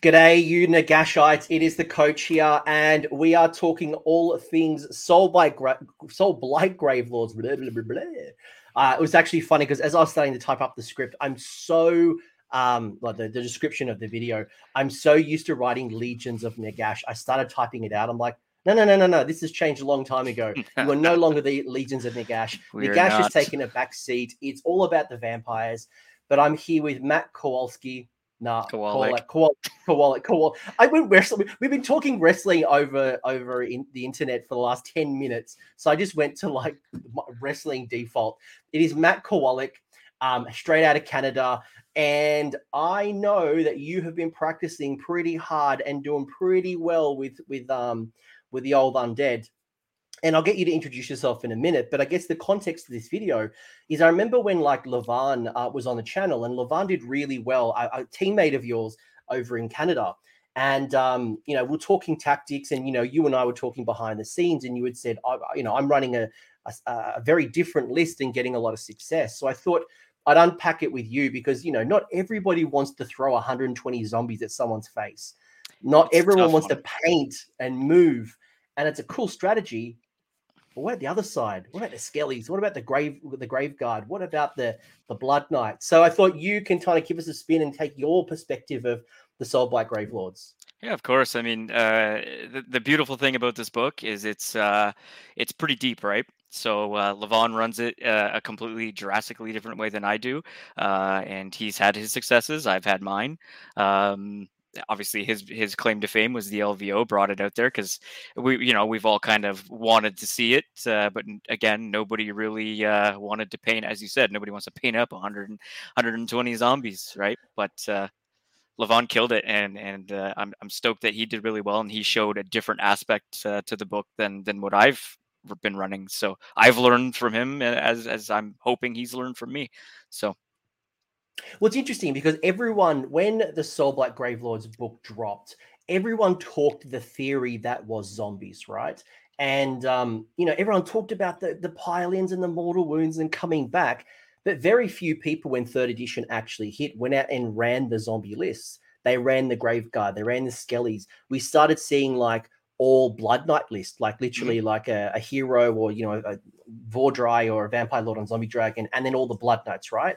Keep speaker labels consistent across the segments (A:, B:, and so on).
A: G'day, you Nagashites. It is the coach here, and we are talking all things Soul by Gra- Soul Blight Gravelords. Blah, blah, blah. Uh, it was actually funny because as I was starting to type up the script, I'm so um like the, the description of the video, I'm so used to writing Legions of Nagash. I started typing it out. I'm like, no, no, no, no, no. This has changed a long time ago. You are no longer the Legions of Nagash.
B: We are
A: Nagash has taken a back seat. It's all about the vampires. But I'm here with Matt Kowalski. Nah,
B: Kowalik.
A: Kowalik, Kowalik, Kowalik. I went wrestling. We've been talking wrestling over over in the internet for the last ten minutes, so I just went to like wrestling default. It is Matt Kowalik, um, straight out of Canada, and I know that you have been practicing pretty hard and doing pretty well with with um with the old undead. And I'll get you to introduce yourself in a minute, but I guess the context of this video is I remember when like Levan uh, was on the channel and Levan did really well, a, a teammate of yours over in Canada. And um, you know, we're talking tactics, and you know, you and I were talking behind the scenes, and you had said, I, you know, I'm running a, a a very different list and getting a lot of success. So I thought I'd unpack it with you because you know, not everybody wants to throw 120 zombies at someone's face. Not
B: It's
A: everyone wants
B: one.
A: to paint and move, and it's a cool strategy. But what about the other side? What about the skellies? What about the grave the grave guard? What about the the blood knight? So I thought you can kind of give us a spin and take your perspective of the Soul Blight Grave Lords.
B: Yeah, of course. I mean, uh, the, the beautiful thing about this book is it's uh, it's pretty deep, right? So uh, Levon runs it uh, a completely drastically different way than I do, uh, and he's had his successes. I've had mine. Um, obviously, his his claim to fame was the LVO brought it out there because we, you know, we've all kind of wanted to see it, uh, but again, nobody really uh, wanted to paint, as you said, nobody wants to paint up 100, 120 zombies, right? But uh, Levon killed it, and and uh, I'm I'm stoked that he did really well, and he showed a different aspect uh, to the book than than what I've been running. So I've learned from him uh, as as I'm hoping he's learned from me. So
A: Well, it's interesting because everyone, when the Soul Blight Grave Lords book dropped, everyone talked the theory that was zombies, right? And um, you know, everyone talked about the the pile-ins and the mortal wounds and coming back, but very few people, when third edition actually hit, went out and ran the zombie lists. They ran the Grave Guard, they ran the Skellies. We started seeing like all Blood Knight list, like literally like a, a hero or you know a Vhordrai or a Vampire Lord on Zombie Dragon, and then all the Blood Knights, right?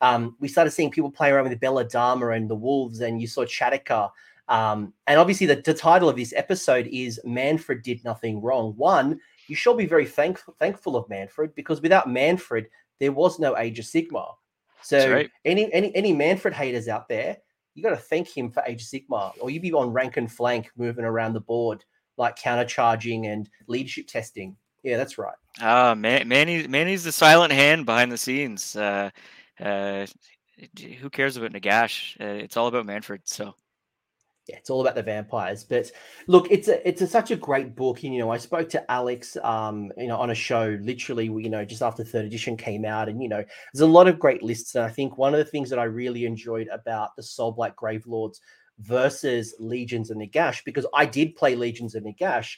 A: um, we started seeing people play around with Belladamma and the Wolves, and you saw Chataka. Um, and obviously, the, the title of this episode is Mannfred Did Nothing Wrong. One, you should be very thankful, thankful of Mannfred because without Mannfred, there was no Age of Sigmar. So,
B: right.
A: any, any, any Mannfred haters out there, you got to thank him for Age of Sigmar, or you'd be on rank and flank moving around the board, like countercharging and leadership testing. Yeah, that's right.
B: ah, Man- Manny Manny's the silent hand behind the scenes. Uh, uh, who cares about Nagash? Uh, it's all about Mannfred. So
A: yeah, it's all about the vampires. But look, it's a it's a, such a great book. And, you know, I spoke to Alex, um, you know, on a show literally, you know, just after third edition came out, and you know, there's a lot of great lists. And I think one of the things that I really enjoyed about the Soul Blight Grave Lords versus Legions of Nagash, because I did play Legions of Nagash,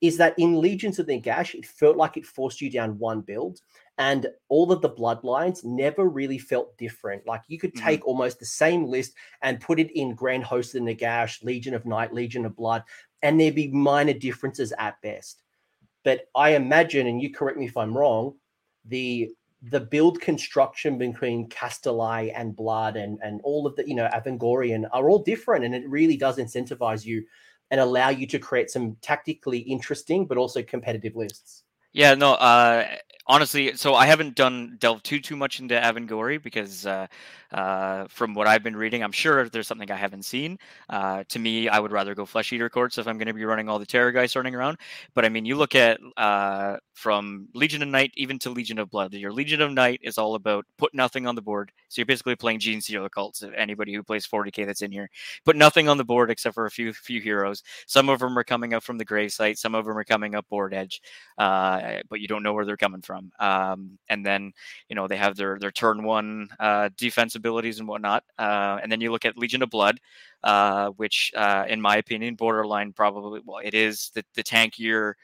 A: is that in Legions of Nagash, it felt like it forced you down one build. And all of the bloodlines never really felt different. Like you could
B: Mhm.
A: take almost the same list and put it in Grand Host of the Nagash, Legion of Night, Legion of Blood, and there'd be minor differences at best. But I imagine, and you correct me if I'm wrong, the the build construction between Kastelai and Blood and and all of the you know Avangorian are all different, and it really does incentivize you and allow you to create some tactically interesting but also competitive lists.
B: Yeah, no. Uh, honestly, so I haven't done delved too too much into Avengorii because uh, uh, from what I've been reading, I'm sure there's something I haven't seen. Uh, to me, I would rather go Flesh Eater courts if I'm going to be running all the Terror guys running around. But I mean, you look at uh, from Legion of Night even to Legion of Blood. Your Legion of Night is all about put nothing on the board. So you're basically playing Genestealer Cults. Anybody who plays 40k that's in here, put nothing on the board except for a few few heroes. Some of them are coming up from the grave site. Some of them are coming up board edge uh, but you don't know where they're coming from. Um, and then you know they have their their turn one uh, defense abilities and whatnot. Uh, and then you look at Legion of Blood, uh, which uh, in my opinion, borderline probably well, it is the the tankier.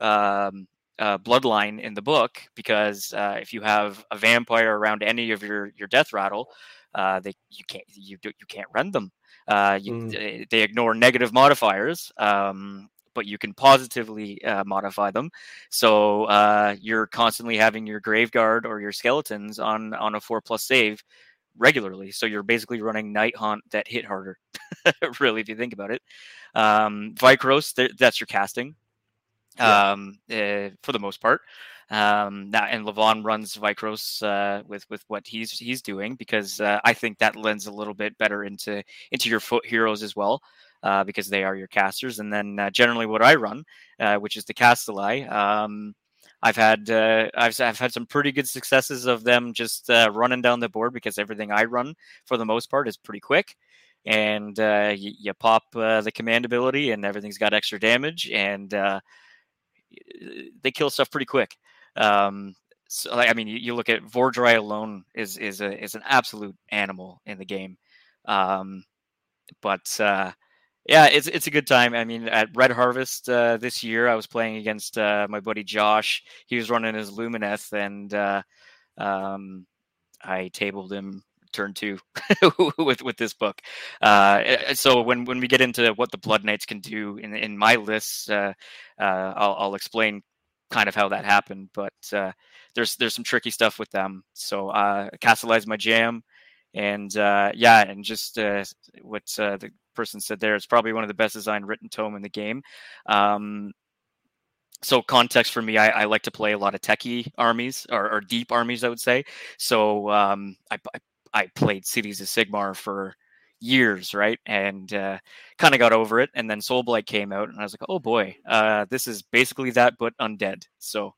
B: Um, uh, bloodline in the book because uh, if you have a vampire around any of your your death rattle, uh, they you can't you you can't run them. Uh, you, mm. They ignore negative modifiers, um, but you can positively uh, modify them. So uh, you're constantly having your Graveguard or your skeletons on on a four plus save regularly. So you're basically running Nighthaunt that hit harder, really, if you think about it. Um, Vyrkos, th- that's your casting yeah. um, uh, for the most part. Um, now, and Levon runs Vyrkos uh, with with what he's he's doing because uh, I think that lends a little bit better into into your foot heroes as well. Uh, because they are your casters, and then uh, generally what I run, uh, which is the Kastelai, um, I've had uh, I've, I've had some pretty good successes of them just uh, running down the board because everything I run for the most part is pretty quick, and uh, you, you, pop uh, the command ability and everything's got extra damage and uh, they kill stuff pretty quick. Um, so I mean, you, you, look at Vhordrai alone is is a is an absolute animal in the game, um, but uh, yeah, it's it's a good time. I mean, at Red Harvest uh, this year, I was playing against uh, my buddy Josh. He was running his Lumineth, and uh, um, I tabled him turn two with with this book. Uh, so when when we get into what the Blood Knights can do in in my lists, uh, uh, I'll, I'll explain kind of how that happened. But there's there's some tricky stuff with them. So uh, Kastelai's my jam, and uh, yeah, and just uh, what uh, the person said there. It's probably one of the best designed written tome in the game. Um, so context for me, I, I, like to play a lot of techie armies or, or deep armies, I would say. So um, I, I, played Cities of Sigmar for years, right, and uh, kind of got over it. And then Soulblight came out, and I was like, oh boy, uh, this is basically that, but undead. So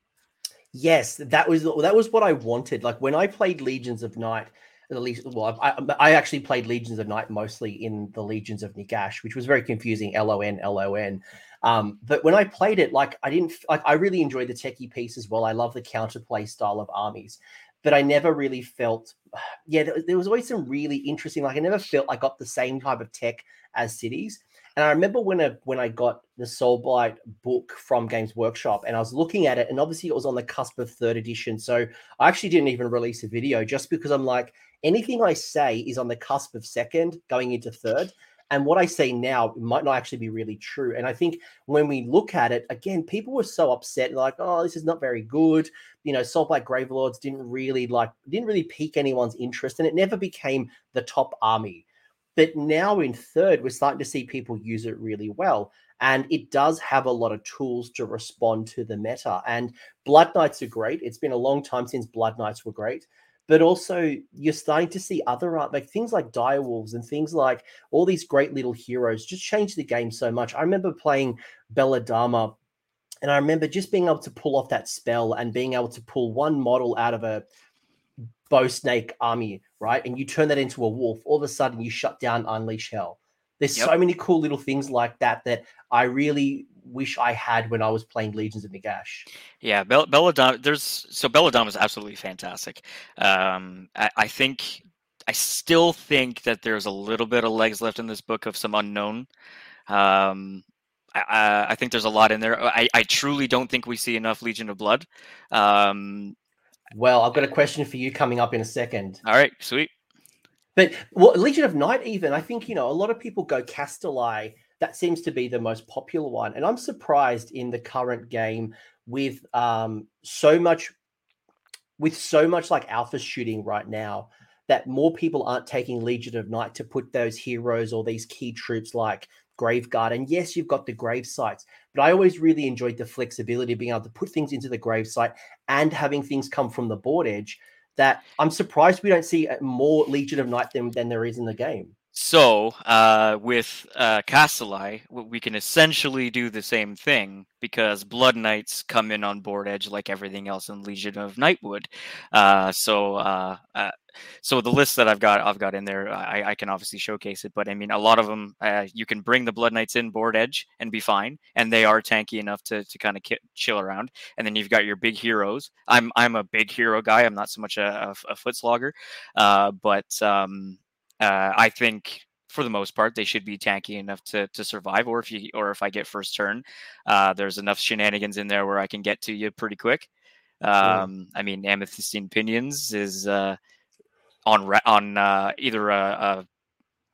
A: yes, that was that was what I wanted. Like when I played Legions of Night the least well I, I actually played legions of night mostly in the legions of nagash which was very confusing lon lon um, but when i played it like i didn't like i really enjoyed the techie piece as well. I love the counterplay style of armies but i never really felt yeah there, there was always some really interesting like i never felt i got the same type of tech as cities. And I remember when I when I got the Soulblight book from Games Workshop, and I was looking at it, and obviously it was on the cusp of third edition. So I actually didn't even release a video just because I'm like, anything I say is on the cusp of second going into third. And what I say now might not actually be really true. And I think when we look at it, again, people were so upset, like, oh, this is not very good. You know, Soulblight Gravelords didn't really like, didn't really pique anyone's interest, and it never became the top army. But now in third, we're starting to see people use it really well. And it does have a lot of tools to respond to the meta. And Blood Knights are great. It's been a long time since Blood Knights were great but also you're starting to see other art like things like direwolves and things like all these great little heroes just change the game so much. I remember playing Belladamma and i remember just being able to pull off that spell and being able to pull one model out of a bow snake army right? And you turn that into a wolf all of a sudden you shut down unleash hell. There's yep. so many cool little things like that that i really wish I had when I was playing Legions of Nagash.
B: Yeah, Belladamma. There's so Belladamma is absolutely fantastic. Um, I, I, think I still think that there's a little bit of legs left in this book of some unknown. Um, I, I, think there's a lot in there. I, I, truly don't think we see enough Legion of Blood. Um,
A: well, I've got a question for you coming up in a second.
B: All right, sweet.
A: But well, Legion of Night, even I think you know a lot of people go Kastelai that seems to be the most popular one. And I'm surprised in the current game with um, so much with so much like alpha shooting right now that more people aren't taking Legion of Night to put those heroes or these key troops like Graveguard. And yes, you've got the grave sites, but I always really enjoyed the flexibility of being able to put things into the grave site and having things come from the board edge. That I'm surprised we don't see more Legion of Night than, than there is in the game.
B: So uh, with uh, we can essentially do the same thing because Blood Knights come in on board edge like everything else in Legion of Nightwood. Uh, so uh, uh, so the list that I've got I've got in there, I, I can obviously showcase it. But I mean, a lot of them uh, you can bring the Blood Knights in board edge and be fine, and they are tanky enough to to kind of ki- chill around. And then you've got your big heroes. I'm I'm a big hero guy. I'm not so much a, a, a foot slogger, but um, uh, I think for the most part they should be tanky enough to to survive. Or if you or if I get first turn, uh, there's enough shenanigans in there where I can get to you pretty quick. Um, I mean, Amethystine Pinions is uh, on on uh, either a,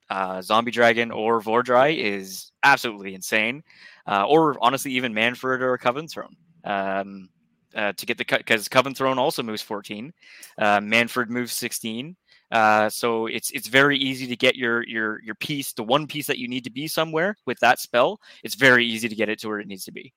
B: a uh, Zombie Dragon or Vhordrai is absolutely insane. Uh, or honestly, even Mannfred or a Coven Throne. Um, uh, to get the cut because Coven Throne also moves 14. Uh, Mannfred moves 16. Uh, so it's it's very easy to get your your your piece, the one piece that you need to be somewhere with that spell. It's very easy to get it to where it needs to be.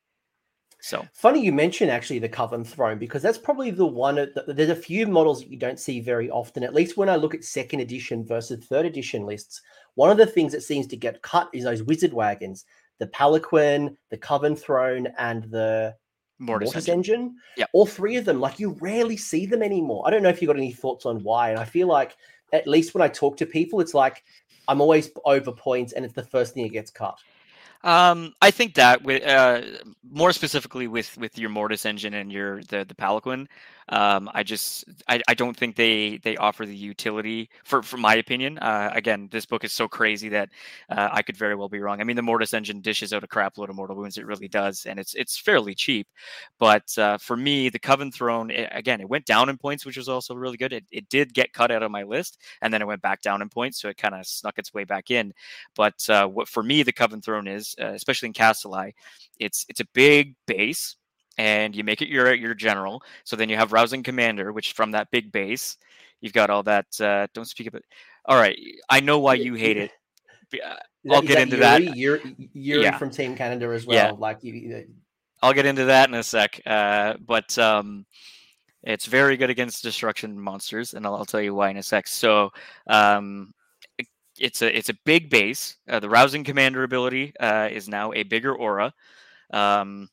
B: So
A: funny you mention actually the Coven Throne because that's probably the one. The, there's a few models that you don't see very often. At least when I look at second edition versus third edition lists, one of the things that seems to get cut is those wizard wagons, the Palanquin, the Coven Throne, and the
B: Mortis,
A: Mortis
B: engine.
A: engine.
B: Yeah.
A: All three of them, like you rarely see them anymore. I don't know if you've got any thoughts on why. And I feel like at least when I talk to people, it's like I'm always over points and it's the first thing that gets cut.
B: Um, I think that with uh, more specifically with with your Mortis engine and your the the Palanquin, um, I just I, I don't think they they offer the utility for for my opinion. Uh, again, this book is so crazy that uh, I could very well be wrong. I mean, the Mortis engine dishes out a crap load of mortal wounds. It really does, and it's it's fairly cheap. But uh, for me, the Coven Throne it, again, it went down in points, which was also really good. It it did get cut out of my list, and then it went back down in points, so it kind of snuck its way back in. But uh, what for me, the Coven Throne is, uh, especially in Kastelai, it's it's a big base and you make it your your general. So then you have rousing commander, which from that big base, you've got all that. Uh, don't speak about. All right, I know why you hate it. Uh, I'll get into
A: Yuri?
B: that.
A: Yuri, Yuri
B: Yeah.
A: from Team Canada as well.
B: Yeah.
A: Like you,
B: I'll get into that in a sec. Uh, but um, it's very good against destruction monsters, and I'll, I'll tell you why in a sec. So um, it- it's a it's a big base. Uh, the rousing commander ability uh, is now a bigger aura. Um,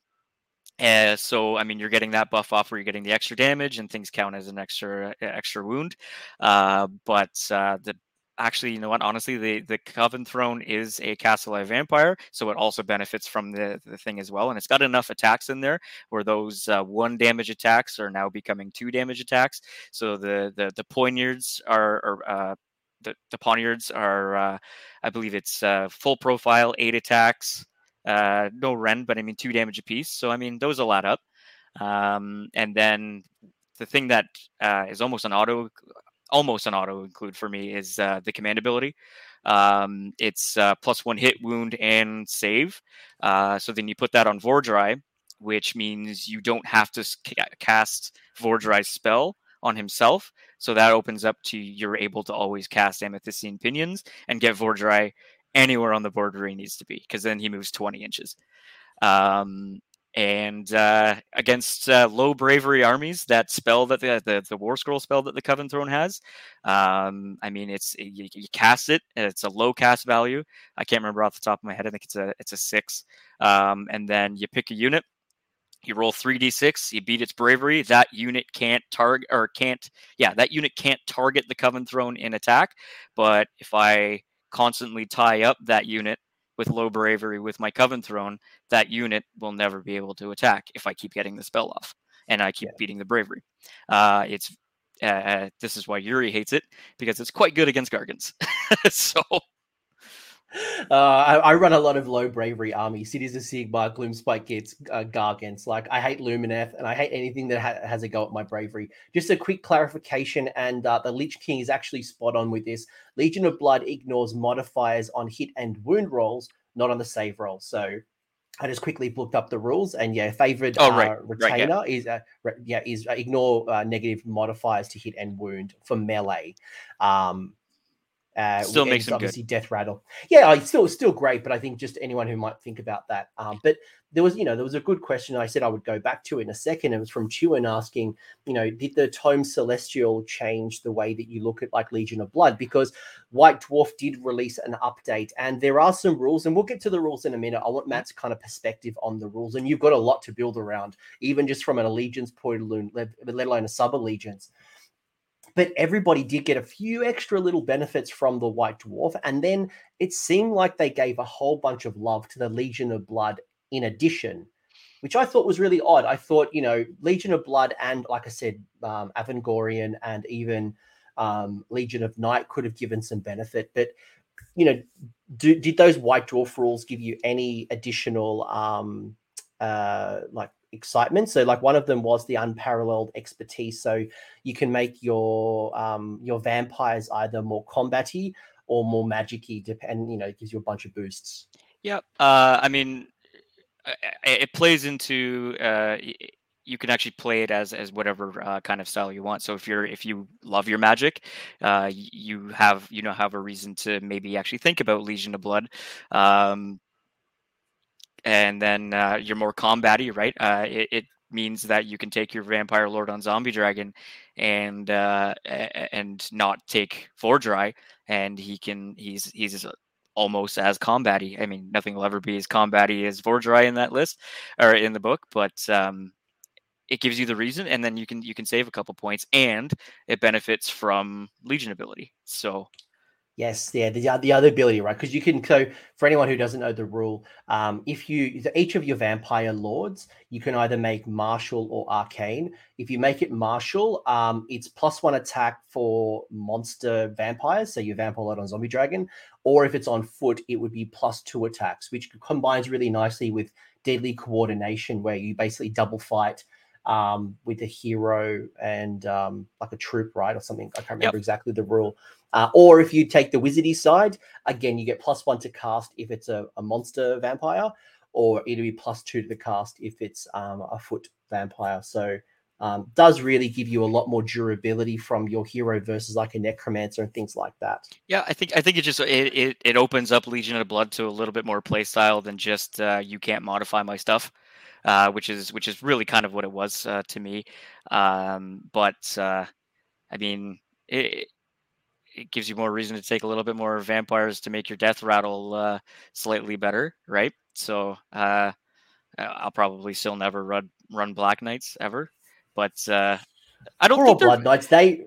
B: and so I mean, you're getting that buff off where you're getting the extra damage, and things count as an extra extra wound. Uh, but uh, the actually, you know what? Honestly, the the Coven Throne is a Castle of Vampire, so it also benefits from the the thing as well. And it's got enough attacks in there where those uh, one damage attacks are now becoming two damage attacks. So the the the poignards are. are uh, the, the poniards are, uh, I believe it's uh, full profile, eight attacks, uh, no rend, but I mean two damage apiece. So I mean those will add up. Um, and then the thing that uh, is almost an auto, almost an auto include for me is uh, the command ability. Um, it's uh, plus one hit, wound, and save. Uh, so then you put that on Vhordrai, which means you don't have to ca- cast Vhordrai's spell on himself. So that opens up to you're able to always cast Amethystine Pinions and get Vhordrai anywhere on the board where he needs to be, because then he moves 20 inches. Um, and uh, against uh, low bravery armies, that spell that the, the the War Scroll spell that the Coven Throne has, um, I mean, it's you, you cast it. It's a low cast value. I can't remember off the top of my head. I think it's a it's a six. Um, and then you pick a unit. You roll three d six. You beat its bravery. That unit can't target or can't. Yeah, that unit can't target the Coven Throne in attack. But if I constantly tie up that unit with low bravery with my Coven Throne, that unit will never be able to attack if I keep getting the spell off and I keep
A: Yeah.
B: beating the bravery. Uh, it's uh, this is why Yuri hates it because it's quite good against Gargants. so
A: uh, I, I run a lot of low bravery army, Cities of Sigmar, Gloomspite Gitz, uh, Gargants. Like I hate Lumineth and I hate anything that ha- has a go at my bravery. Just a quick clarification, and uh, the Lich King is actually spot on with this. Legion of Blood ignores modifiers on hit and wound rolls, not on the save roll. So I just quickly looked up the rules, and yeah, favored
B: Oh, right,
A: uh,
B: right, yeah.
A: retainer is uh, re- yeah is uh, ignore uh, negative modifiers to hit and wound for melee. Um, uh,
B: Still makes him good.
A: obviously death rattle. Yeah, it's still still great, but I think just anyone who might think about that. Um, but there was you know there was a good question I said I would go back to in a second. It was from Chewin asking, you know, did the Tome Celestial change the way that you look at like Legion of Blood? Because White Dwarf did release an update, and there are some rules, and we'll get to the rules in a minute. I want Matt's kind of perspective on the rules, and you've got a lot to build around, even just from an allegiance point of let alone a sub allegiance. But everybody did get a few extra little benefits from the White Dwarf, and then it seemed like they gave a whole bunch of love to the Legion of Blood in addition, which I thought was really odd. I thought, you know, Legion of Blood and, like I said, um, Avangorian and even um, Legion of Night could have given some benefit, but you know, do, did those White Dwarf rules give you any additional um, uh, like excitement? So, like one of them was the unparalleled expertise. So you can make your um, your vampires either more combaty or more magicy, depend you know, it gives you a bunch of boosts.
B: Yeah, uh, I mean, it plays into uh, you can actually play it as as whatever uh, kind of style you want. So if you're if you love your magic, uh, you have you know have a reason to maybe actually think about Legion of Blood. Um, and then uh, you're more combatty, right? Uh, it, it, means that you can take your Vampire Lord on Zombie Dragon and uh, and not take Vhordrai, and he can he's he's almost as combatty. I mean, nothing will ever be as combatty as Vhordrai in that list or in the book, but um, it gives you the reason, and then you can you can save a couple points, and it benefits from Legion ability. So
A: Yes, yeah, the, the other ability, right? Because you can so for anyone who doesn't know the rule, um, if you each of your vampire lords, you can either make martial or arcane. If you make it martial, um, it's plus one attack for monster vampires, so your vampire lord on zombie dragon, or if it's on foot, it would be plus two attacks, which combines really nicely with deadly coordination, where you basically double fight um, with a hero and um, like a troop, right, or something. I can't remember yep. exactly the rule. Uh, or if you take the wizardy side, again, you get plus one to cast if it's a, a monster vampire, or it'll be plus two to the cast if it's um, a foot vampire. So um, does really give you a lot more durability from your hero versus like a necromancer and things like that.
B: Yeah, I think I think it just it it, it opens up Legion of Blood to a little bit more play style than just uh, you can't modify my stuff. Uh, which is which is really kind of what it was uh, to me. Um, but uh, I mean, it, it gives you more reason to take a little bit more vampires to make your death rattle uh, slightly better, right? So uh, I'll probably still never run run Black Knights ever, but uh, I don't
A: poor
B: think
A: Blood Knights. They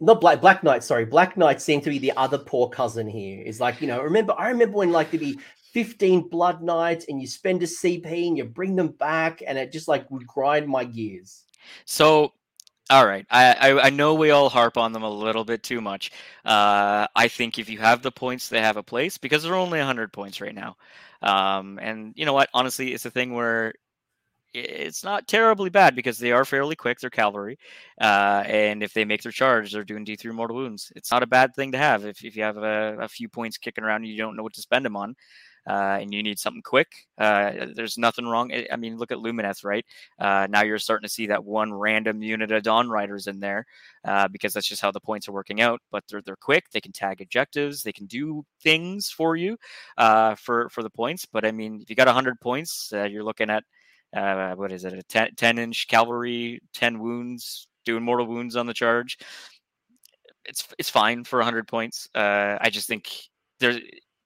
A: not Black Black Knights. Sorry, Black Knights seem to be the other poor cousin here. Is like you know, remember I remember when like there'd be 15 blood knights and you spend a CP and you bring them back and it just like would grind my gears.
B: So all right. I, I, I know we all harp on them a little bit too much. Uh, I think if you have the points, they have a place because they're only 100 points right now. Um, and you know what? Honestly, it's a thing where it's not terribly bad because they are fairly quick. They're cavalry. Uh, and if they make their charge, they're doing D3 mortal wounds. It's not a bad thing to have if, if you have a, a few points kicking around and you don't know what to spend them on uh, and you need something quick, uh, there's nothing wrong. I mean, look at Lumineth, right? Uh, now you're starting to see that one random unit of Dawn Riders in there uh, because that's just how the points are working out. But they're they're quick. They can tag objectives. They can do things for you uh, for for the points. But I mean, if you got 100 points, uh, you're looking at what is it? A 10, 10 inch cavalry, 10 wounds, doing mortal wounds on the charge. It's it's fine for 100 points. I just think there's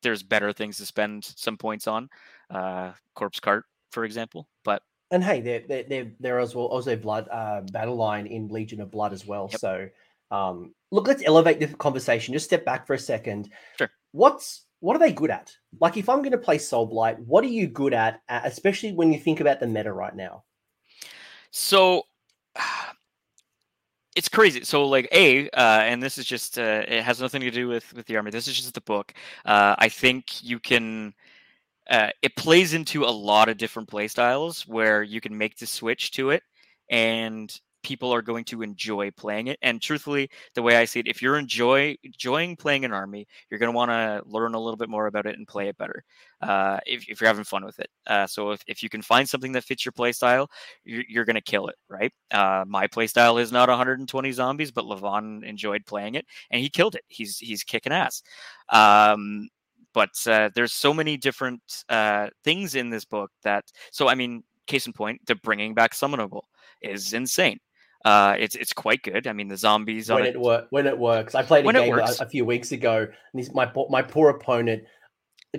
B: there's better things to spend some points on, uh, corpse cart, for example. But
A: and hey, there there there, there as well also blood uh, battle line in Legion of Blood as well. Yep. So um, look, let's elevate the conversation. Just step back for a second.
B: Sure.
A: What's what are they good at? Like, if I'm going to play Soul Blight, what are you good at, especially when you think about the meta right now?
B: So, it's crazy. So like a, uh, and this is just uh, it has nothing to do with with the army. This is just the book. Uh, I think you can. Uh, it plays into a lot of different play styles where you can make the switch to it, and people are going to enjoy playing it. And truthfully, the way I see it, if you're enjoy enjoying playing an army, you're going to want to learn a little bit more about it and play it better. Uh, if, if, you're having fun with it. Uh, so if, if you can find something that fits your play style, you're, you're going to kill it, right? Uh, my play style is not 120 zombies, but Levon enjoyed playing it and he killed it. He's he's kicking ass. Um, but uh, there's so many different uh, things in this book that so I mean, case in point, the bringing back summonable is insane. Uh, it's it's quite good. I mean, the zombies
A: when it, it work when it works. I played a game a, a, few weeks ago, and my my poor opponent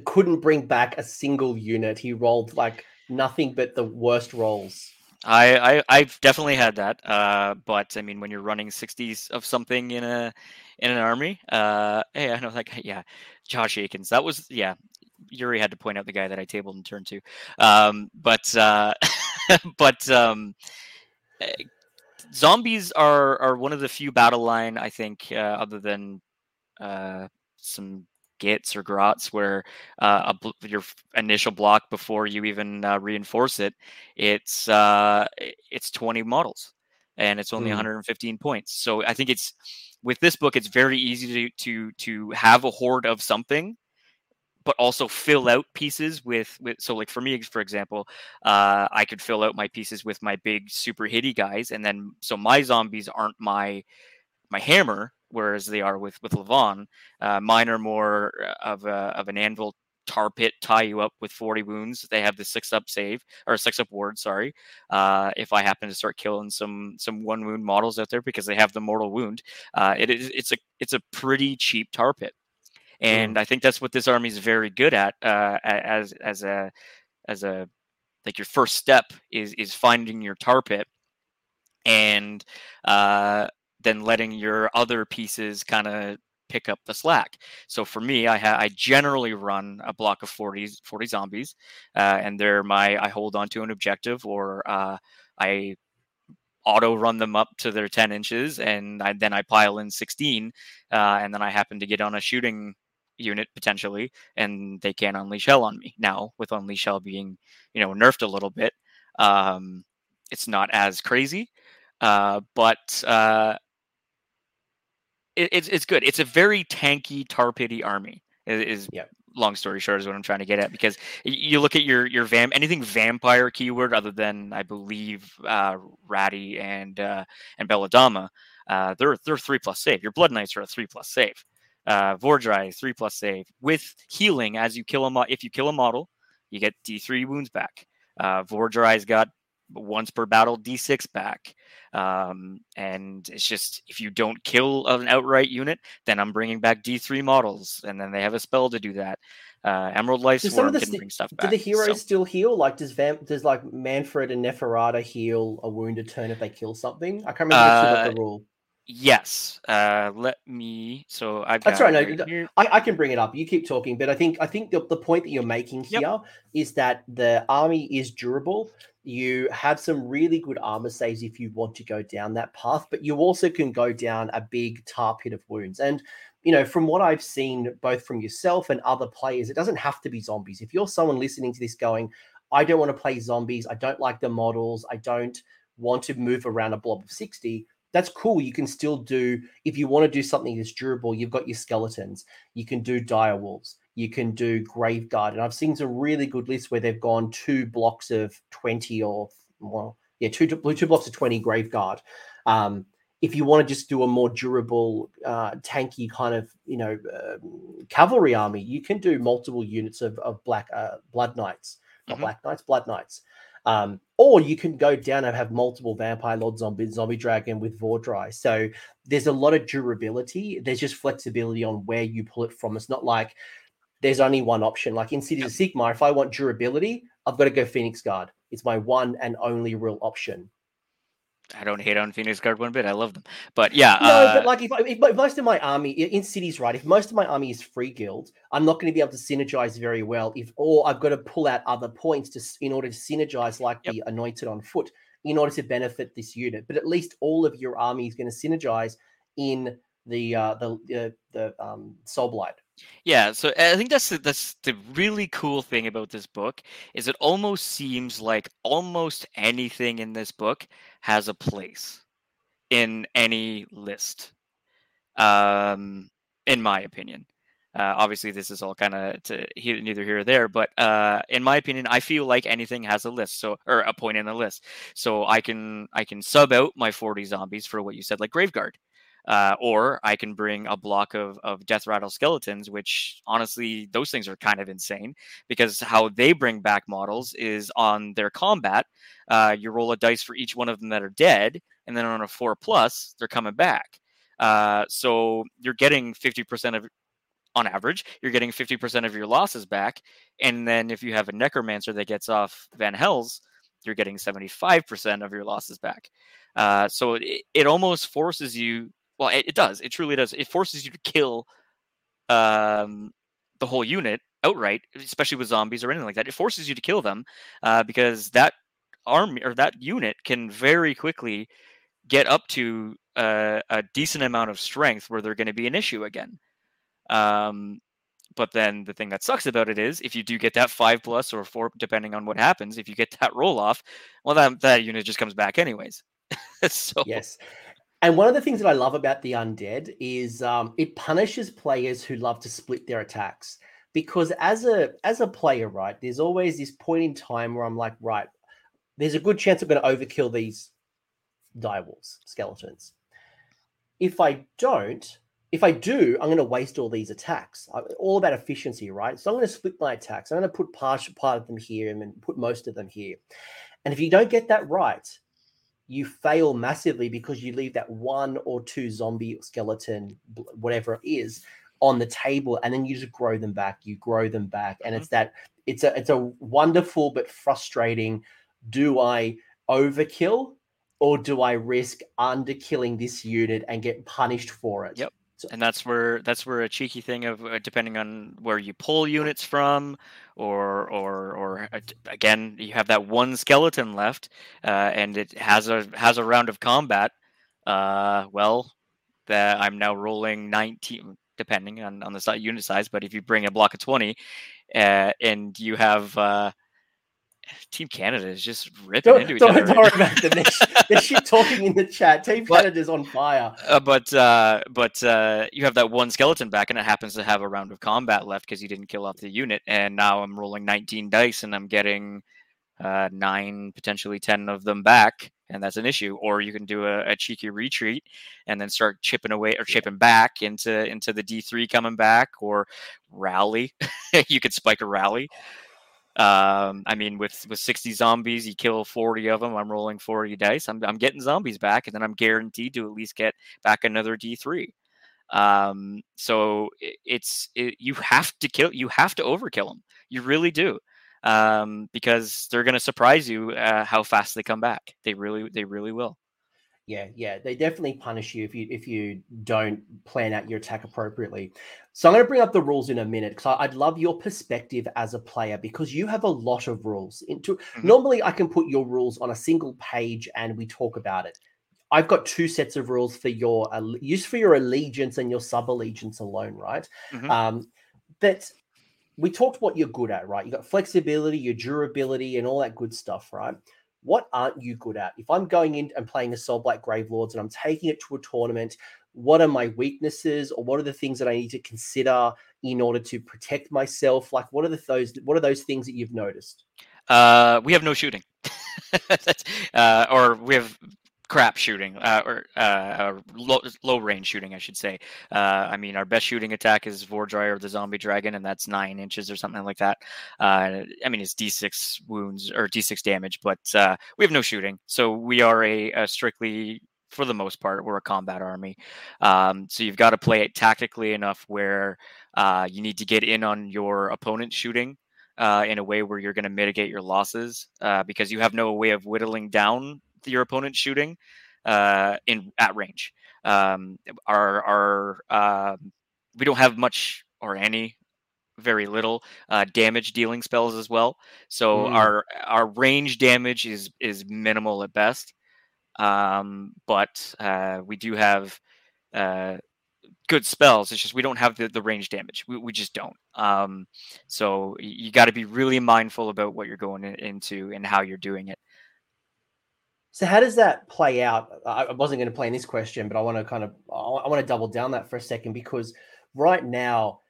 A: couldn't bring back a single unit. He rolled like nothing but the worst rolls.
B: I, I have definitely had that. Uh, but I mean, when you're running 60s of something in a in an army, uh, hey, I know that guy. Yeah, Josh Aikens. That was yeah. Yuri had to point out the guy that I tabled and turned to. Um, but uh, but um, eh, zombies are are one of the few battle line I think, uh, other than uh, some gits or grots where uh, a, your initial block before you even uh, reinforce it, it's uh, it's 20 models. and it's only
A: Mm.
B: 115 points. So I think it's with this book, it's very easy to to to have a horde of something, but also fill out pieces with with. So like for me, for example, uh, I could fill out my pieces with my big super hitty guys, and then so my zombies aren't my my hammer, whereas they are with with Levon. Uh, mine are more of a, of an anvil tar pit tie you up with 40 wounds. They have the six up save or six up ward, sorry. Uh, if I happen to start killing some some one wound models out there because they have the mortal wound, uh, it is it's a it's a pretty cheap tar pit, and I think that's what this army is very good at uh, as as a as a like your first step is is finding your tar pit and uh, then letting your other pieces kind of pick up the slack. So for me, I ha- I generally run a block of 40, 40 zombies, uh, and they're my I hold on to an objective or uh, I auto run them up to their 10 inches and I, then I pile in 16 uh, and then I happen to get on a shooting unit potentially and they can unleash hell on me. Now with unleash hell being, you know, nerfed a little bit, um, it's not as crazy. Uh, but uh, it, it's it's good. It's a very tanky tar pity army. Is, is
A: Yep.
B: long story short is what I'm trying to get at because you look at your your vam anything vampire keyword other than I believe uh, Ratty and uh, and Belladamma, uh, they're they're three plus save. Your Blood Knights are a three plus save. Uh, Vhordrai three plus save with healing as you kill a mo- if you kill a model, you get D3 wounds back. Uh, Vhordrai's got once per battle D6 back. Um, and it's just if you don't kill an outright unit, then I'm bringing back D3 models, and then they have a spell to do that. Uh, Emerald Life
A: Do
B: Swarm can
A: sti-
B: bring stuff back.
A: Do the heroes
B: so-
A: still heal? Like, does Vamp, does like Mannfred and Neferata heal a wounded turn if they kill something? I can't remember
B: Uh,
A: the rule.
B: Yes. Uh, let me. So I've
A: That's
B: got
A: right, no. I, I can bring it up. You keep talking, but I think I think the, the point that you're making
B: Yep.
A: here is that the army is durable. You have some really good armor saves if you want to go down that path, but you also can go down a big tar pit of wounds. And you know, from what I've seen, both from yourself and other players, it doesn't have to be zombies. If you're someone listening to this going, I don't want to play zombies, I don't like the models, I don't want to move around a blob of 60, that's cool. You can still do, if you want to do something that's durable, you've got your skeletons, you can do dire wolves, you can do grave guard. And I've seen some really good lists where they've gone two blocks of 20 or, well, yeah, two, two blocks of 20 grave guard. Um, if you want to just do a more durable, uh, tanky kind of, you know, um cavalry army, you can do multiple units of, of black uh, blood knights, not
B: Mhm.
A: black knights, blood knights. Um, or you can go down and have multiple vampire lord zombie zombie dragon with Vhordrai. So there's a lot of durability. There's just flexibility on where you pull it from. It's not like there's only one option. Like in Cities of Sigmar, if I want durability, I've got to go Phoenix Guard. It's my one and only real option.
B: I don't hate on Phoenix Guard one bit. I love them, but yeah.
A: No,
B: uh,
A: but like if, if mo- most of my army in cities, right? If most of my army is free guild, I'm not going to be able to synergize very well. If or I've got to pull out other points to in order to synergize, like
B: Yep.
A: the anointed on foot, in order to benefit this unit. But at least all of your army is going to synergize in the uh, the uh, the um, soul blight.
B: Yeah, so I think that's the, that's the really cool thing about this book is it almost seems like almost anything in this book has a place in any list. Um, in my opinion, uh, obviously this is all kind of he- neither here or there, but uh, in my opinion, I feel like anything has a list, so or a point in the list. So I can I can sub out my forty zombies for what you said, like Graveguard. Uh, or I can bring a block of, of death rattle skeletons, which honestly, those things are kind of insane because how they bring back models is on their combat. Uh, you roll a dice for each one of them that are dead, and then on a four plus, they're coming back. Uh, so you're getting 50% of, on average, you're getting 50% of your losses back. And then if you have a necromancer that gets off Vanhel's, you're getting 75% of your losses back. Uh, so it, it almost forces you well it, it does it truly does it forces you to kill um the whole unit outright especially with zombies or anything like that it forces you to kill them uh, because that army or that unit can very quickly get up to uh, a decent amount of strength where they're going to be an issue again um but then the thing that sucks about it is if you do get that five plus or four depending on what happens if you get that roll off well that that unit just comes back anyways so
A: Yes. And one of the things that I love about the undead is um, it punishes players who love to split their attacks. Because as a as a player, right, there's always this point in time where I'm like, right, there's a good chance I'm going to overkill these direwolves, skeletons. If I don't, if I do, I'm going to waste all these attacks. I- All about efficiency, right? So I'm going to split my attacks. I'm going to put part, part of them here and then put most of them here. And if you don't get that right, you fail massively because you leave that one or two zombie skeleton, whatever it is, on the table, and then you just grow them back. You grow them back, and
B: Mhm.
A: it's that it's a it's a wonderful but frustrating. Do I overkill or do I risk underkilling this unit and get punished for it?
B: Yep. And that's where that's where a cheeky thing of uh, depending on where you pull units from or or or uh, again you have that one skeleton left uh, and it has a has a round of combat uh well that i'm now rolling 19 depending on on the unit size but if you bring a block of 20 uh, and you have uh team canada is just ripping
A: Don't,
B: into each
A: don't,
B: other
A: don't worry about them. They're, talking in the chat. Team
B: What?
A: Canada's on fire.
B: Uh, but uh, but uh, you have that one skeleton back, and it happens to have a round of combat left because you didn't kill off the unit. And now I'm rolling 19 dice, and I'm getting uh, nine, potentially 10 of them back, and that's an issue. Or you can do a, a cheeky retreat and then start chipping away or chipping back into into the D3 coming back, or rally. you could spike a rally. Um, I mean, with with 60 zombies, you kill 40 of them. I'm rolling 40 dice. I'm I'm getting zombies back, and then I'm guaranteed to at least get back another D3. Um, so i- it's it, you have to kill, you have to overkill them. You really do, um, because they're going to surprise you uh, how fast they come back. They really, they really will.
A: Yeah, yeah, they definitely punish you if you if you don't plan out your attack appropriately. So I'm going to bring up the rules in a minute because I'd love your perspective as a player because you have a lot of rules. Into
B: Mhm.
A: normally I can put your rules on a single page and we talk about it. I've got two sets of rules for your alle- use for your allegiance and your sub allegiance alone, right?
B: Mhm.
A: Um, but we talked what you're good at, right? You got flexibility, your durability, and all that good stuff, right? What aren't you good at? If I'm going in and playing a Soul Blight Grave Lords and I'm taking it to a tournament, what are my weaknesses or what are the things that I need to consider in order to protect myself? Like what are the those what are those things that you've noticed?
B: Uh, we have no shooting, uh, or we have crap shooting, uh, or uh, low, low range shooting, I should say. Uh, I mean, our best shooting attack is Vordryer, the zombie dragon, and that's nine inches or something like that. Uh, I mean, it's D6 wounds or D6 damage, but uh, we have no shooting, so we are a, a strictly. For the most part, we're a combat army, um, so you've got to play it tactically enough where uh, you need to get in on your opponent's shooting uh, in a way where you're going to mitigate your losses uh, because you have no way of whittling down your opponent's shooting uh, in at range. Um, our our um we don't have much or any very little uh, damage dealing spells as well. So
A: Mm.
B: our our range damage is is minimal at best. Um, but uh, we do have uh, good spells. It's just we don't have the, the range damage. We, we just don't. Um, so you got to be really mindful about what you're going in, into and how you're doing it.
A: So how does that play out? I wasn't going to play in this question, but I want to kind of I want to double down that for a second because right now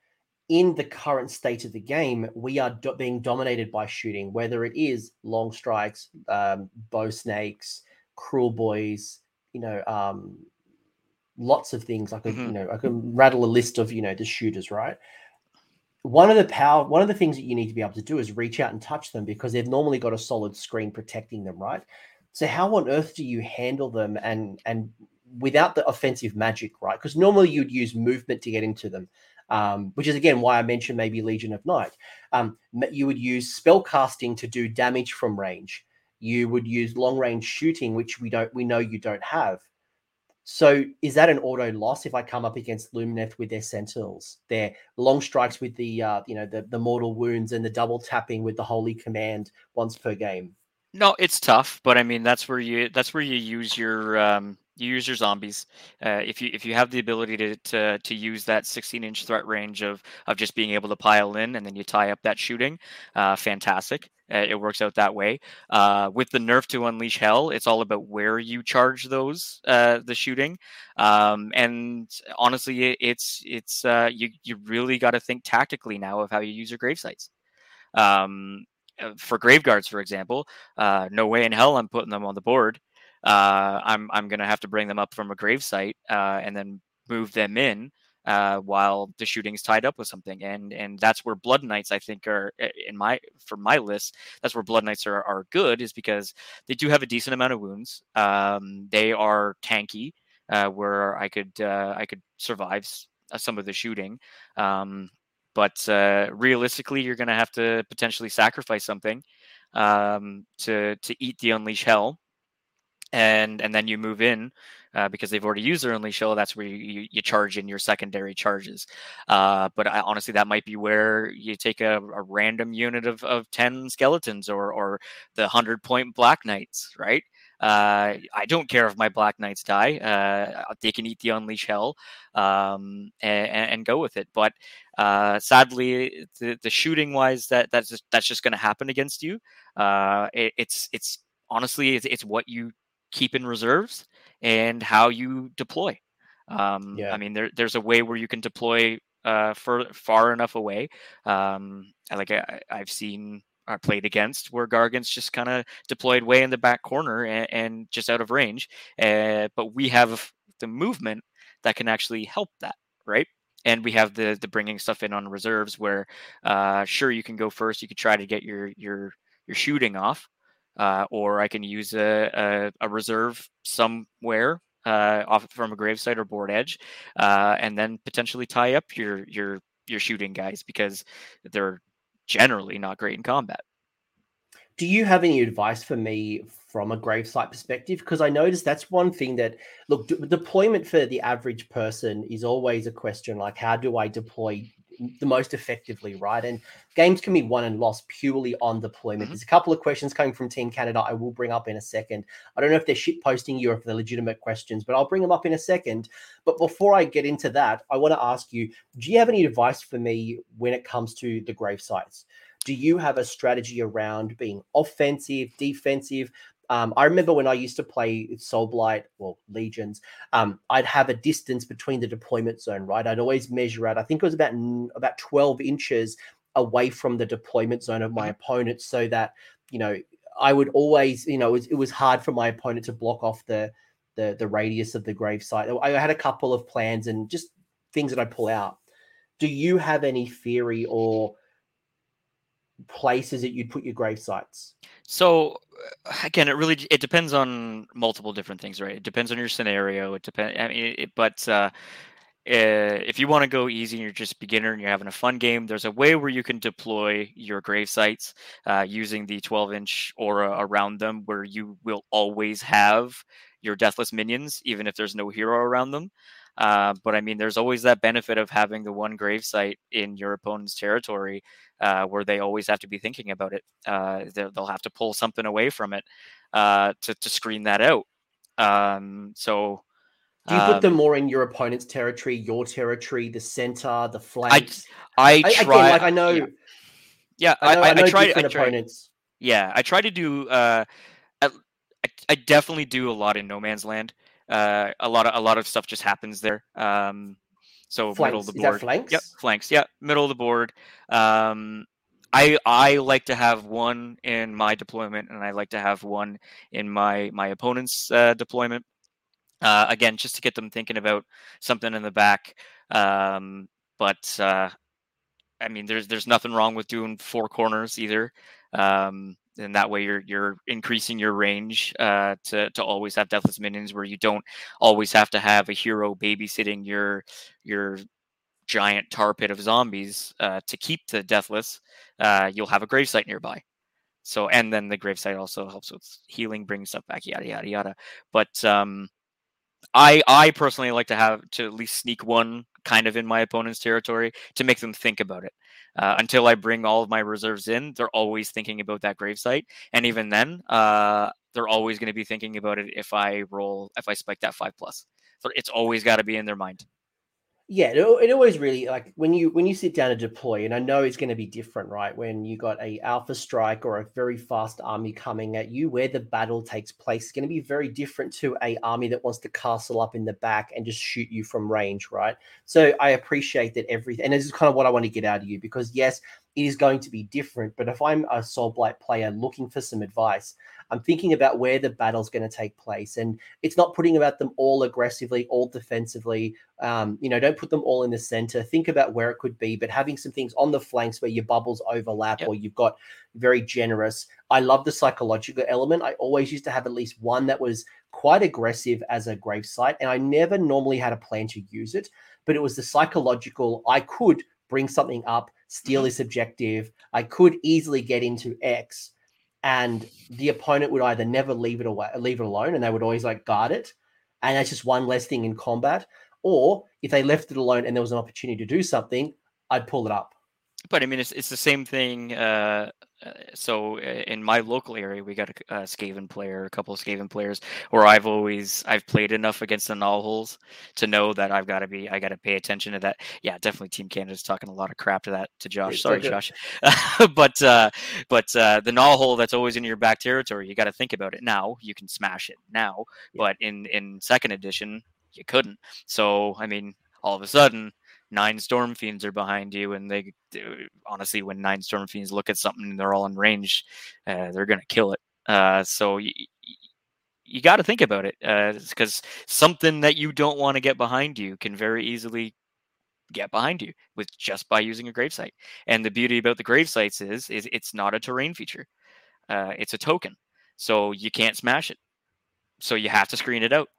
A: in the current state of the game, we are do- being dominated by shooting, whether it is long strikes, um, bow snakes, Kruleboyz, you know, um, lots of things. I could, you
B: Mhm.
A: know, I can rattle a list of, you know, the shooters, right? One of the power, one of the things that you need to be able to do is reach out and touch them because they've normally got a solid screen protecting them, right? So how on earth do you handle them and and without the offensive magic, right? Because normally you'd use movement to get into them um, which is again why I mentioned maybe Legion of Night. Um, you would use spell casting to do damage from range. You would use long range shooting, which we don't we know you don't have. So is that an auto loss if I come up against Lumineth with their Sentinels, their long strikes with the uh, you know the the mortal wounds and the double tapping with the Holy Command once per game?
B: No, it's tough, but I mean that's where you that's where you use your um, you use your zombies. Uh, if you if you have the ability to, to to use that 16 inch threat range of of just being able to pile in and then you tie up that shooting, uh, fantastic. Uh, it works out that way. Uh, with the nerf to unleash hell, it's all about where you charge those uh, the shooting. Um, and honestly, it's it's uh, you you really got to think tactically now of how you use your grave sites. Um, for grave guards, for example, no way in hell I'm putting them on the board uh, I'm I'm gonna have to bring them up from a gravesite uh, and then move them in uh, while the shooting's tied up with something. And and that's where Blood Knights I think are in my for my list. That's where Blood Knights are are good is because they do have a decent amount of wounds. Um, they are tanky, uh, where I could uh, I could survive uh, some of the shooting. Um, but uh, realistically, you're going to have to potentially sacrifice something um, to to eat the unleash hell and and then you move in uh, because they've already used their unleash hell. That's where you, you, you charge in your secondary charges. Uh, but I, honestly, that might be where you take a, a, random unit of, of ten skeletons or or the hundred point black knights, right? Uh, I don't care if my black knights die. Uh, they can eat the unleash hell um, and, and, go with it. But uh, sadly, the, the shooting wise, that that's just, that's just going to happen against you. Uh, it, it's it's honestly it's, it's what you keep in reserves and how you deploy. Um, yeah. I mean, there, there's a way where you can deploy uh, for far enough away. Um, like I, have seen uh, played against where Gargant's just kind of deployed way in the back corner and, and just out of range. Uh, but we have the movement that can actually help that, right? And we have the the bringing stuff in on reserves where, uh, sure, you can go first. You could try to get your your your shooting off, uh, or I can use a, a, a reserve somewhere uh, off from a gravesite or board edge, uh, and then potentially tie up your your your shooting guys because they're generally not great in combat.
A: Do you have any advice for me from a gravesite perspective? Because I noticed that's one thing that look de- deployment for the average person is always a question like how do I deploy the most effectively, right? And games can be won and lost purely on deployment. Mm-hmm. There's a couple of questions coming from Team Canada I will bring up in a second. I don't know if they're shit posting you or if they're legitimate questions, but I'll bring them up in a second. But before I get into that, I want to ask you do you have any advice for me when it comes to the grave sites? Do you have a strategy around being offensive, defensive? Um, I remember when I used to play Soul Blight or Legions, um, I'd have a distance between the deployment zone, right? I'd always measure out. I think it was about about twelve inches away from the deployment zone of my mm-hmm. opponent, so that you know I would always, you know, it was, it was hard for my opponent to block off the the the radius of the grave site. I had a couple of plans and just things that I pull out. Do you have any theory or places that you'd put your grave sites?
B: So uh, again, it really it depends on multiple different things, right? It depends on your scenario. It depends. I mean, it, but uh, uh, if you want to go easy and you're just beginner and you're having a fun game, there's a way where you can deploy your grave sites uh, using the 12 inch aura around them, where you will always have your deathless minions, even if there's no hero around them. Uh, but I mean, there's always that benefit of having the one grave site in your opponent's territory uh, where they always have to be thinking about it. Uh, they'll have to pull something away from it uh, to, to screen that out. Um, so.
A: Do you put them um more in your opponent's territory, your territory, the center, the flanks?
B: I, I, try. Again,
A: like I know.
B: Yeah, yeah I, I, I, I try. I try, opponents. Yeah, I try to do. Uh, I, I definitely do a lot in No Man's Land. Uh, a lot of a lot of stuff just happens there. Um, so
A: flanks.
B: middle of the board.
A: flanks?
B: Yep, flanks. Yeah, middle of the board. Um, I I like to have one in my deployment, and I like to have one in my my opponent's uh, deployment. Uh, again, just to get them thinking about something in the back. Um, but uh, I mean, there's there's nothing wrong with doing four corners either. Um, and that way you're you're increasing your range uh, to to always have deathless minions where you don't always have to have a hero babysitting your your giant tar pit of zombies uh, to keep the deathless. Uh, you'll have a gravesite nearby. So and then the gravesite also helps with healing, bringing stuff back, yada yada yada. But um, I I personally like to have to at least sneak one kind of in my opponent's territory to make them think about it. Uh, until I bring all of my reserves in, they're always thinking about that gravesite, and even then, uh, they're always going to be thinking about it if I roll if I spike that five plus. So it's always got to be in their mind.
A: Yeah, it, always really like when you when you sit down to deploy, and I know it's going to be different, right? When you got a alpha strike or a very fast army coming at you, where the battle takes place, is going to be very different to a army that wants to castle up in the back and just shoot you from range, right? So I appreciate that everything, and this is kind of what I want to get out of you because yes, it is going to be different. But if I'm a Soul Blight player looking for some advice, I'm thinking about where the battle's going to take place, and it's not putting about them all aggressively, all defensively. Um, you know, don't put them all in the center. Think about where it could be, but having some things on the flanks where your bubbles overlap, yep. or you've got very generous. I love the psychological element. I always used to have at least one that was quite aggressive as a gravesite, and I never normally had a plan to use it, but it was the psychological. I could bring something up, steal mm-hmm. this objective. I could easily get into X and the opponent would either never leave it away, leave it alone, and they would always like guard it, and that's just one less thing in combat. Or if they left it alone and there was an opportunity to do something, I'd pull it up.
B: But I mean, it's it's the same thing. Uh, uh so in my local area, we got a, a Skaven player, a couple of Skaven players, where I've always I've played enough against the Gnawholes to know that I've got to be I got to pay attention to that. Yeah, definitely Team Canada's talking a lot of crap to that to Josh. It's Sorry, Josh. but uh, but uh, the Gnawhole that's always in your back territory, you got to think about it now. You can smash it now, yeah. but in in second edition, you couldn't. So I mean, all of a sudden nine storm fiends are behind you and they honestly when nine storm fiends look at something and they're all in range uh, they're gonna kill it. Uh, so you, you got to think about it because uh, something that you don't want to get behind you can very easily get behind you with just by using a gravesite. And the beauty about the gravesites is is it's not a terrain feature. Uh, it's a token so you can't smash it. So you have to screen it out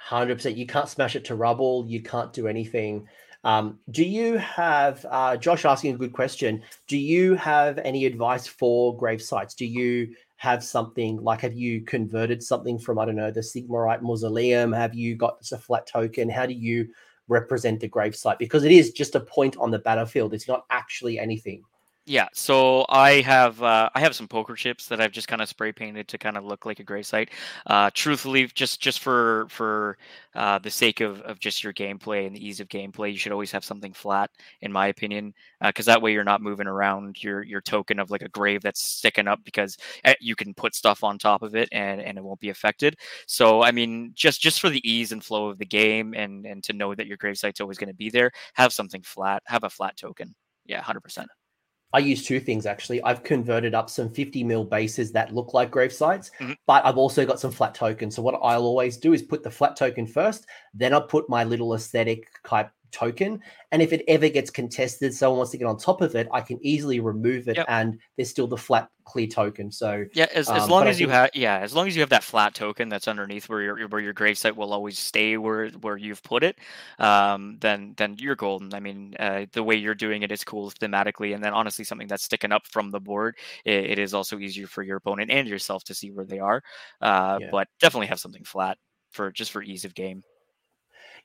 A: Hundred percent. You can't smash it to rubble. You can't do anything. Um, do you have uh, Josh asking a good question? Do you have any advice for grave sites? Do you have something like have you converted something from I don't know the Sigmarite mausoleum? Have you got a flat token? How do you represent the grave site? Because it is just a point on the battlefield. It's not actually anything.
B: Yeah, so I have uh, I have some poker chips that I've just kind of spray painted to kind of look like a grave site. Uh, truthfully, just just for for uh, the sake of, of just your gameplay and the ease of gameplay, you should always have something flat, in my opinion, because uh, that way you're not moving around your your token of like a grave that's sticking up because eh, you can put stuff on top of it and and it won't be affected. So I mean, just just for the ease and flow of the game and and to know that your grave site's always going to be there, have something flat, have a flat token. Yeah, hundred percent.
A: I use two things actually. I've converted up some 50 mil bases that look like grave sites, mm-hmm. but I've also got some flat tokens. So what I'll always do is put the flat token first, then I'll put my little aesthetic type token. And if it ever gets contested, someone wants to get on top of it, I can easily remove it, yep. and there's still the flat clear token. So
B: yeah, as, as um, long as you have yeah, as long as you have that flat token that's underneath where your where your gravesite will always stay where where you've put it, um, then then you're golden. I mean, uh, the way you're doing it is cool thematically, and then honestly, something that's sticking up from the board, it, it is also easier for your opponent and yourself to see where they are. Uh, yeah. But definitely have something flat for just for ease of game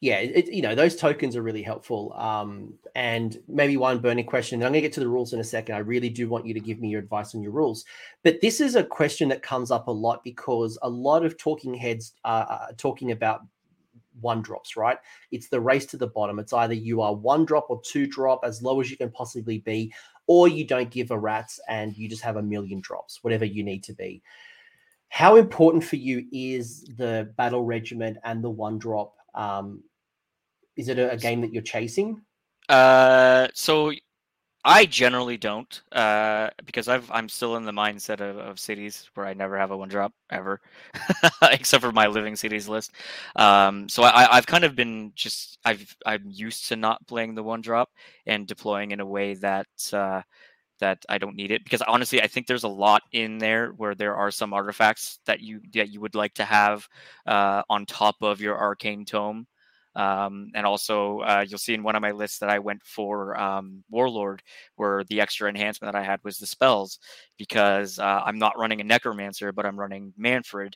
A: yeah, it, you know, those tokens are really helpful. Um, and maybe one burning question. I'm going to get to the rules in a second. I really do want you to give me your advice on your rules. But this is a question that comes up a lot because a lot of talking heads are talking about one drops, right? It's the race to the bottom. It's either you are one drop or two drop, as low as you can possibly be, or you don't give a rat's and you just have a million drops, whatever you need to be. How important for you is the battle regiment and the one drop um, is it a, a game that you're chasing?
B: Uh, so I generally don't, uh, because I've I'm still in the mindset of, of cities where I never have a one drop ever, except for my living cities list. Um, so I, I've kind of been just I've I'm used to not playing the one drop and deploying in a way that uh, that I don't need it because honestly I think there's a lot in there where there are some artifacts that you that you would like to have uh, on top of your arcane tome. Um, and also, uh, you'll see in one of my lists that I went for um, Warlord, where the extra enhancement that I had was the spells, because uh, I'm not running a Necromancer, but I'm running Mannfred,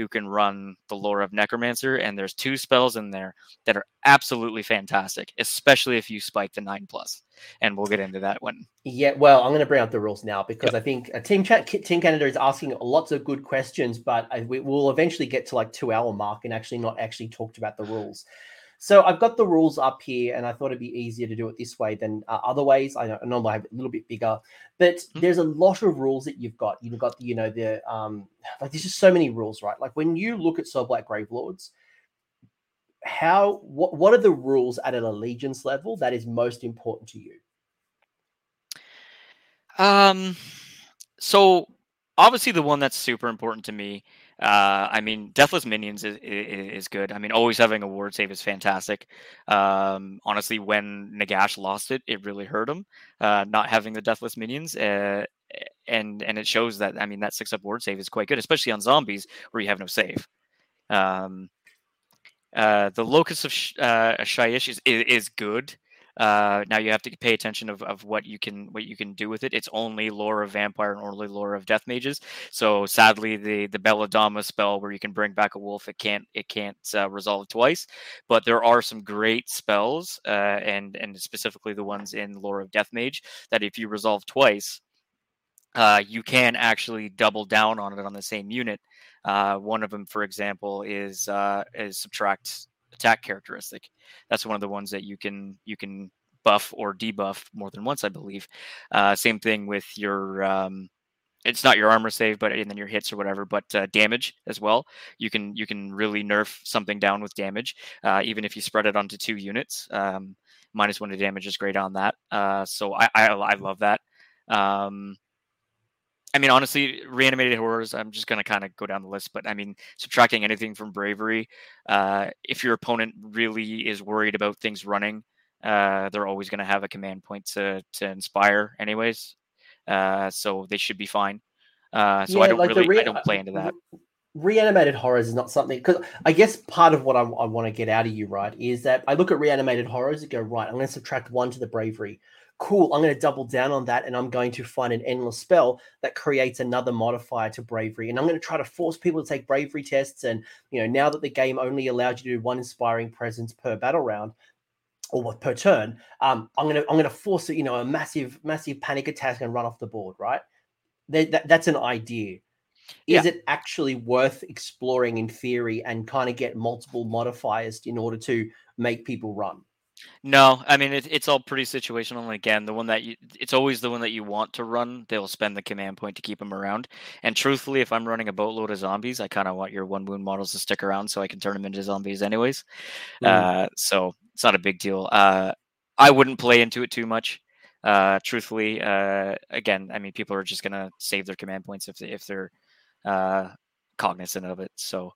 B: who can run the lore of Necromancer, and there's two spells in there that are absolutely fantastic, especially if you spike the nine plus. And we'll get into that one.
A: Yeah, well, I'm going to bring up the rules now because yep. I think uh, Team Chat, Team Canada is asking lots of good questions, but I, we, will eventually get to like two hour mark and actually not actually talked about the rules. So I've got the rules up here, and I thought it'd be easier to do it this way than uh, other ways. I, I normally have it a little bit bigger, but mm-hmm. there's a lot of rules that you've got. You've got, the, you know, the um, like there's just so many rules, right? Like when you look at Soul grave lords, how what what are the rules at an allegiance level that is most important to you?
B: Um, so obviously the one that's super important to me uh, I mean, Deathless Minions is, is, is, good. I mean, always having a ward save is fantastic. Um, honestly, when Nagash lost it, it really hurt him uh, not having the Deathless Minions. Uh, and and it shows that I mean that six up ward save is quite good, especially on zombies where you have no save. Um, uh, the Locus of Sh- uh, Shyish is, is, is good. Uh, now you have to pay attention of, of what you can what you can do with it. It's only lore of vampire and only lore of death mages. So sadly, the the Belladamma spell where you can bring back a wolf, it can't it can't uh, resolve twice. But there are some great spells, uh, and and specifically the ones in lore of death mage that if you resolve twice, uh, you can actually double down on it on the same unit. Uh, one of them, for example, is uh, is subtract attack characteristic. That's one of the ones that you can you can buff or debuff more than once, I believe. Uh, same thing with your um, it's not your armor save, but and then your hits or whatever, but uh, damage as well. You can you can really nerf something down with damage, uh, even if you spread it onto two units. Um, minus one to damage is great on that. Uh, so I, I, I love that. Um, I mean, honestly, reanimated horrors. I'm just gonna kind of go down the list, but I mean, subtracting anything from bravery. Uh, if your opponent really is worried about things running, uh, they're always gonna have a command point to to inspire, anyways. Uh, so they should be fine. Uh, so yeah, I don't like really, re- I don't play into that.
A: Reanimated horrors is not something because I guess part of what I, I want to get out of you, right, is that I look at reanimated horrors and go, right, I'm going to subtract one to the bravery cool, I'm going to double down on that and I'm going to find an endless spell that creates another modifier to bravery. And I'm going to try to force people to take bravery tests. And, you know, now that the game only allows you to do one inspiring presence per battle round, or per turn, um, I'm gonna I'm gonna force it, you know, a massive massive panic attack and run off the board, right? That, that, that's an idea. Is yeah. it actually worth exploring in theory and kind of get multiple modifiers in order to make people run?
B: No, I mean it, it's all pretty situational. And again, the one that you, it's always the one that you want to run. They'll spend the command point to keep them around. And truthfully, if I'm running a boatload of zombies, I kind of want your one wound models to stick around so I can turn them into zombies anyways. Mm. Uh, so it's not a big deal. Uh, I wouldn't play into it too much. Uh, truthfully, uh, again, I mean, people are just gonna save their command points if they, if they're uh, cognizant of it. So,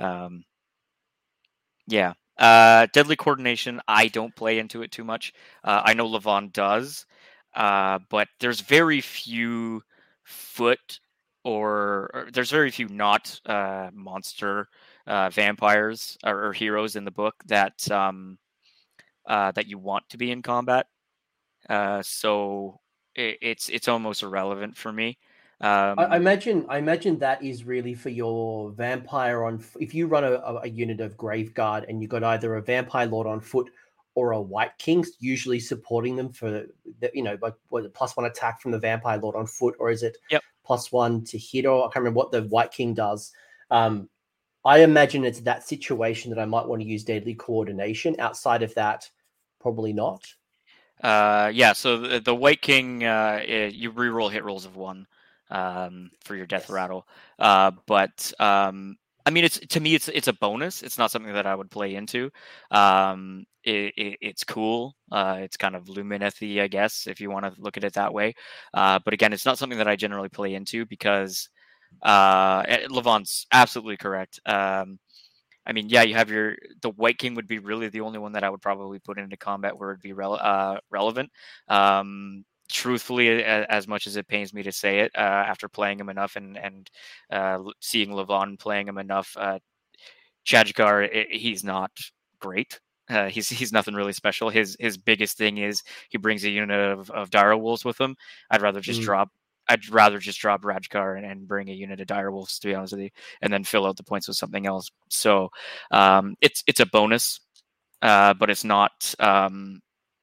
B: um, yeah, uh, deadly coordination, I don't play into it too much. Uh, I know Levon does, uh, but there's very few foot or, or there's very few not uh, monster uh, vampires or, or, heroes in the book that um, uh, that you want to be in combat. so it, it's it's almost irrelevant for me.
A: Um, I, I, imagine I imagine that is really for your vampire on. If you run a, a unit of Grave Guard and you've got either a vampire lord on foot or a Wight King, usually supporting them for the, you know like what plus one attack from the vampire lord on foot, or is it
B: yep.
A: plus one to hit? Or I can't remember what the Wight King does. Um, I imagine it's that situation that I might want to use deadly coordination. Outside of that, probably not.
B: Uh, yeah. So the, the Wight King, uh, eh, you reroll hit rolls of one um, for your death yes. rattle. Uh, but um, I mean, it's to me, it's it's a bonus. It's not something that I would play into. Um, it, it, it's cool. Uh, it's kind of luminethy, I guess, if you want to look at it that way. Uh, but again, it's not something that I generally play into because uh, eh, Levon's absolutely correct. Um, I mean, yeah, you have your the Wight King would be really the only one that I would probably put into combat where it'd be re- uh, relevant. Um, truthfully, as much as it pains me to say it, uh, after playing him enough and and uh, seeing Levon playing him enough, uh, Chadgar, he's not great. Uh, he's he's nothing really special. His his biggest thing is he brings a unit of, of Dire wolves with him. I'd rather just mm. drop I'd rather just drop Radukar and, and, bring a unit of dire wolves to be honest with you, and then fill out the points with something else. So um, it's it's a bonus, uh, but it's not. Um,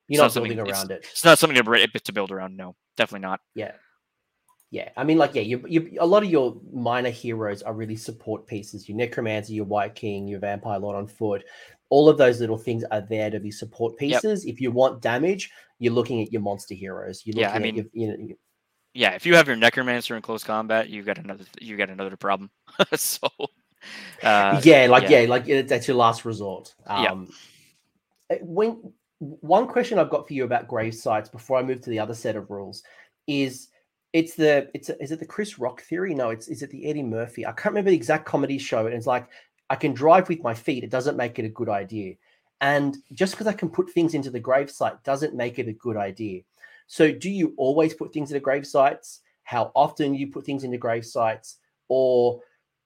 A: You're not building around
B: it's,
A: it.
B: It's not something to to build around. No, definitely not.
A: Yeah. Yeah, I mean, like, yeah, you, you, a lot of your minor heroes are really support pieces. Your Necromancer, your Wight King, your Vampire Lord on foot all of those little things are there to be support pieces. Yep. If you want damage, you're looking at your monster heroes. You're
B: yeah, I mean,
A: your, you know,
B: yeah, if you have your necromancer in close combat, you've got another you got another problem. so
A: uh, yeah, like yeah. yeah. like that's your last resort. Um, yeah. When one question I've got for you about grave sites before I move to the other set of rules is it's the it's is it the Chris Rock theory? No, it's is it the Eddie Murphy? I can't remember the exact comedy show. And it's like I can drive with my feet. It doesn't make it a good idea. And just because I can put things into the gravesite doesn't make it a good idea. So, do you always put things into grave sites? How often you put things into grave sites? Or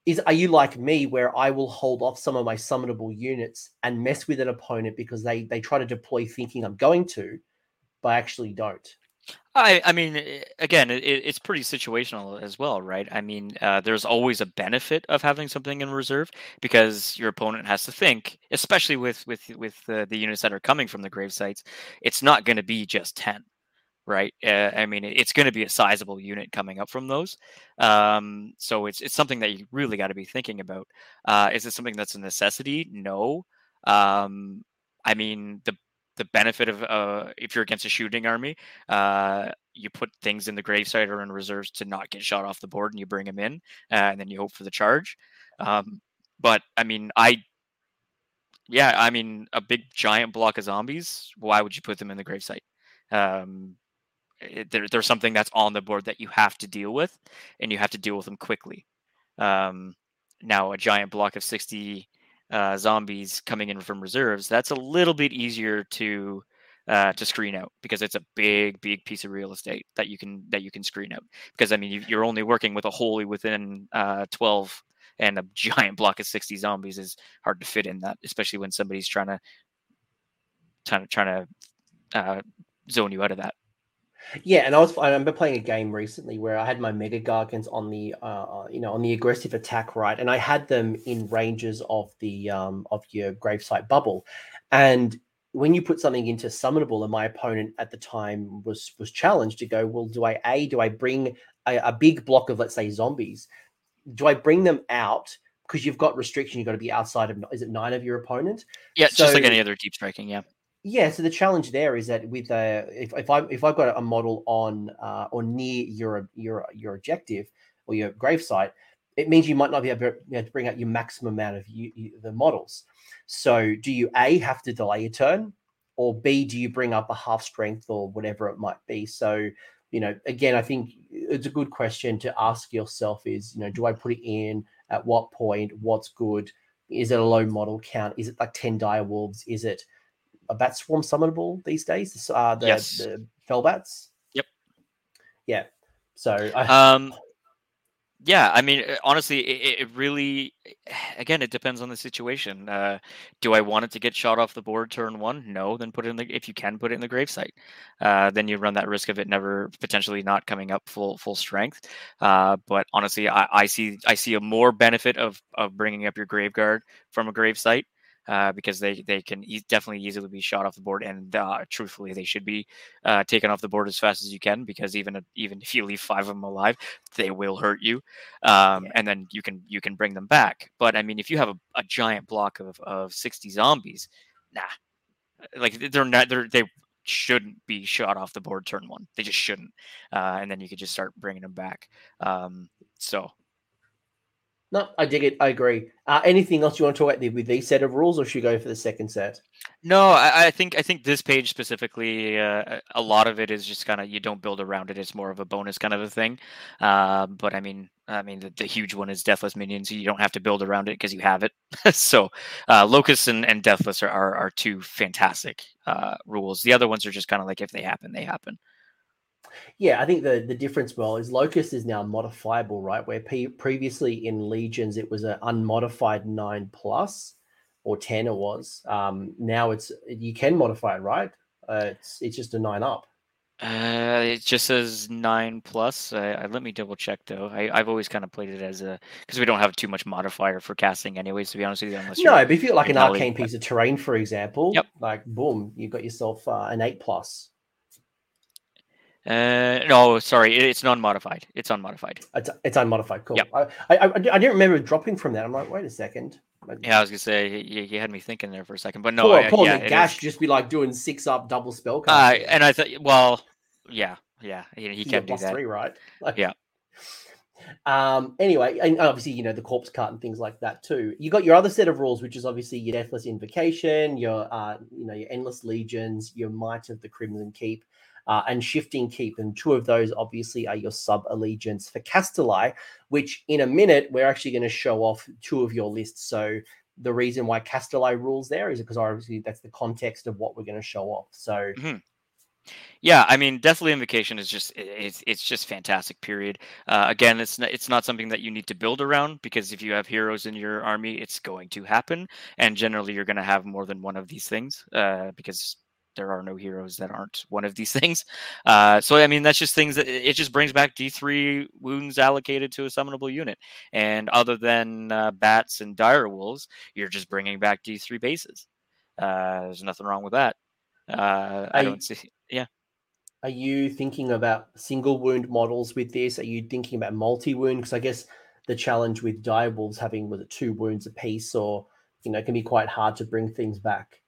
A: is are you like me where I will hold off some of my summonable units and mess with an opponent because they they try to deploy thinking I'm going to, but I actually don't?
B: I, I mean, eh, again, it, it's pretty situational as well, right? I mean, uh, there's always a benefit of having something in reserve because your opponent has to think, especially with with with the, units that are coming from the grave sites. It's not going to be just ten, right? Uh, I mean, it's going to be a sizable unit coming up from those. Um, so it's it's something that you really got to be thinking about. Uh, is it something that's a necessity? No. Um, I mean, the the benefit of uh, if you're against a shooting army, uh, you put things in the gravesite or in reserves to not get shot off the board, and you bring them in, uh, and then you hope for the charge. Um, but I mean, I, yeah, I mean, a big giant block of zombies. Why would you put them in the gravesite? Um, there, there's something that's on the board that you have to deal with, and you have to deal with them quickly. Um, now, a giant block of 60 uh, zombies coming in from reserves, that's a little bit easier to uh, to screen out because it's a big, big piece of real estate that you can that you can screen out. Because I mean, you, are only working with a wholly within uh, 12, and a giant block of 60 zombies is hard to fit in that, especially when somebody's trying to trying to trying to uh, zone you out of that.
A: Yeah, and I was I remember playing a game recently where I had my mega gargants on the uh, uh, you know on the aggressive attack right, and I had them in ranges of the um of your gravesite bubble, and when you put something into summonable, and my opponent at the time was was challenged to go, well, do I a do I bring a, a big block of let's say zombies? Do I bring them out because you've got restriction? You've got to be outside of is it nine of your opponent?
B: Yeah, so, just like any other deep striking. Yeah.
A: Yeah, so the challenge there is that with uh, if if I if I've got a model on uh, or near your your your objective or your gravesite, it means you might not be able to, be able to bring out your maximum amount of you, you, the models. So, do you a have to delay a turn, or b do you bring up a half strength or whatever it might be? So, you know, again, I think it's a good question to ask yourself: is you know, do I put it in at what point? What's good? Is it a low model count? Is it like ten dire wolves? Is it a bat swarm summonable these days? Uh, the, yes. the fell bats.
B: Yep.
A: Yeah. So
B: um, yeah, I mean, uh, honestly, it, it, really, again, it depends on the situation. Uh, do I want it to get shot off the board turn one? No, then put it in the. If you can put it in the gravesite, uh, then you run that risk of it never potentially not coming up full full strength. Uh, but honestly, I, I see I see a more benefit of of bringing up your graveguard from a gravesite uh, because they they can e- definitely easily be shot off the board, and uh, truthfully, they should be uh, taken off the board as fast as you can because even even if you leave five of them alive, they will hurt you, um, yeah. and then you can you can bring them back. But I mean, if you have a, a giant block of of sixty zombies, nah, like they're not they're they shouldn't be shot off the board turn one. They just shouldn't, uh, and then you could just start bringing them back. Um, so
A: no, I dig it. I agree. Uh, anything else you want to talk about with these set of rules, or should you go for the second set?
B: No, I, I think I think this page specifically, uh, a lot of it is just kind of you don't build around it. It's more of a bonus kind of a thing. Uh, but I mean, I mean, the, the, huge one is Deathless minions. You don't have to build around it because you have it. so, uh, Locus and, and Deathless are, are, are two fantastic uh, rules. The other ones are just kind of like if they happen, they happen.
A: Yeah, I think the the difference, well, is Locus is now modifiable, right? Where p- previously in Legions it was an unmodified nine plus or ten, it was. Um, now it's you can modify it, right? Uh, it's it's just a nine up.
B: Uh, it just says nine plus. I, I, let me double check though. I, I've always kind of played it as a because we don't have too much modifier for casting, anyways. To be honest with you, unless
A: no, but if you like an arcane piece of terrain, for example,
B: yep.
A: like boom, you've got yourself uh, an eight plus.
B: Uh, no, sorry, it's non-modified. It's unmodified.
A: It's, it's unmodified. Cool.
B: Yep.
A: I, I, I, I didn't remember dropping from that. I'm like, wait a second.
B: Yeah, I was gonna say you, you had me thinking there for a second, but no,
A: poor, poor
B: yeah,
A: Gash just be like doing six up double spell.
B: Uh, and I thought, well, yeah, yeah, he, he can do that.
A: Three, right? Like,
B: Yeah.
A: Um. Anyway, and obviously, you know the corpse cart and things like that too. You got your other set of rules, which is obviously your deathly invocation, your uh, you know, your endless legions, your might of the crimson keep, uh, and shifting keep. And two of those obviously are your sub allegiance for Kastelai, which in a minute we're actually going to show off two of your lists. So the reason why Kastelai rules there is because obviously that's the context of what we're going to show off. So.
B: Mm-hmm. Yeah, I mean, Deathly Invocation is just it's it's just fantastic. Period. Uh, again, it's not, it's not something that you need to build around because if you have heroes in your army, it's going to happen, and generally you're going to have more than one of these things uh, because there are no heroes that aren't one of these things. Uh, so I mean, that's just things that it just brings back D3 wounds allocated to a summonable unit, and other than uh, bats and dire wolves, you're just bringing back D3 bases. Uh, there's nothing wrong with that. Uh, I don't see. Yeah.
A: Are you thinking about single wound models with this? Are you thinking about multi wound? Because I guess the challenge with dire wolves having was it two wounds a piece, or you know, it can be quite hard to bring things back.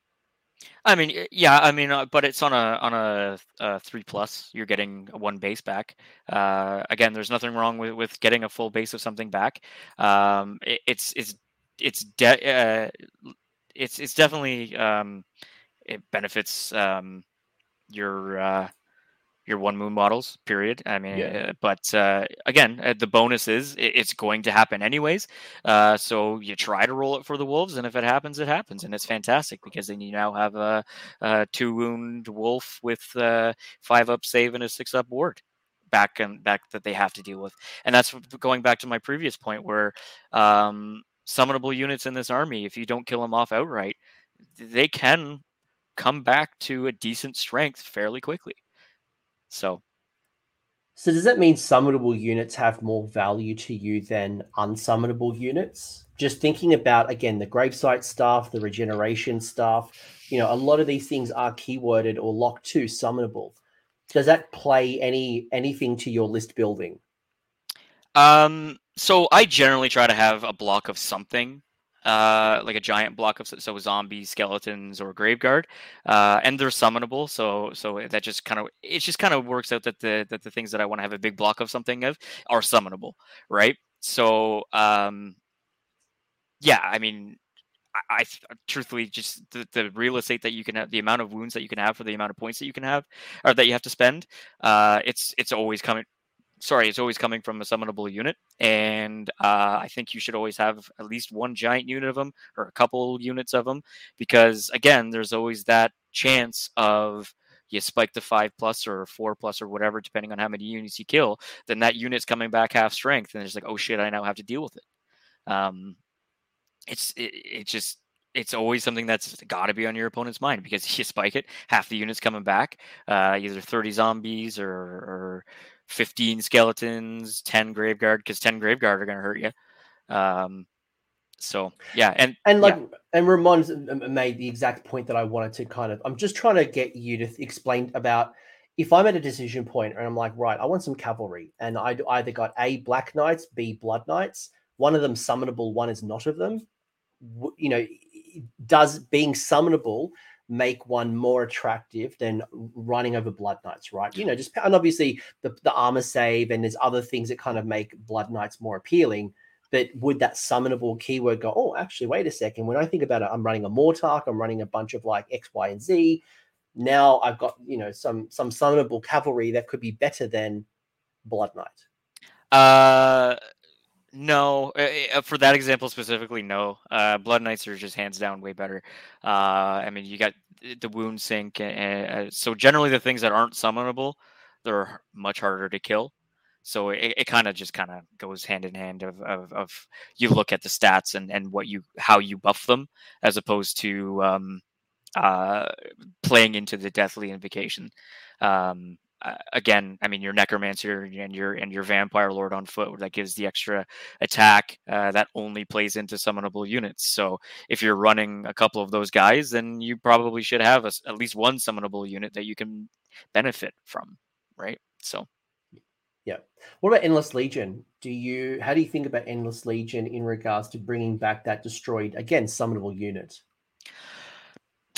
B: I mean, yeah, I mean, uh, but it's on a on a, a three plus. You're getting one base back. Uh, again, there's nothing wrong with, with getting a full base of something back. Um, it, it's it's it's de- uh, it's it's definitely um, it benefits um, your uh, your one moon models. Period. I mean,
A: Yeah.
B: uh, but uh, again, uh, the bonus is it's going to happen anyways. Uh, so you try to roll it for the wolves, and if it happens, it happens, and it's fantastic because then you now have a, a two wound wolf with uh, five up save and a six up ward back and back that they have to deal with, and that's going back to my previous point where um, summonable units in this army, if you don't kill them off outright, they can come back to a decent strength fairly quickly. So,
A: So does that mean summonable units have more value to you than unsummonable units? Just thinking about again the gravesite stuff, the regeneration stuff, you know, a lot of these things are keyworded or locked to summonable. Does that play any anything to your list building?
B: um, so I generally try to have a block of something, uh, like a giant block of so zombies, skeletons, or graveguard, uh, and they're summonable. So so that just kind of it just kind of works out that the that the things that I want to have a big block of something of are summonable, right? So um, yeah, I mean. I, I truthfully just the, the real estate that you can have, the amount of wounds that you can have for the amount of points that you can have, or that you have to spend. Uh, it's it's always coming sorry, it's always coming from a summonable unit. And uh, I think you should always have at least one giant unit of them or a couple units of them because, again, there's always that chance of you spike to five plus or four plus or whatever, depending on how many units you kill. Then that unit's coming back half strength, and it's like, oh shit, I now have to deal with it. Um, it's it, it just it's always something that's got to be on your opponent's mind because you spike it, half the units coming back, uh, either 30 zombies or, or 15 skeletons, 10 graveguard, because 10 graveguard are going to hurt you. Um, so yeah, and
A: And like,
B: yeah.
A: and Ramon's made the exact point that I wanted to kind of. I'm just trying to get you to th- explain about if I'm at a decision point and I'm like, right, I want some cavalry, and I either got a Black Knights, B Blood Knights. One of them summonable, one is not of them. You know, does being summonable make one more attractive than running over Blood Knights? Right? You know, just and obviously the the armor save and there's other things that kind of make Blood Knights more appealing but would that summonable keyword go, oh, actually, wait a second. When I think about it, I'm running a Mortarch, I'm running a bunch of like X, Y, and Z. Now I've got, you know, some some summonable cavalry that could be better than Blood Knight.
B: Uh, no, uh, uh, for that example specifically, no. Uh, Blood Knights are just hands down way better. Uh, I mean, you got the wound sink, and, uh, so generally the things that aren't summonable, they're much harder to kill. So it, it kind of just kind of goes hand in hand of, of, of you look at the stats and, and what you how you buff them as opposed to um, uh, playing into the deathly invocation. Um, uh, again, I mean, your necromancer and your and your vampire lord on foot that gives the extra attack uh, that only plays into summonable units. So if you're running a couple of those guys, then you probably should have a, at least one summonable unit that you can benefit from, right? So.
A: Yeah. What about Endless Legion? Do you how do you think about Endless Legion in regards to bringing back that destroyed again summonable unit?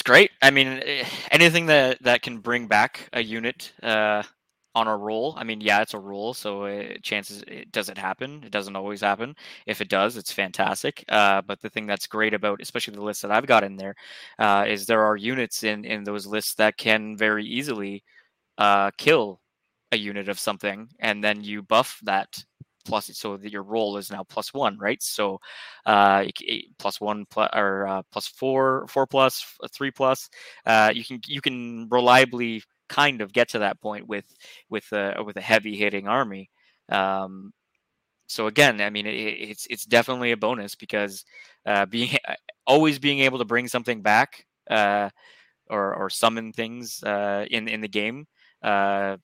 B: Great. I mean, eh, anything that that can bring back a unit uh, on a roll. I mean, yeah, it's a roll, so it, chances it does it happen. It doesn't always happen. If it does, it's fantastic. Uh, but the thing that's great about, especially the list that I've got in there, uh, is there are units in in those lists that can very easily uh, kill a unit of something, and then you buff that plus so that your roll is now plus one, right? So uh, plus one plus, or uh, plus four, four plus, three plus. Uh, you can you can reliably kind of get to that point with with a with a heavy hitting army. Um, so again, I mean, it, it's it's definitely a bonus because uh, being always being able to bring something back uh, or or summon things uh, in in the game, uh,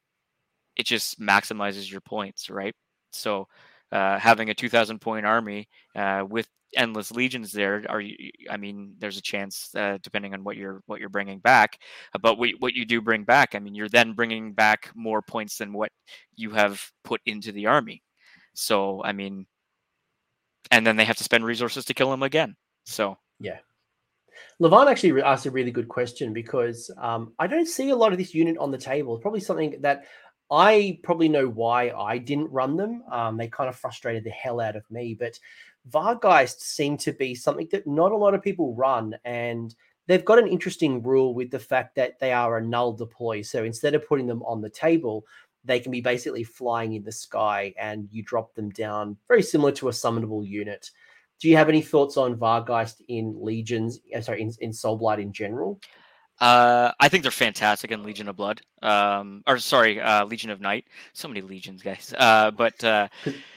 B: it just maximizes your points, right? So uh, having a 2,000 point army uh, with endless legions there are you i mean there's a chance uh, depending on what you're what you're bringing back but what, what you do bring back i mean you're then bringing back more points than what you have put into the army. So i mean and then they have to spend resources to kill him again. So.
A: Yeah. Levon actually asked a really good question because um, I don't see a lot of this unit on the table. Probably something that I probably know why I didn't run them. Um, they kind of frustrated the hell out of me, but Vargheist seem to be something that not a lot of people run, and they've got an interesting rule with the fact that they are a null deploy. So instead of putting them on the table, they can be basically flying in the sky, and you drop them down, very similar to a summonable unit. Do you have any thoughts on Vargheist in Legions? Uh, sorry, in, in Soulblight in general?
B: Uh, I think they're fantastic in Legion of Blood. Um, or sorry, uh, Legion of Night. So many legions, guys. Uh, but uh,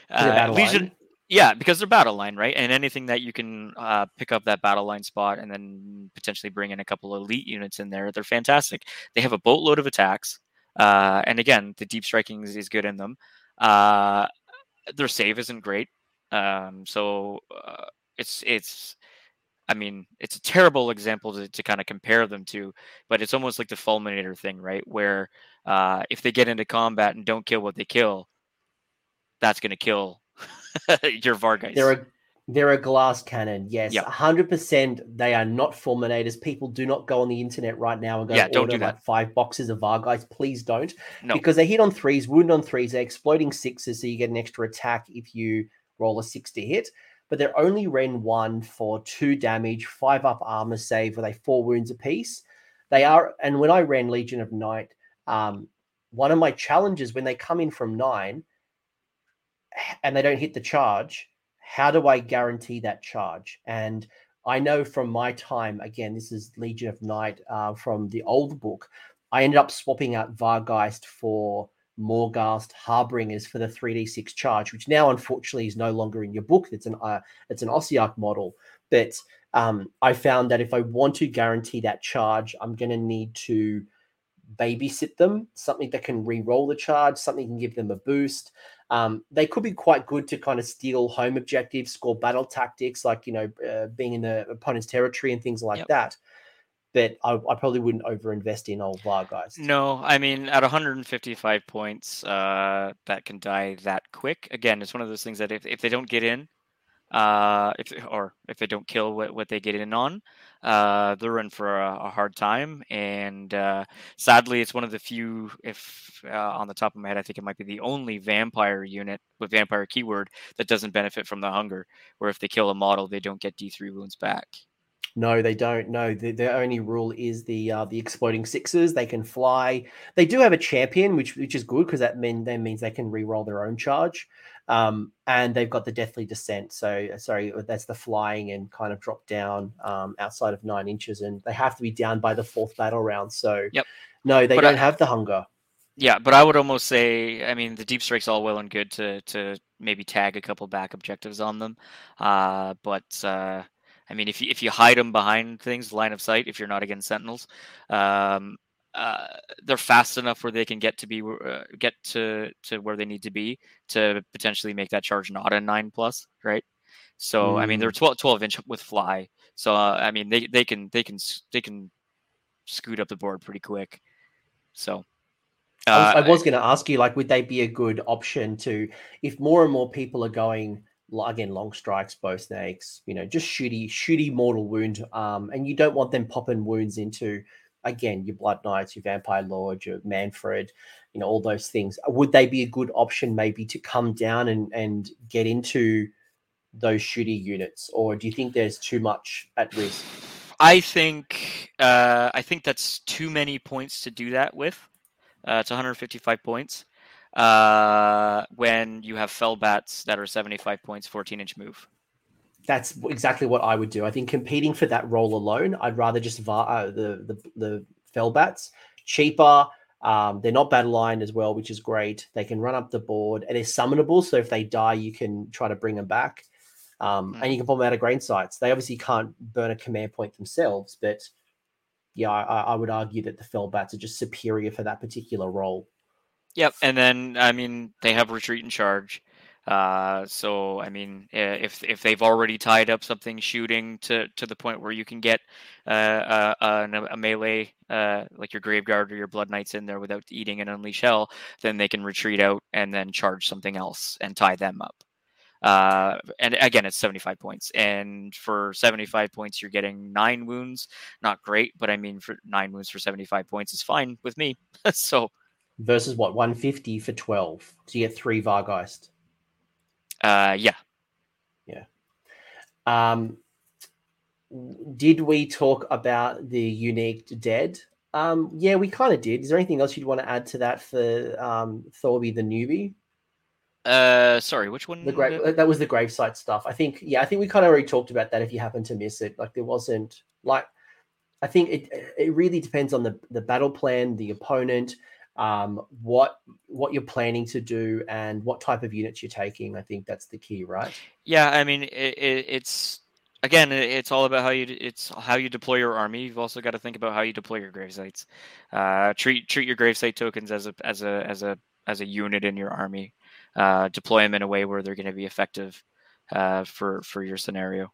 B: uh Legion, yeah, because they're battle line, right? And anything that you can uh, pick up that battle line spot and then potentially bring in a couple of elite units in there, they're fantastic. They have a boatload of attacks, uh, and again, the deep striking is, is good in them. Uh, their save isn't great, um, so uh, it's it's I mean, it's a terrible example to, to kind of compare them to, but it's almost like the Fulminator thing, right? Where uh, if they get into combat and don't kill what they kill, that's going to kill your Vargheist.
A: They're a they're a glass cannon. Yes, hundred percent. They are not fulminators. People do not go on the internet right now and go yeah, order do like five boxes of Vargheist. Please don't, no. because they hit on threes, wound on threes. They're exploding sixes, so you get an extra attack if you roll a six to hit but they're only ren one for two damage, five up armor save with a four wounds apiece. They are, and when I ran Legion of Night, um, one of my challenges when they come in from nine and they don't hit the charge, how do I guarantee that charge? And I know from my time, again, this is Legion of Night uh, from the old book. I ended up swapping out Vargheist for Morghast Harbingers for the 3d6 charge, which now unfortunately is no longer in your book. It's an uh, it's an Ossiarch model, but um, I found that if I want to guarantee that charge, I'm going to need to babysit them, something that can re-roll the charge, something can give them a boost. Um, they could be quite good to kind of steal home objectives, score battle tactics, like you know, uh, being in the opponent's territory and things like yep. that but I, I, probably wouldn't overinvest in old Vargheist.
B: No, I mean at 155 points, uh, that can die that quick. Again, it's one of those things that if, if they don't get in, uh, if or if they don't kill what, what they get in on, uh, they're in for a, a hard time. And uh, sadly, it's one of the few, if uh, on the top of my head, I think it might be the only vampire unit with vampire keyword that doesn't benefit from the hunger. Where if they kill a model, they don't get D3 wounds back.
A: No, they don't. No, the, their only rule is the uh, the exploding sixes. They can fly. They do have a champion, which which is good because that mean that means they can re-roll their own charge. Um, and they've got the deathly descent. So uh, sorry, that's the flying and kind of drop down um, outside of nine inches, and they have to be down by the fourth battle round. So
B: yep.
A: no, they but don't I, have the hunger.
B: Yeah, but I would almost say, I mean, the deep strike's all well and good to to maybe tag a couple back objectives on them, uh, but. Uh, I mean, if you, if you hide them behind things, line of sight, if you're not against sentinels, um, uh, they're fast enough where they can get to be uh, get to to where they need to be to potentially make that charge not a nine plus, right? So mm. I mean they're 12, 12 inch with fly, so uh, I mean they they can they can they can scoot up the board pretty quick. So
A: I was, uh, was going to ask you, like, would they be a good option to, if more and more people are going again long strikes, bow snakes, you know, just shooty, shooty mortal wound, um, and you don't want them popping wounds into, again, your blood knights, your vampire lord, your Mannfred, you know, all those things. Would they be a good option maybe to come down and and get into those shooty units, or do you think there's too much at risk?
B: I think uh, I think that's too many points to do that with. Uh, it's 155 points. Uh, when you have fell bats that are 75 points, 14 inch move.
A: That's exactly what I would do. I think competing for that role alone, I'd rather just va- uh, the, the the fell bats cheaper. Um, they're not battle line as well, which is great. They can run up the board and they're summonable. So if they die, you can try to bring them back. Um, mm. And you can pull them out of grave sites. They obviously can't burn a command point themselves, but yeah, I, I would argue that the fell bats are just superior for that particular role.
B: Yep, and then I mean they have retreat and charge. Uh, so I mean, if if they've already tied up something shooting to to the point where you can get uh, a, a, melee uh, like your graveguard or your blood knights in there without eating an unleash hell, then they can retreat out and then charge something else and tie them up. Uh, and again, it's 75 points. And for 75 points, you're getting nine wounds. Not great, but I mean, for nine wounds for 75 points is fine with me. so
A: versus what 150 for 12. So you get three Vargheist
B: Uh, yeah,
A: yeah. Um, did we talk about the unique dead? Um, yeah, we kind of did. Is there anything else you'd want to add to that for um, Thorby the newbie?
B: Uh, sorry, which one?
A: The grave that was the gravesite stuff. I think, yeah, I think we kind of already talked about that. If you happen to miss it, like there wasn't like, I think it it really depends on the the battle plan, the opponent, um, what what you're planning to do, and what type of units you're taking. I think that's the key, right?
B: Yeah, I mean, it, it, it's again, it's all about how you it's how you deploy your army. You've also got to think about how you deploy your gravesites. Uh, treat treat your grave site tokens as a as a as a as a unit in your army uh, deploy them in a way where they're going to be effective uh, for for your scenario.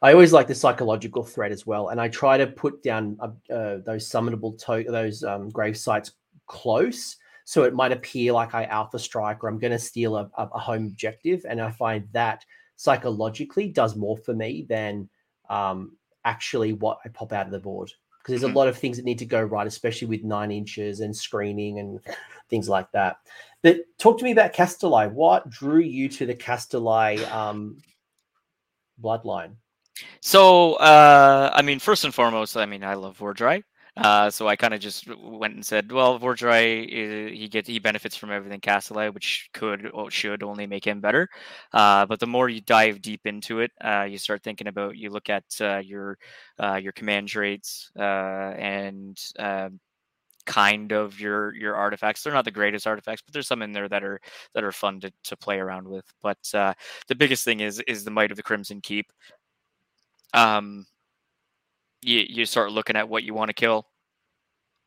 A: I always like the psychological threat as well, and I try to put down uh, uh those summonable to- those um, grave sites close, so it might appear like I alpha strike or I'm going to steal a, a, home objective, and I find that psychologically does more for me than um, actually what I pop out of the board because there's a mm-hmm. lot of things that need to go right, especially with nine inches and screening and things like that. But talk to me about Kastelai. What drew you to the Kastelai um, bloodline?
B: So, uh, I mean, first and foremost, I mean, I love Vhordrai. Uh, so I kind of just went and said, well, Vhordrai, eh, he gets he benefits from everything Kastelai, which could or should only make him better. Uh, but the more you dive deep into it, uh, you start thinking about you look at uh, your uh, your command traits uh, and um, kind of your your artifacts. They're not the greatest artifacts, but there's some in there that are that are fun to, to play around with. But uh, the biggest thing is is the might of the Crimson Keep. Um, you you start looking at what you want to kill,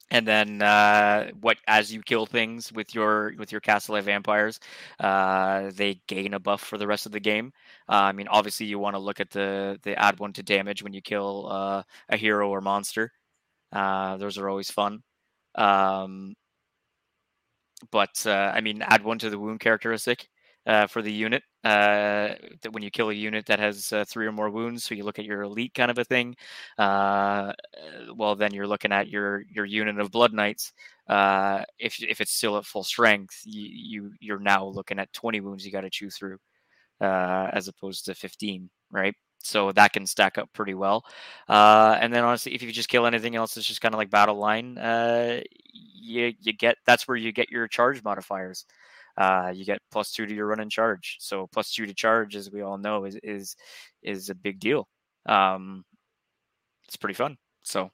B: and then uh, what as you kill things with your with your Kastelai vampires, uh, they gain a buff for the rest of the game. Uh, I mean, obviously you want to look at the the add one to damage when you kill uh, a hero or monster. Uh, those are always fun. Um, but uh, I mean, add one to the wound characteristic uh, for the unit. Uh, that when you kill a unit that has uh, three or more wounds, so you look at your elite kind of a thing. Uh, well, then you're looking at your your unit of blood knights. Uh, if if it's still at full strength, you, you you're now looking at 20 wounds you got to chew through, uh, as opposed to 15, right? so that can stack up pretty well. And then honestly, if you just kill anything else, it's just kind of like battle line. You you get that's where you get your charge modifiers. Uh, you get plus two to your run and charge. So plus two to charge, as we all know, is is is a big deal. Um, it's pretty fun. So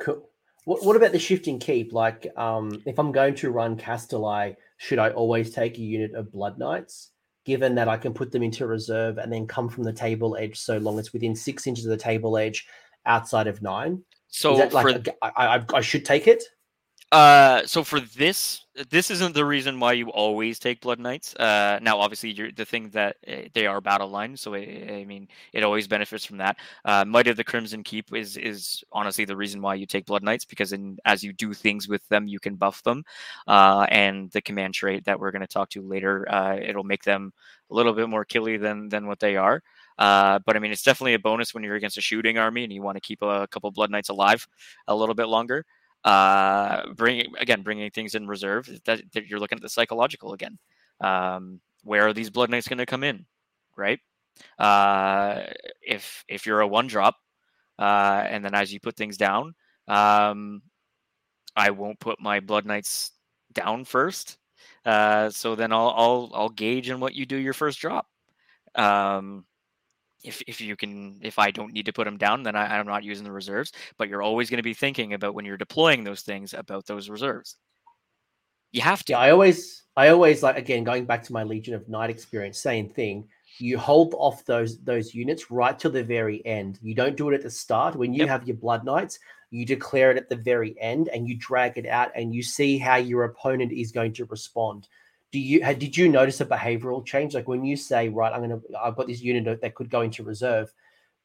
A: cool. What, what about the shifting keep? Like, um, if I'm going to run Kastelai, should I always take a unit of Blood Knights? given that I can put them into reserve and then come from the table edge so long it's within six inches of the table edge outside of nine.
B: So for
A: like I, I, I should take it?
B: Uh, so for this, this isn't the reason why you always take Blood Knights. Uh, now obviously you're the thing that uh, they are battle line, so I, I, mean it always benefits from that. Uh, Might of the Crimson Keep is is honestly the reason why you take Blood Knights because in as you do things with them, you can buff them. Uh, and the command trait that we're going to talk to later, uh, it'll make them a little bit more killy than than what they are. Uh, but I mean, it's definitely a bonus when you're against a shooting army and you want to keep a couple Blood Knights alive a little bit longer uh, bringing again bringing things in reserve that, that you're looking at the psychological again. Um, where are these blood knights going to come in right? Uh, if if you're a one drop uh, and then as you put things down um, i won't put my blood knights down first. Uh, so then I'll, I'll i'll gauge in what you do your first drop. Um, if, if you can if i don't need to put them down then I, i'm not using the reserves. But you're always going to be thinking about when you're deploying those things about those reserves. You have to.
A: Yeah i always i always like again going back to my legion of night experience same thing. You hold off those those units right till the very end. You don't do it at the start. When you yep. have your blood knights you declare it at the very end and you drag it out and you see how your opponent is going to respond do you did you notice a behavioral change? Like when you say right i'm gonna i've got this unit that could go into reserve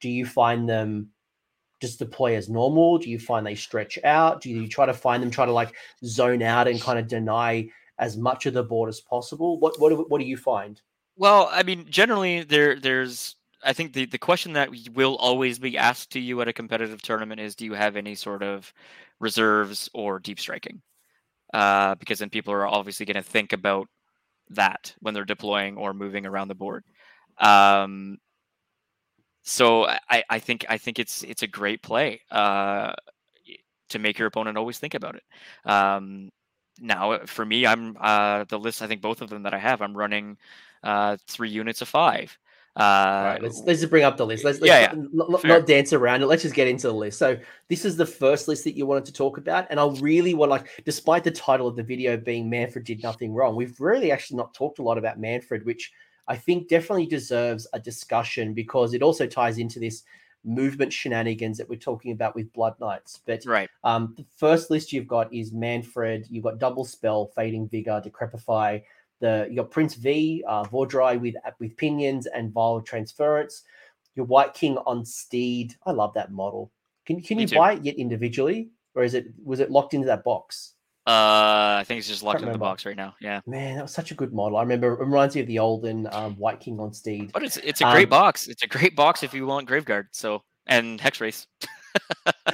A: do you find them just deploy as normal? Do you find they stretch out? Do you try to find them try to like zone out and kind of deny as much of the board as possible? What what, what do you find?
B: Well i mean generally there there's i think the, the question that will always be asked to you at a competitive tournament is do you have any sort of reserves or deep striking uh, because then people are obviously going to think about that when they're deploying or moving around the board. Um, so I, I think I think it's it's a great play uh, to make your opponent always think about it. Um, now, for me, I'm uh, the list. I think both of them that I have, I'm running uh, three units of five. Uh,
A: right, let's let's just bring up the list. Let's, let's yeah, yeah. Not, not, dance around it. Let's just get into the list. So this is the first list that you wanted to talk about, and I really want like, despite the title of the video being "Mannfred did nothing wrong," we've really actually not talked a lot about Mannfred, which I think definitely deserves a discussion because it also ties into this movement shenanigans that we're talking about with Blood Knights. But
B: right,
A: um, the first list you've got is Mannfred. You've got Double Spell, Fading Vigor, Decrepify the you got Prince V, uh, Vhordrai with with pinions and vile transference. Your Wight King on Steed. I love that model. Can can Me you too. buy it yet individually, or is it was it locked into that box?
B: Uh, I think it's just locked in the box right now. Yeah,
A: man, that was such a good model. I remember. It reminds me of the olden um, Wight King on Steed.
B: But it's it's a great um, box. It's a great box if you want Graveguard. So and Hexwraith.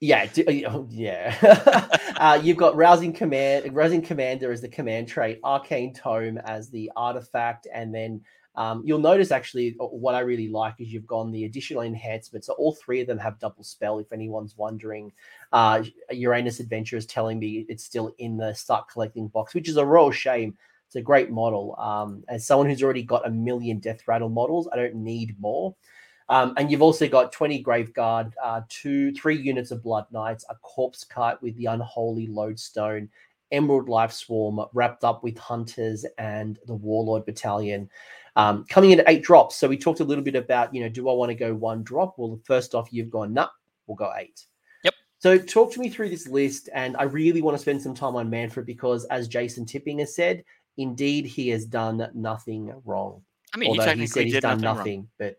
A: Yeah, oh, yeah. uh, you've got rousing command, rousing commander as the command trait, arcane tome as the artifact, and then um, you'll notice actually uh, what I really like is you've gone the additional enhancements. So all three of them have double spell. If anyone's wondering, uh, Uranus Adventure is telling me it's still in the start collecting box, which is a real shame. It's a great model. Um, as someone who's already got a million Deathrattle models, I don't need more. Um, and you've also got 20 Graveguard, uh, two, three units of Blood Knights, a Corpse Cart with the Unholy Lodestone, Emerald Lifeswarm wrapped up with Hunters and the Warlord Battalion. Um, coming in at eight drops. So we talked a little bit about, you know, do I want to go one drop? Well, first off, you've gone, nah, we'll go eight.
B: Yep.
A: So talk to me through this list. And I really want to spend some time on Mannfred because, as Jason Tipping has said, indeed, he has done nothing wrong.
B: I mean, Although he, he said he's done nothing,
A: nothing but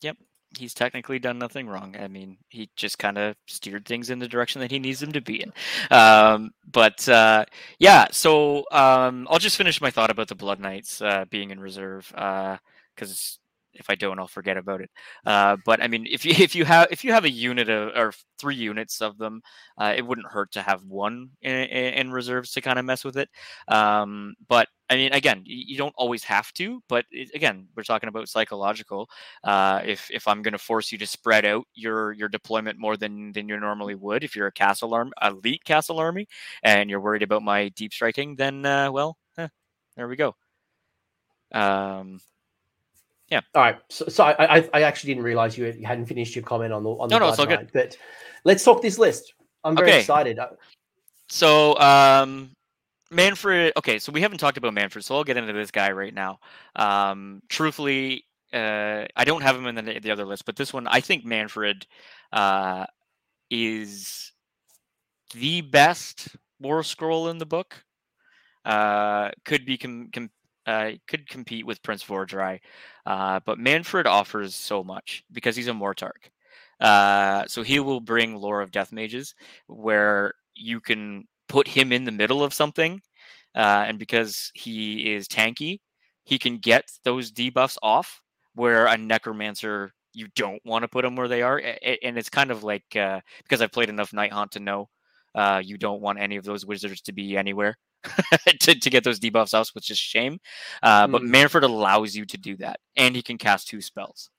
B: Yep he's technically done nothing wrong. I mean, he just kind of steered things in the direction that he needs them to be in. Um, but uh, yeah, so um, I'll just finish my thought about the Blood Knights uh, being in reserve because uh, if I don't, I'll forget about it. Uh, but I mean, if you if you have if you have a unit of, or three units of them, uh, it wouldn't hurt to have one in, in reserves to kind of mess with it. Um, but I mean, again, you don't always have to. But it, again, we're talking about psychological. Uh, if if I'm going to force you to spread out your your deployment more than than you normally would, if you're a castle army, elite castle army, and you're worried about my deep striking, then uh, well, eh, there we go. Um, yeah.
A: All right. So, so I, I, I actually didn't realize you hadn't finished your comment on the on the
B: no, no, it's all good.
A: But let's talk this list. I'm very okay. excited. Uh,
B: so, um, Mannfred. Okay, so we haven't talked about Mannfred, so I'll get into this guy right now. Um, truthfully, uh, I don't have him in the, the other list, but this one, I think Mannfred uh, is the best war scroll in the book. Uh, could be com- com- uh, could compete with Prince Vhordrai, uh, but Mannfred offers so much because he's a Mortarch. Uh, so he will bring Lore of Death Mages, where you can put him in the middle of something, uh, and because he is tanky, he can get those debuffs off. Where a Necromancer, you don't want to put them where they are, and it's kind of like uh, because I've played enough Nighthaunt to know uh, you don't want any of those wizards to be anywhere to, to get those debuffs off, which is shame. Uh, mm. But Mannfred allows you to do that, and he can cast two spells.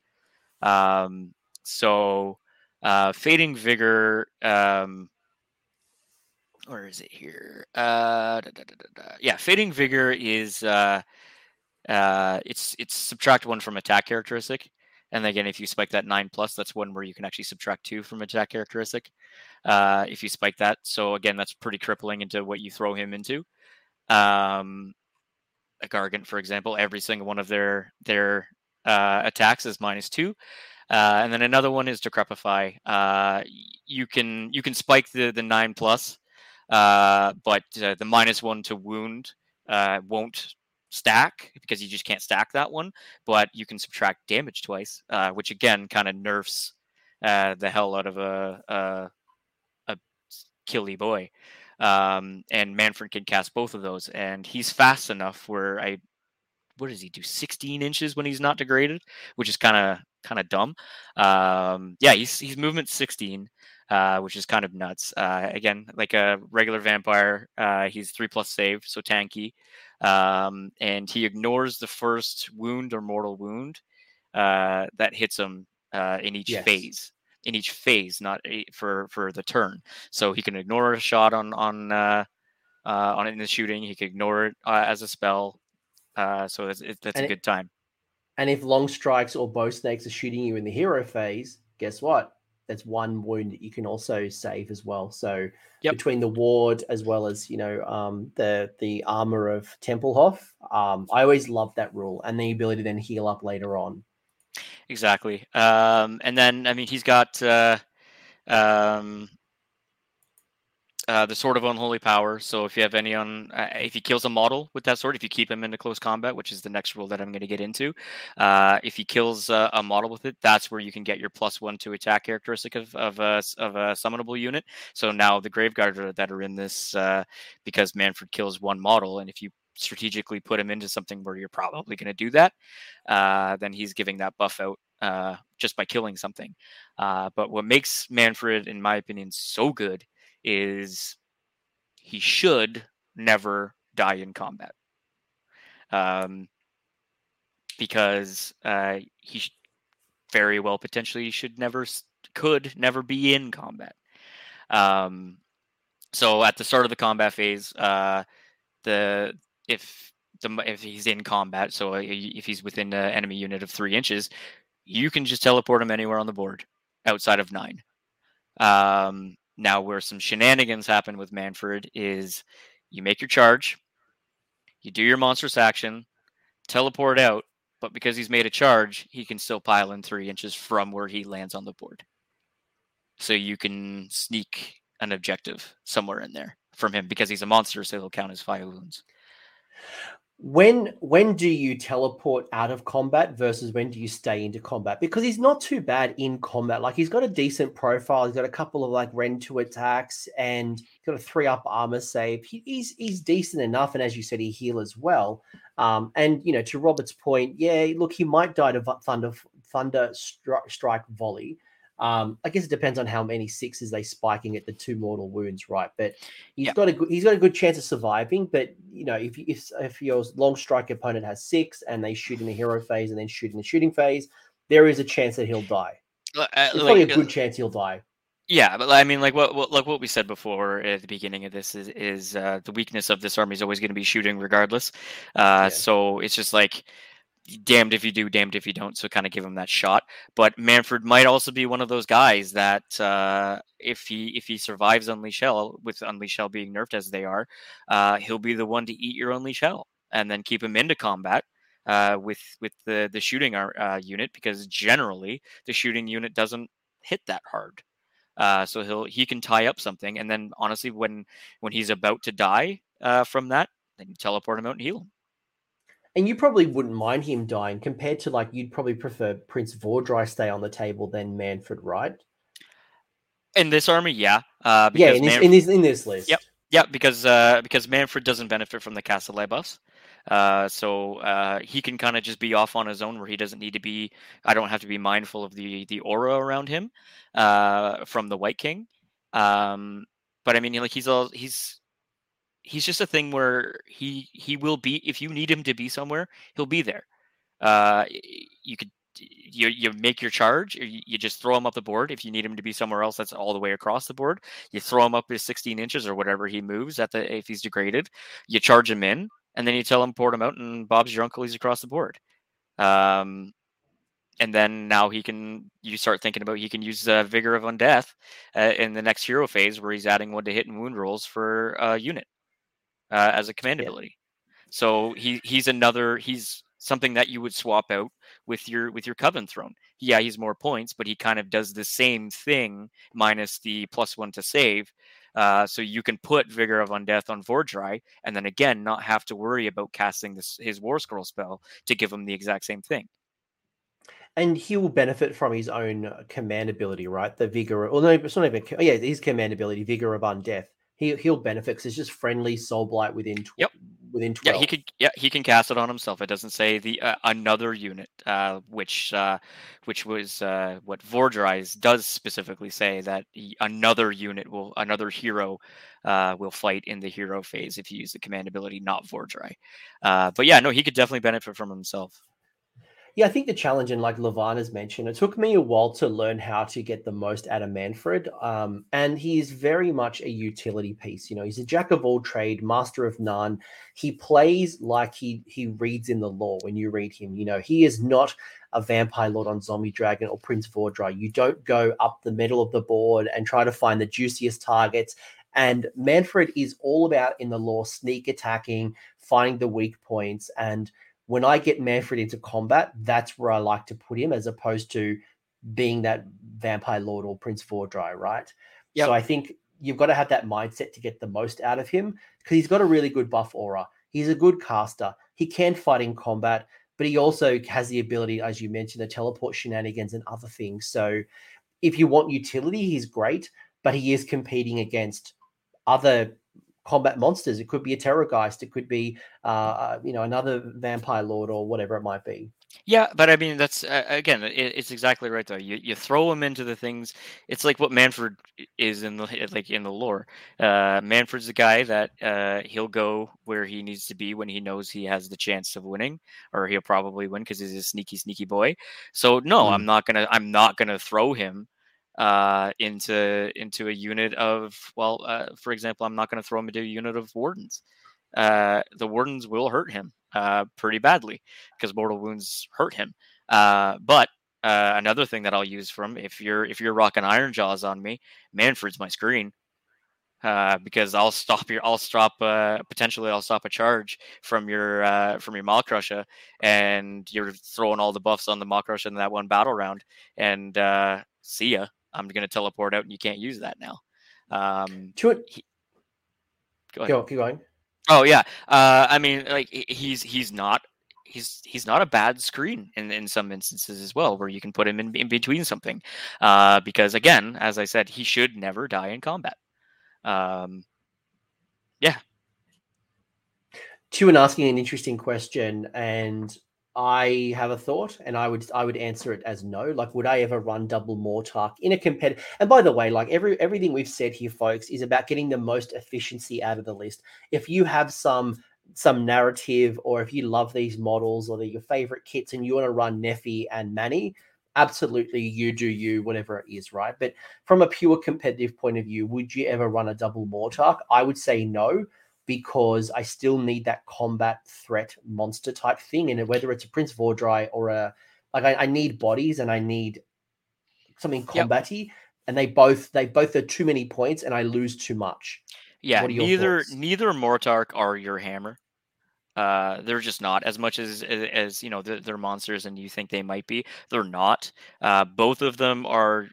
B: Um, so, uh, Fading Vigor. Um, where is it here? Uh, da, da, da, yeah, Fading Vigor is uh, uh, it's it's subtract one from attack characteristic, and again, if you spike that nine plus, that's one where you can actually subtract two from attack characteristic. Uh, if you spike that, so again, that's pretty crippling into what you throw him into. Um, a Gargant, for example, every single one of their their uh, attacks is minus two. Uh, and then another one is Decrepify. Uh, you can you can spike the the nine plus, uh, but uh, the minus one to wound uh, won't stack because you just can't stack that one. But you can subtract damage twice, uh, which again kind of nerfs the hell out of a a, a killy boy. Um, and Mannfred can cast both of those, and he's fast enough where I what does he do 16 inches when he's not degraded which is kind of kind of dumb. Um, yeah, he's he's movement 16, uh, which is kind of nuts. Uh, again, like a regular vampire, uh, he's three plus save, so tanky, um, and he ignores the first wound or mortal wound uh, that hits him uh, in each yes. phase. In each phase, not for for the turn, so he can ignore a shot on on uh, on in the shooting. He can ignore it as a spell. so it, that's and a good time
A: and if long strikes or bow snakes are shooting you in the hero phase, guess what? That's one wound that you can also save as well. So yep. between the ward as well as you know um, the the armor of Templehof, um, I always loved that rule and the ability to then heal up later on.
B: Exactly, um, and then I mean he's got uh, um, uh, the sword of unholy power. So if you have any on, uh, if he kills a model with that sword, if you keep him into close combat, which is the next rule that I'm going to get into, uh, if he kills uh, a model with it, that's where you can get your plus one to attack characteristic of of a of a summonable unit. So now the Graveguard that are in this, uh, because Mannfred kills one model, and if you strategically put him into something where you're probably going to do that, uh, then he's giving that buff out uh, just by killing something. Uh, but what makes Mannfred, in my opinion, so good is he should never die in combat. Um, because uh, he sh- very well potentially should never could never be in combat. Um, so at the start of the combat phase, uh, the if the if he's in combat, so uh, if he's within an enemy unit of three inches, you can just teleport him anywhere on the board outside of nine. Um, now, where some shenanigans happen with Mannfred is you make your charge, you do your monstrous action, teleport out, but because he's made a charge, he can still pile in three inches from where he lands on the board. So you can sneak an objective somewhere in there from him because he's a monster, so he'll count as five wounds
A: when when do you teleport out of combat versus when do you stay into combat? Because he's not too bad in combat. Like he's got a decent profile. He's got a couple of like rend to attacks and got a three up armor save. He, he's he's decent enough and as you said he heal as well. Um and you know to robert's point yeah look he might die to thunder thunder stri- strike volley um, I guess it depends on how many sixes they spiking at the two mortal wounds, right? But he's yep. got a good, he's got a good chance of surviving. But you know, if if if your long strike opponent has six and they shoot in the hero phase and then shoot in the shooting phase, there is a chance that he'll die. Uh, it's like, probably a good uh, chance he'll die.
B: Yeah, but I mean, like what, what, like what we said before at the beginning of this is is uh, the weakness of this army is always going to be shooting regardless. Uh, yeah. So it's just like damned if you do, damned if you don't. So kind of give him that shot. But Mannfred might also be one of those guys that uh, if he if he survives Unleash Hell with Unleash Hell being nerfed as they are, uh, he'll be the one to eat your Unleash Hell and then keep him into combat. Uh, with with the the shooting uh, unit because generally the shooting unit doesn't hit that hard. Uh, so he'll he can tie up something, and then honestly, when when he's about to die uh, from that, then you teleport him out and heal him.
A: And you probably wouldn't mind him dying compared to like you'd probably prefer Prince Vhordrai stay on the table than Mannfred, right?
B: In this army, yeah. Uh,
A: yeah, in this, Manf- in this in this list.
B: Yep. Yeah, because uh, because Mannfred doesn't benefit from the Castle buffs. Uh, so uh, he can kind of just be off on his own, where he doesn't need to be. I don't have to be mindful of the the aura around him uh, from the Wight King. Um, but I mean, like he's all he's he's just a thing where he he will be if you need him to be somewhere, he'll be there. Uh, you could you you make your charge, you, you just throw him up the board. If you need him to be somewhere else, that's all the way across the board. You throw him up his 16 inches or whatever he moves at the if he's degraded. You charge him in, and then you tell him out, and Bob's your uncle. He's across the board. Um, and then now he can you start thinking about he can use uh, vigor of undeath uh, in the next hero phase where he's adding one to hit and wound rolls for a unit uh, as a command ability so he he's another he's something that you would swap out with your with your coven throne yeah he's more points but he kind of does the same thing minus the plus one to save uh, so you can put vigor of undeath on Vhordrai and then again not have to worry about casting this his war scroll spell to give him the exact same thing
A: and he will benefit from his own command ability, right? The vigor, or no, it's not even. Oh, yeah, his command ability, vigor of undeath. He he'll benefit because it's just friendly soul blight within. Tw-
B: yep.
A: Within 12.
B: Yeah, he could. Yeah, he can cast it on himself. It doesn't say the uh, another unit, uh, which uh, which was uh, what Vhordrai's does specifically say that he, another unit will another hero uh, will fight in the hero phase if you use the command ability, not Vhordrai. Uh, but yeah, no, he could definitely benefit from himself.
A: Yeah, I think the challenge, and like Lavana's mentioned, it took me a while to learn how to get the most out of Mannfred. Um, and is very much a utility piece. You know, he's a jack of all trade, master of none. He plays like he he reads in the law when you read him. You know, he is not a vampire lord on zombie dragon or prince vhordrai you don't go up the middle of the board and try to find the juiciest targets and mannfred is all about in the law sneak attacking finding the weak points and when I get Mannfred into combat, that's where I like to put him as opposed to being that vampire lord or Prince Vhordrai, right? Yep. So I think you've got to have that mindset to get the most out of him because he's got a really good buff aura. He's a good caster. He can fight in combat, but he also has the ability, as you mentioned, the teleport shenanigans and other things. So if you want utility, he's great, but he is competing against other combat monsters. It could be a Terrorgeist. It could be, uh, uh, you know, another vampire lord or whatever it might be.
B: Yeah, but I mean, that's uh, again, it, it's exactly right though. You you throw him into the things. It's like what Mannfred is in the like in the lore. Uh, Mannfred's the guy that uh, he'll go where he needs to be when he knows he has the chance of winning, or he'll probably win because he's a sneaky, sneaky boy. So no, mm. I'm not gonna I'm not gonna throw him uh, into into a unit of well, uh, for example, I'm not going to throw him into a unit of wardens. Uh, the wardens will hurt him uh, pretty badly because mortal wounds hurt him. Uh, but uh, another thing that I'll use from if you're if you're rocking Ironjawz on me, Mannfred's my screen. Uh, because I'll stop your, I'll stop uh, potentially I'll stop a charge from your uh, from your Maw-Krusha, and you're throwing all the buffs on the Maw-Krusha in that one battle round, and uh, see ya. I'm going to teleport out and you can't use that now. Um,
A: to it. He, go ahead. Go, keep going.
B: Oh yeah. Uh, I mean, like he's he's not he's he's not a bad screen in, in some instances as well, where you can put him in, in between something. Uh, because again, as I said, he should never die in combat. Um, yeah.
A: Tuan asking an interesting question, and I have a thought, and I would I would answer it as no. Like, would I ever run double Mortarch in a competitive? And by the way, like every everything we've said here, folks, is about getting the most efficiency out of the list. If you have some some narrative, or if you love these models, or they're your favorite kits, and you want to run Nephi and Manny, absolutely, you do you, whatever it is, right? But from a pure competitive point of view, would you ever run a double Mortarch? I would say no because I still need that combat threat monster type thing. And whether it's a Prince Vhordrai or a like I, I need bodies and I need something combatty. Yep. And they both they both are too many points and I lose too much.
B: Yeah, neither thoughts? neither Mortarch are your hammer. Uh, they're just not as much as as, as you know they're, they're, monsters and you think they might be. They're not. Uh, both of them are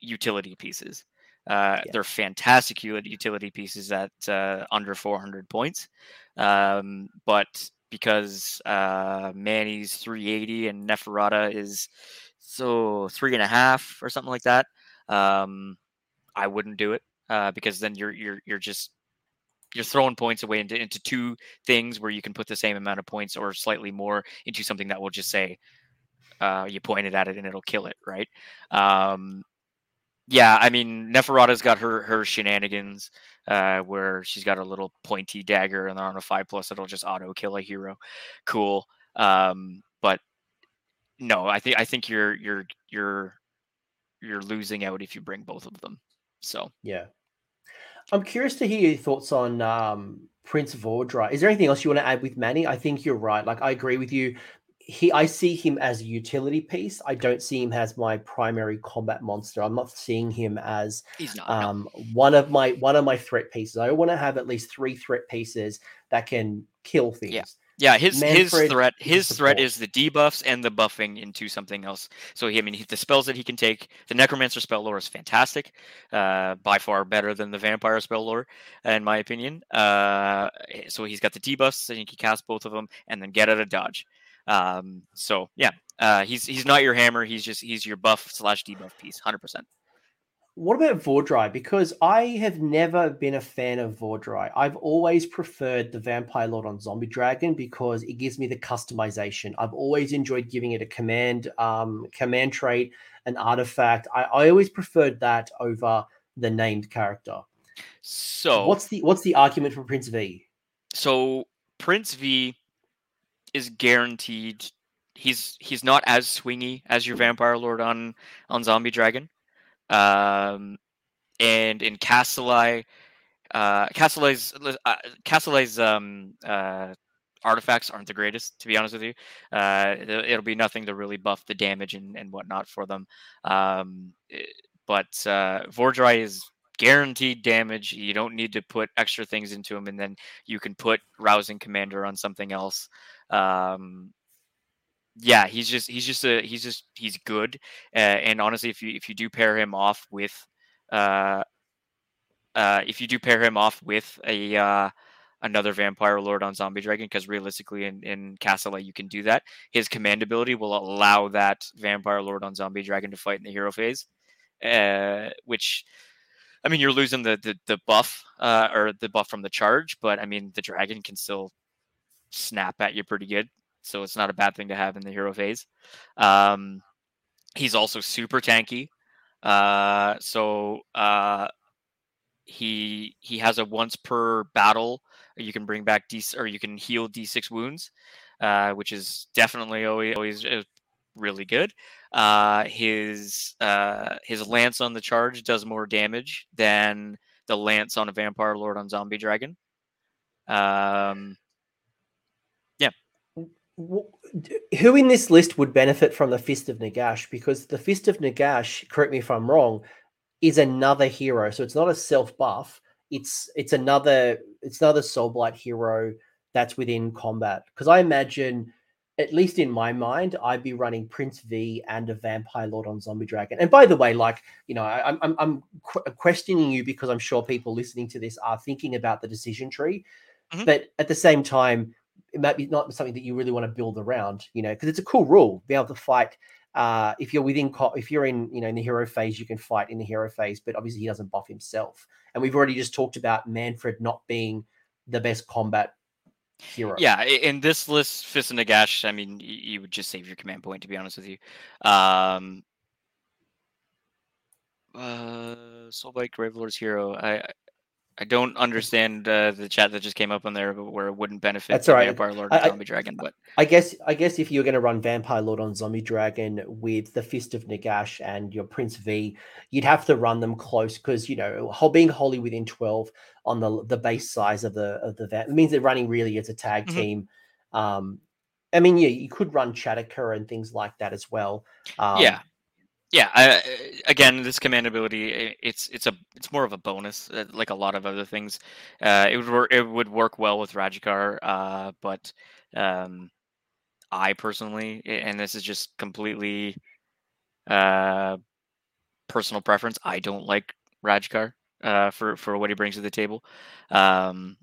B: utility pieces. Uh, yeah. They're fantastic utility pieces at uh, under 400 points. Um, but because uh, Manny's 380 and Neferata is so three and a half or something like that, um, I wouldn't do it uh, because then you're you're you're just you're throwing points away into, into two things where you can put the same amount of points or slightly more into something that will just say uh, you pointed at it and it'll kill it, right? Um, yeah, I mean Neferata's got her her shenanigans uh, where she's got a little pointy dagger and on a five plus it'll just auto kill a hero. Cool. Um, but no, I think I think you're you're you're you're losing out if you bring both of them. So
A: yeah, I'm curious to hear your thoughts on um, Prince Vhordrai. Is there anything else you want to add with Manny? I think you're right. Like I agree with you he I see him as a utility piece. I don't see him as my primary combat monster. I'm not seeing him as
B: He's not,
A: um, no. one of my one of my threat pieces. I want to have at least three threat pieces that can kill things.
B: Yeah. Yeah, his Mannfred his threat his threat is the debuffs and the buffing into something else. So he, I mean, he, the spells that he can take, the Necromancer spell lore is fantastic, uh, by far better than the Vampire spell lore, in my opinion. Uh, so he's got the debuffs, and he can cast both of them, and then get out of dodge. Um, so yeah, uh, he's he's not your hammer. He's just he's your buff slash debuff piece, hundred percent.
A: What about Vhordrai? Because I have never been a fan of Vhordrai. I've always preferred the Vampire Lord on Zombie Dragon because it gives me the customization. I've always enjoyed giving it a command, um, command trait, an artifact. I, I always preferred that over the named character.
B: So
A: what's the what's the argument for Prince V?
B: So Prince V is guaranteed. He's he's not as swingy as your Vampire Lord on on Zombie Dragon, um, and in Kastelai, uh, Kastelai's uh, um, uh, artifacts aren't the greatest, to be honest with you. Uh, it'll be nothing to really buff the damage and, and whatnot for them. Um, eh, but uh, Vhordrai is guaranteed damage. You don't need to put extra things into him, and then you can put Rousing Commander on something else. Um, yeah, he's just he's just a he's just he's good. Uh, and honestly, if you if you do pair him off with uh, uh, if you do pair him off with a uh, another vampire lord on zombie dragon, because realistically in in Castle you can do that. His command ability will allow that vampire lord on zombie dragon to fight in the hero phase, uh, which. I mean, you're losing the the, the buff uh, or the buff from the charge, but I mean, the dragon can still snap at you pretty good. So it's not a bad thing to have in the hero phase. Um, he's also super tanky. Uh, so uh, he he has a once per battle you can bring back d or you can heal d6 wounds, uh, which is definitely always always uh, really good. Uh, his uh, his lance on the charge does more damage than the lance on a vampire lord on zombie dragon. Um,
A: who in this list would benefit from the Fist of Nagash? Because the Fist of Nagash, correct me if I'm wrong, is another hero. So it's not a self buff. It's it's another it's another Soulblight hero that's within combat. Because I imagine, at least in my mind, I'd be running Prince V and a Vampire Lord on Zombie Dragon. And by the way, like you know, I, I'm I'm questioning you because I'm sure people listening to this are thinking about the decision tree. Mm-hmm. But at the same time, it might be not something that you really want to build around, you know, because it's a cool rule, be able to fight. Uh, if you're within, co- if you're in, you know, in the hero phase, you can fight in the hero phase, but obviously he doesn't buff himself. And we've already just talked about Mannfred not being the best combat hero.
B: Yeah, in this list, Fist of Nagash, I mean, you would just save your command point, to be honest with you. Um, uh, Soulblight Gravelord's hero. I I don't understand uh, the chat that just came up on there where it wouldn't benefit That's right. Vampire Lord and I, Zombie Dragon. But
A: I guess I guess if you're going to run Vampire Lord on Zombie Dragon with the Fist of Nagash and your Prince V, you'd have to run them close because you know being wholly within twelve on the the base size of the of the it means they're running really as a tag mm-hmm. team. Um, I mean, yeah, you could run Chataka and things like that as well. Um,
B: yeah, yeah I, again this command ability it's it's a it's more of a bonus uh, like a lot of other things uh, it would work it would work well with Radukar uh, but um, I personally and this is just completely uh, personal preference I don't like Radukar uh, for for what he brings to the table. Um,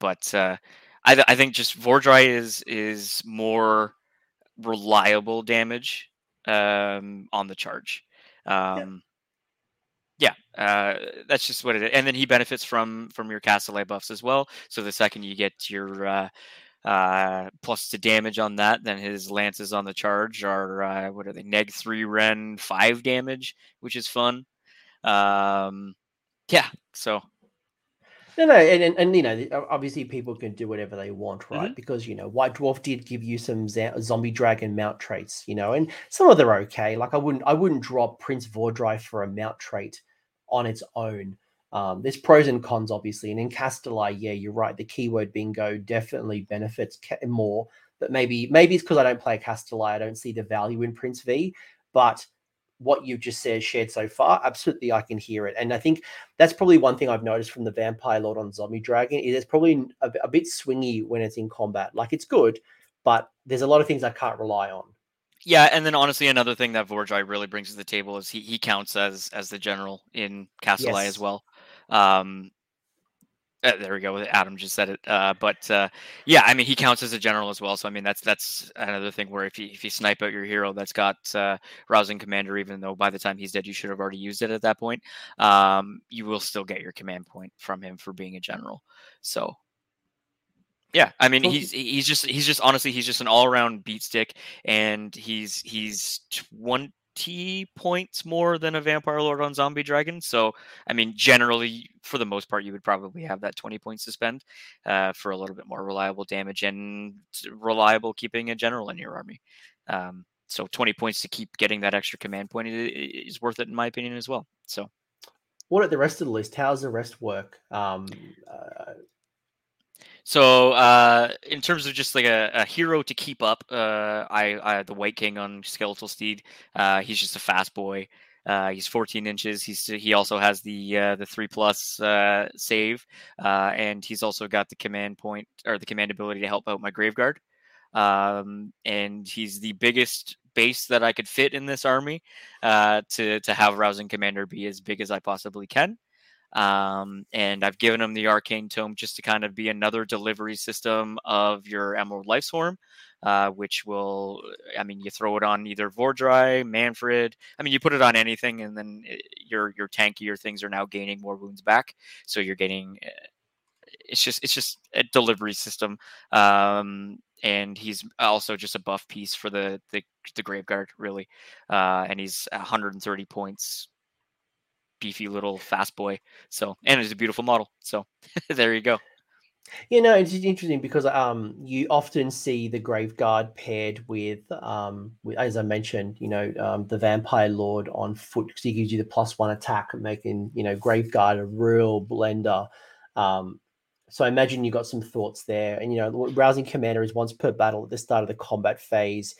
B: but uh, I I think just Vhordrai is is more reliable damage um, on the charge. Um, yeah, yeah uh, that's just what it is. And then he benefits from from your Castellite buffs as well. So the second you get your uh, uh, plus to damage on that, then his lances on the charge are uh, what are they? Neg three Rend five damage, which is fun. Um, yeah, so
A: no, no, and, and, and, you know, obviously people can do whatever they want, right? Mm-hmm. Because you know, White Dwarf did give you some zombie dragon mount traits, you know, and some of them are okay. Like I wouldn't, I wouldn't drop Prince Vhordrai for a mount trait on its own. Um, there's pros and cons, obviously, and in Kastelai, yeah, you're right. The keyword bingo definitely benefits more, but maybe maybe it's because I don't play Kastelai, I don't see the value in Prince V, but what you've just said shared so far, absolutely I can hear it. And I think that's probably one thing I've noticed from the Vampire Lord on Zombie Dragon is it's probably a, a, bit swingy when it's in combat. Like it's good, but there's a lot of things I can't rely on.
B: Yeah, and then honestly, another thing that Vhordrai really brings to the table is he he counts as as the general in Castle yes. as well. Um, uh, there we go. Adam just said it. Uh, but uh, yeah, I mean, he counts as a general as well. So I mean, that's that's another thing where if you if you snipe out your hero that's got uh, rousing commander, even though by the time he's dead you should have already used it at that point, um, you will still get your command point from him for being a general. So yeah, I mean, he's he's just he's just honestly he's just an all around beat stick, and he's he's one 20 points more than a vampire lord on zombie dragon. So, I mean, generally, for the most part, you would probably have that 20 points to spend uh, for a little bit more reliable damage and reliable keeping a general in your army. Um, so, 20 points to keep getting that extra command point is worth it, in my opinion, as well. So,
A: what at the rest of the list? How does the rest work? Um, uh,
B: so uh, in terms of just like a, a hero to keep up, uh, I, I, the Wight King on Skeletal Steed. Uh, he's just a fast boy. Uh, he's 14 inches. He's he also has the uh, the three plus uh, save, and he's also got the command point or the command ability to help out my Graveguard. Um, and he's the biggest base that I could fit in this army to to have Rousing Commander be as big as I possibly can. Um, and I've given him the Arcane Tome just to kind of be another delivery system of your Emerald Lifeswarm, uh, which will, I mean, you throw it on either Vhordrai, Mannfred. I mean, you put it on anything, and then eh, your your tankier things are now gaining more wounds back. So you're getting. Eh, it's just it's just a delivery system. Um, and he's also just a buff piece for the the, the Graveguard, really. Uh, and he's 130 points beefy little fast boy. So, and it's a beautiful model. So, there you go.
A: You know, it's interesting because um, you often see the Graveguard paired with, um, with, as I mentioned, you know, um, the Vampire Lord on foot because he gives you the plus one attack, making you know Graveguard a real blender. Um, so I imagine you've got some thoughts there, and you know, rousing commander is once per battle at the start of the combat phase.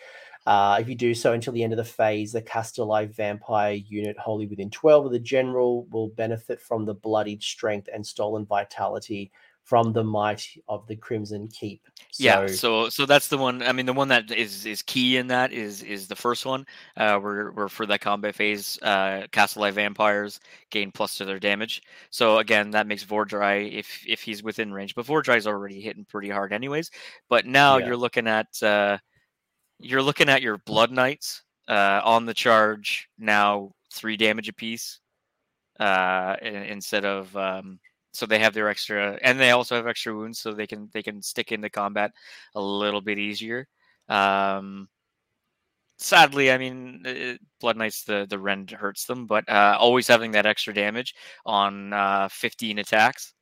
A: Uh, if you do so until the end of the phase, the Kastelai vampire unit wholly within 12 of the general will benefit from the bloodied strength and stolen vitality from the might of the Crimson Keep.
B: So, yeah, so so that's the one. I mean, the one that is is key in that is is the first one. Uh, where where for that combat phase, uh, Kastelai vampires gain plus to their damage. So again, that makes Vhordrai if if he's within range. But Vhordrai's already hitting pretty hard anyways. But now yeah. you're looking at uh, you're looking at your Blood Knights uh, on the charge now three damage apiece uh, instead of um, so they have their extra and they also have extra wounds so they can they can stick into combat a little bit easier. Um, sadly, I mean, it, Blood Knights the the rend hurts them, but uh, always having that extra damage on uh, 15 attacks.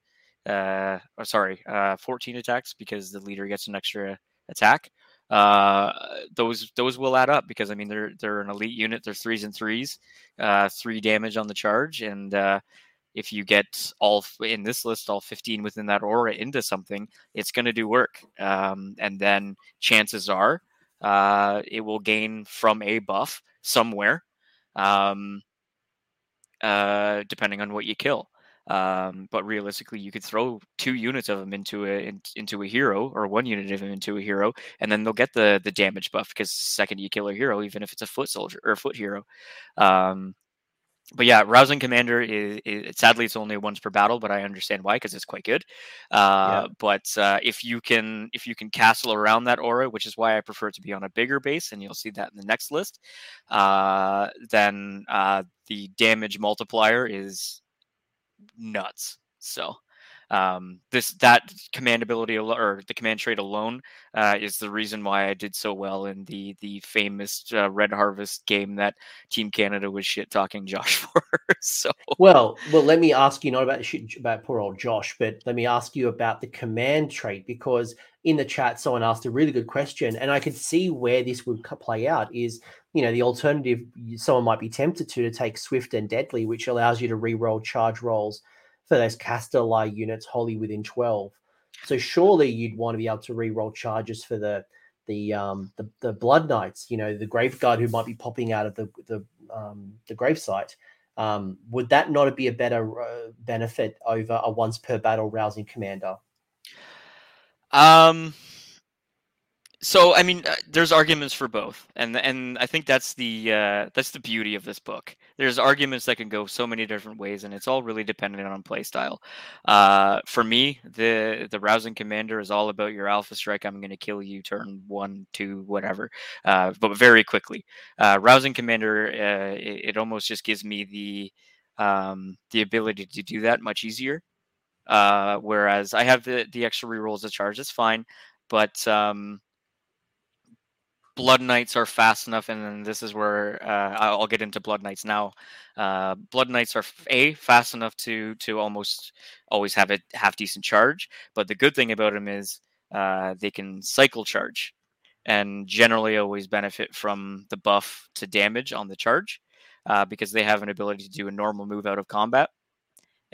B: Uh, or sorry, uh, 14 attacks because the leader gets an extra attack uh, those those will add up because I mean they're they're an elite unit. They're threes and threes, uh, three damage on the charge, and uh, if you get all in this list all 15 within that aura into something, it's going to do work. Um, and then chances are uh, it will gain from a buff somewhere, um, uh, depending on what you kill. Um, but realistically, you could throw two units of them into a in, into a hero, or one unit of them into a hero, and then they'll get the the damage buff because second you kill a hero, even if it's a foot soldier or a foot hero. Um, but yeah, rousing commander is, is, sadly it's only once per battle, but I understand why because it's quite good. Uh, yeah. But uh, if you can if you can castle around that aura, which is why I prefer to be on a bigger base, and you'll see that in the next list, uh, then uh, the damage multiplier is nuts. So um, this that command ability or the command trait alone uh, is the reason why I did so well in the the famous uh, Red Harvest game that Team Canada was shit talking Josh for. so
A: well, well, let me ask you not about shit about poor old Josh, but let me ask you about the command trait because in the chat someone asked a really good question, and I could see where this would play out. Is you know the alternative someone might be tempted to to take Swift and Deadly, which allows you to re-roll charge rolls for those Kastelai units wholly within 12. So surely you'd want to be able to re-roll charges for the the um the, the blood knights, you know, the grave guard who might be popping out of the the um the grave site. Um, would that not be a better uh, benefit over a once per battle rousing commander?
B: Um so I mean, uh, there's arguments for both, and and I think that's the uh, that's the beauty of this book. There's arguments that can go so many different ways, and it's all really dependent on playstyle. Uh, for me, the the rousing commander is all about your alpha strike. I'm going to kill you turn one, two, whatever, uh, but very quickly. Uh, rousing commander, uh, it, it, almost just gives me the um, the ability to do that much easier. whereas I have the the extra rerolls of charge, that's fine, but um, Blood Knights are fast enough, and this is where uh, I'll get into Blood Knights now. Uh, Blood Knights are a fast enough to to almost always have a half decent charge, but the good thing about them is uh, they can cycle charge, and generally always benefit from the buff to damage on the charge, uh, because they have an ability to do a normal move out of combat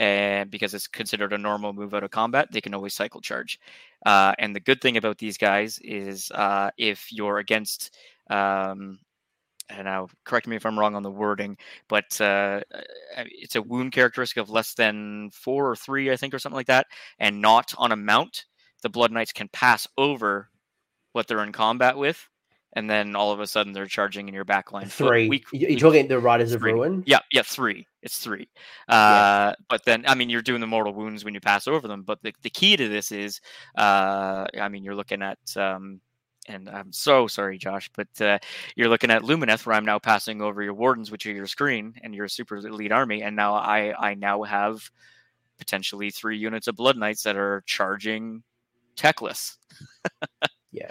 B: and because it's considered a normal move out of combat, they can always cycle charge. Uh, and the good thing about these guys is uh, if you're against, um, and now correct me if I'm wrong on the wording, but uh, uh it's a wound characteristic of less than four or three, I think, or something like that, and not on a mount. The Blood Knights can pass over what they're in combat with, and then all of a sudden they're charging in your backline.
A: Three. We, You're talking the Riders
B: three.
A: of Ruin?
B: Yeah, yeah, three. It's three. Uh, yeah. But then, I mean, you're doing the mortal wounds when you pass over them. But the, the key to this is, uh, I mean, you're looking at, um, and I'm so sorry, Josh, but uh, you're looking at Lumineth, where I'm now passing over your wardens, which are your screen, and your super elite army, and now I I now have potentially three units of Blood Knights that are charging techless.
A: yeah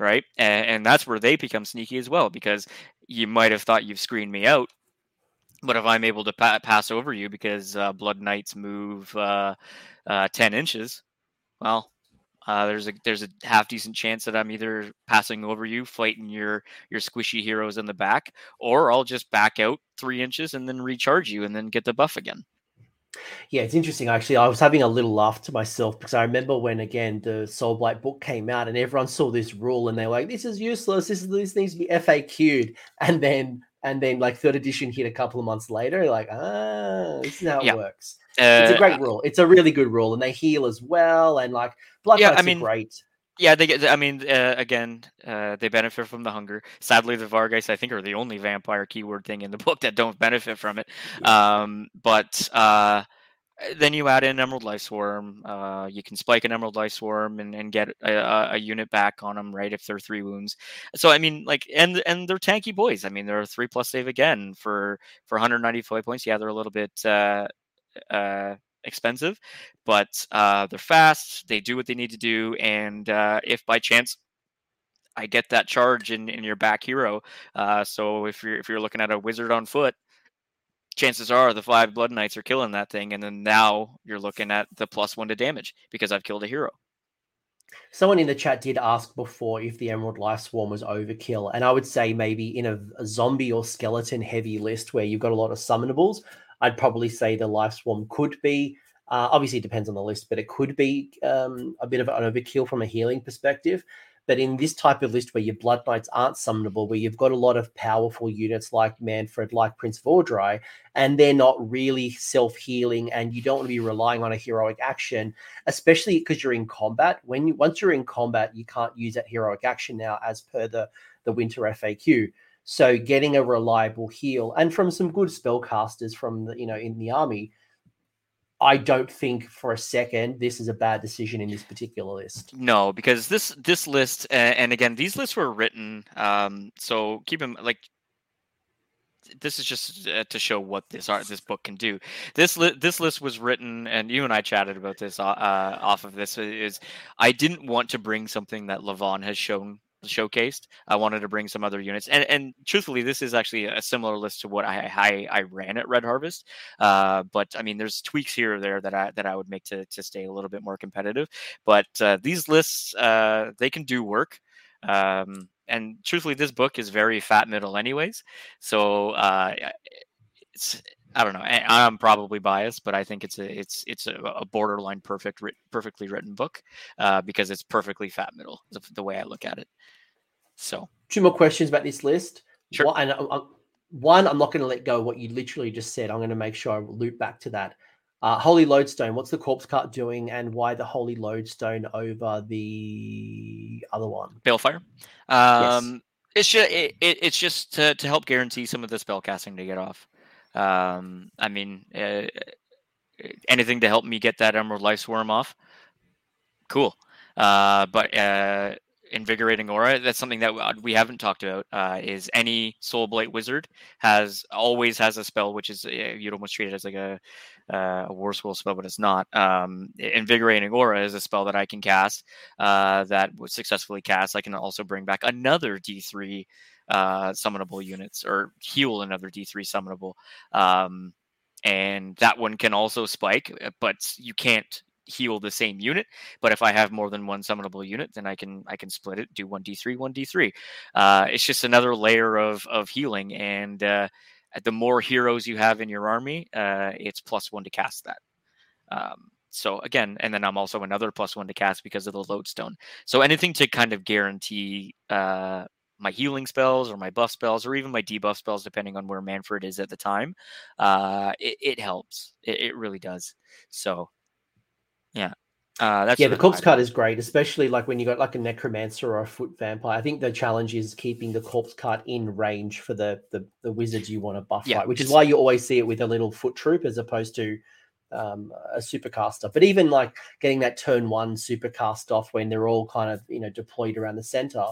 B: right? And, and that's where they become sneaky as well because you might have thought you've screened me out, but if I'm able to pa- pass over you because uh, Blood Knights move uh, uh, ten inches, well, uh, there's a there's a half decent chance that I'm either passing over you, fighting your your squishy heroes in the back, or I'll just back out three inches and then recharge you and then get the buff again.
A: Yeah, it's interesting actually. I was having a little laugh to myself because I remember when again the Soul Blight book came out and everyone saw this rule and they're like, "This is useless. This is this needs to be FAQ'd." And then and then like third edition hit a couple of months later, like, ah, this is how it yeah. works. Uh, it's a great rule. It's a really good rule, and they heal as well. And like blood yeah, I mean, great.
B: Yeah, they get. I mean, uh, again, uh, they benefit from the hunger. Sadly, the Vargheists, I think, are the only vampire keyword thing in the book that don't benefit from it. Um, but uh, then you add in Emerald Lifeswarm. Uh, you can spike an Emerald Lifeswarm and, and get a, a, unit back on them, right? If they're three wounds. So I mean, like, and and they're tanky boys. I mean, they're three plus save again for for 195 points. Yeah, they're a little bit uh, uh, expensive, but uh, they're fast. They do what they need to do, and uh, if by chance I get that charge in, in your back hero, uh, so if you're if you're looking at a wizard on foot, chances are the five blood knights are killing that thing, and then now you're looking at the plus one to damage because I've killed a hero.
A: Someone in the chat did ask before if the Emerald Lifeswarm was overkill, and I would say maybe in a, a zombie or skeleton heavy list where you've got a lot of summonables, I'd probably say the life swarm could be. Uh, obviously, it depends on the list, but it could be um, a bit of an overkill from a healing perspective. But in this type of list where your Blood Knights aren't summonable, where you've got a lot of powerful units like Mannfred, like Prince Vhordrai, and they're not really self healing, and you don't want to be relying on a heroic action, especially because you're in combat. When you once you're in combat, you can't use that heroic action now, as per the the winter FAQ. So getting a reliable heal and from some good spellcasters from the, you know in the army, I don't think for a second this is a bad decision in this particular list.
B: No, because this this list and again these lists were written um so keep them like this is just uh, to show what this art this book can do. This li- this list was written, and you and I chatted about this uh, uh off of this. Is I didn't want to bring something that Levon has shown showcased. I wanted to bring some other units, and and truthfully, this is actually a similar list to what I I, I ran at Red Harvest. Uh, but I mean, there's tweaks here or there that I that I would make to to stay a little bit more competitive. But uh, these lists, uh, they can do work. Um, and truthfully, this book is very fat middle, anyways. So uh, it's I don't know. I'm probably biased, but I think it's a it's it's a, borderline perfect writ, perfectly written book uh, because it's perfectly fat middle the, the, way I look at it. So
A: two more questions about this list.
B: Sure.
A: One, and, uh, one I'm not going to let go what you literally just said. I'm going to make sure I loop back to that. Uh, Holy Lodestone. What's the corpse cart doing, and why the Holy Lodestone over the other one?
B: Balefire. Um, yes. It's just it, it, it's just to, to help guarantee some of the spell casting to get off. Um, I mean, uh, anything to help me get that Emerald Lifeswarm off. Cool. Uh, but uh, invigorating aura that's something that we haven't talked about uh, is any soul blight wizard has always has a spell which is uh, you'd almost treat it as like a, uh, a war scroll spell but it's not um, invigorating aura is a spell that i can cast uh, that was successfully cast i can also bring back another d3 uh, summonable units or heal another d3 summonable um, and that one can also spike but you can't heal the same unit. But if I have more than one summonable unit, then I can I can split it, do one d three, one d three. Uh, it's just another layer of of healing, and uh, the more heroes you have in your army, uh, it's plus one to cast that. Um, so again, and then I'm also another plus one to cast because of the lodestone. So anything to kind of guarantee uh, my healing spells or my buff spells or even my debuff spells, depending on where Mannfred is at the time, uh, it, it helps. It, it, really does. So yeah. Uh, that's
A: yeah, the corpse card is great, especially like when you got like a necromancer or a foot vampire. I think the challenge is keeping the corpse card in range for the the, the wizards you want to buff, yeah, right? Which is why you always see it with a little foot troop as opposed to um, a supercaster. But even like getting that turn one supercast off when they're all kind of you know deployed around the center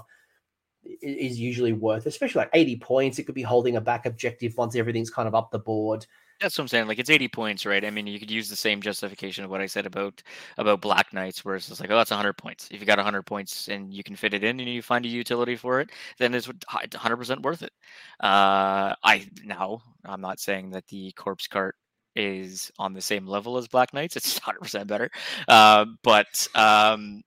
A: is usually worth, especially like 80 points. It could be holding a back objective once everything's kind of up the board.
B: That's what I'm saying. Like it's 80 points, right? I mean, you could use the same justification of what I said about about Black Knights, where it's just like, oh, that's 100 points. If you got 100 points and you can fit it in and you find a utility for it, then it's 100% worth it. Uh, I now I'm not saying that the corpse cart is on the same level as Black Knights. It's 100% better, uh, but um,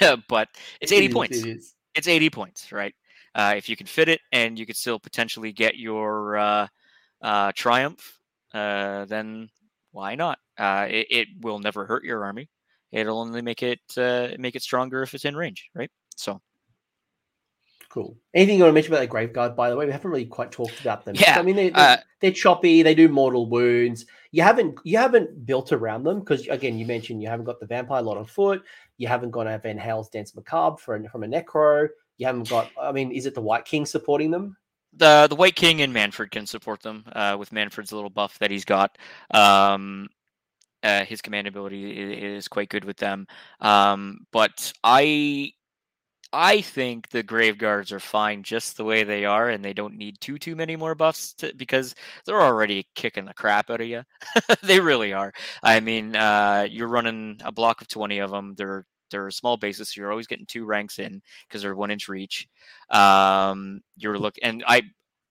B: but it's 80 it is, points. It it's 80 points, right? Uh, if you can fit it and you could still potentially get your uh, uh, triumph uh, then why not? Uh, it, it, will never hurt your army. It'll only make it uh, make it stronger if it's in range, right? So
A: cool. Anything you want to mention about the Graveguard? By the way, we haven't really quite talked about them.
B: Yeah,
A: I mean they, they're, uh, they're choppy. They do mortal wounds. You haven't you haven't built around them because again, you mentioned you haven't got the vampire lot on foot. You haven't got Van Hale's Danse Macabre for from a Necro. You haven't got. I mean, is it the Wight King supporting them?
B: the the Wight King and Mannfred can support them uh, with Mannfred's little buff that he's got. Um, uh, his command ability is, is, quite good with them. Um, but I I think the Graveguards are fine just the way they are, and they don't need too too many more buffs to, because they're already kicking the crap out of you. they really are. I mean, uh, you're running a block of twenty of them. They're they're a small basis, so you're always getting two ranks in because they're one inch reach. Um, you're look and I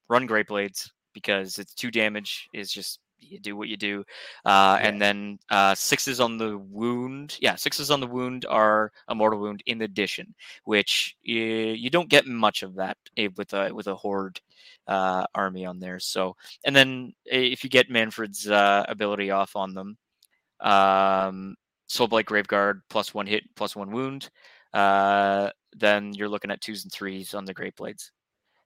B: run Great Blades because it's two damage is just you do what you do. Uh, yeah. And then uh, sixes on the wound. Yeah, sixes on the wound are a mortal wound in addition, which you, you don't get much of that eh, with a with a horde uh, army on there. So, and then eh, if you get Mannfred's uh, ability off on them, um, Soulblight Graveguard plus one hit, plus one wound. Uh, then you're looking at twos and threes on the Great Blades.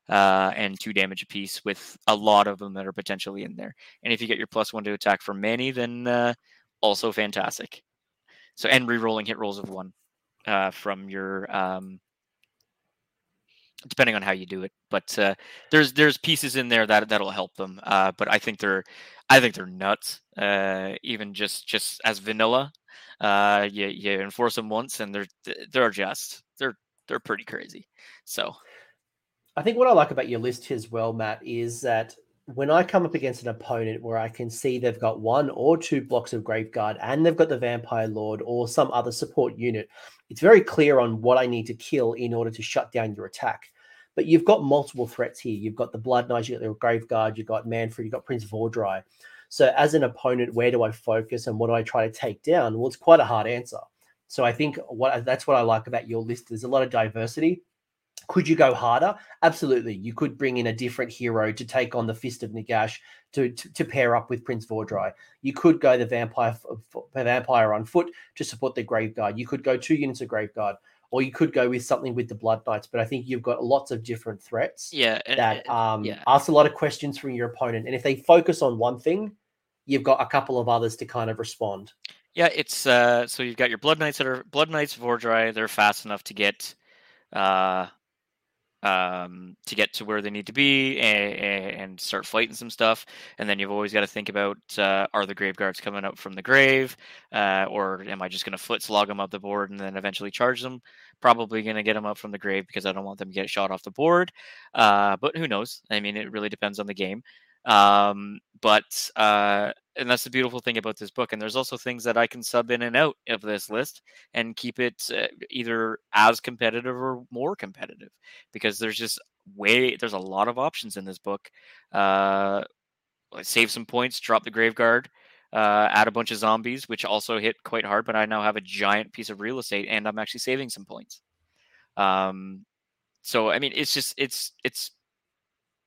B: Uh, and two damage apiece with a lot of them that are potentially in there. And if you get your plus one to attack from Manny, then uh, also fantastic. So and re-rolling hit rolls of one uh, from your um, depending on how you do it. But uh, there's there's pieces in there that that'll help them. Uh, but I think they're I think they're nuts. Uh, even just just as vanilla, uh, you you enforce them once and they're they're just they're they're pretty crazy. So
A: I think what I like about your list as well, Matt, is that when I come up against an opponent where I can see they've got one or two blocks of Graveguard and they've got the Vampire Lord or some other support unit, it's very clear on what I need to kill in order to shut down your attack. But you've got multiple threats here. You've got the Blood Knight, you've got the Graveguard, you've got Manfred, you've got Prince Vhordrai. So as an opponent, where do I focus and what do I try to take down? Well, it's quite a hard answer. So I think what that's what I like about your list. There's a lot of diversity could you go harder? Absolutely. You could bring in a different hero to take on the Fist of Nagash to, to, to pair up with Prince Vhordrai. You could go the vampire vampire on foot to support the Graveguard. You could go two units of Graveguard, or you could go with something with the Blood Knights. But I think you've got lots of different threats
B: yeah,
A: that um,
B: yeah.
A: ask a lot of questions from your opponent. And if they focus on one thing, you've got a couple of others to kind of respond.
B: Yeah, it's uh, so you've got your Blood Knights that are Blood Knights Vhordrai. They're fast enough to get uh um, to get to where they need to be and, and, start fighting some stuff. And then you've always got to think about uh, are the grave guards coming up from the grave, uh, or am I just going to foot slog them up the board and then eventually charge them? Probably going to get them up from the grave because I don't want them to get shot off the board. Uh, but who knows? I mean, it really depends on the game. Um, but uh, and that's the beautiful thing about this book. And there's also things that I can sub in and out of this list and keep it uh, either as competitive or more competitive because there's just way there's a lot of options in this book. Uh, save some points, drop the grave guard. Uh, add a bunch of zombies, which also hit quite hard, but I now have a giant piece of real estate, and I'm actually saving some points. Um, so I mean, it's just it's it's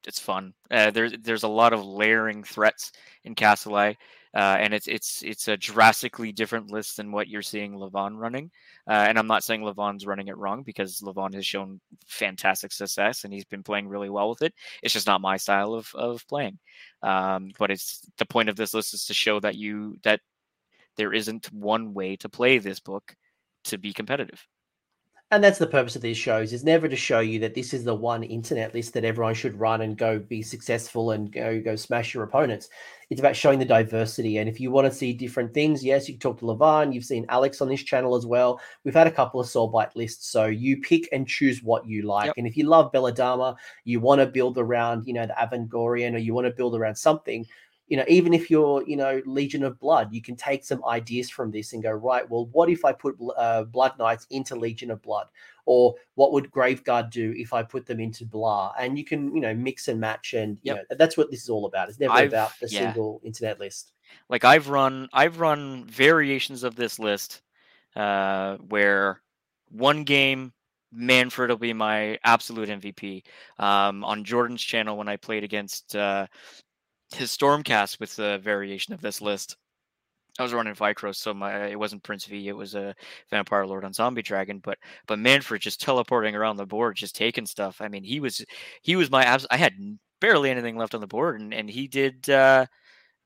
B: it's fun. Uh, there's there's a lot of layering threats in Kastelai, uh, and it's it's it's a drastically different list than what you're seeing Levon running. Uh, and I'm not saying Levon's running it wrong because Levon has shown fantastic success and he's been playing really well with it. It's just not my style of of playing. Um, but it's the point of this list is to show that you that there isn't one way to play this book to be competitive
A: and that's the purpose of these shows is never to show you that this is the one internet list that everyone should run and go be successful and go go smash your opponents. It's about showing the diversity. And if you want to see different things yes you can talk to Levon you've seen Alex on this channel as well. We've had a couple of Soulblight lists so you pick and choose what you like. Yep. and if you love Belladamma you want to build around you know the Avengorii or you want to build around something you know, even if you're, you know, Legion of Blood, you can take some ideas from this and go, right, well, what if I put uh, Blood Knights into Legion of Blood? Or what would Graveguard do if I put them into Blah? And you can, you know, mix and match. And, you yep. know, that's what this is all about. It's never I've, about the yeah. single internet list.
B: Like I've run, I've run variations of this list uh, where one game Mannfred will be my absolute MVP. Um, on Jordan's channel, when I played against uh, his Stormcast with a variation of this list. I was running Vyrkos, so my it wasn't Prince V, it was a Vampire Lord on Zombie Dragon. But but Mannfred just teleporting around the board, just taking stuff. I mean, he was he was my abs- I had barely anything left on the board, and and he did uh,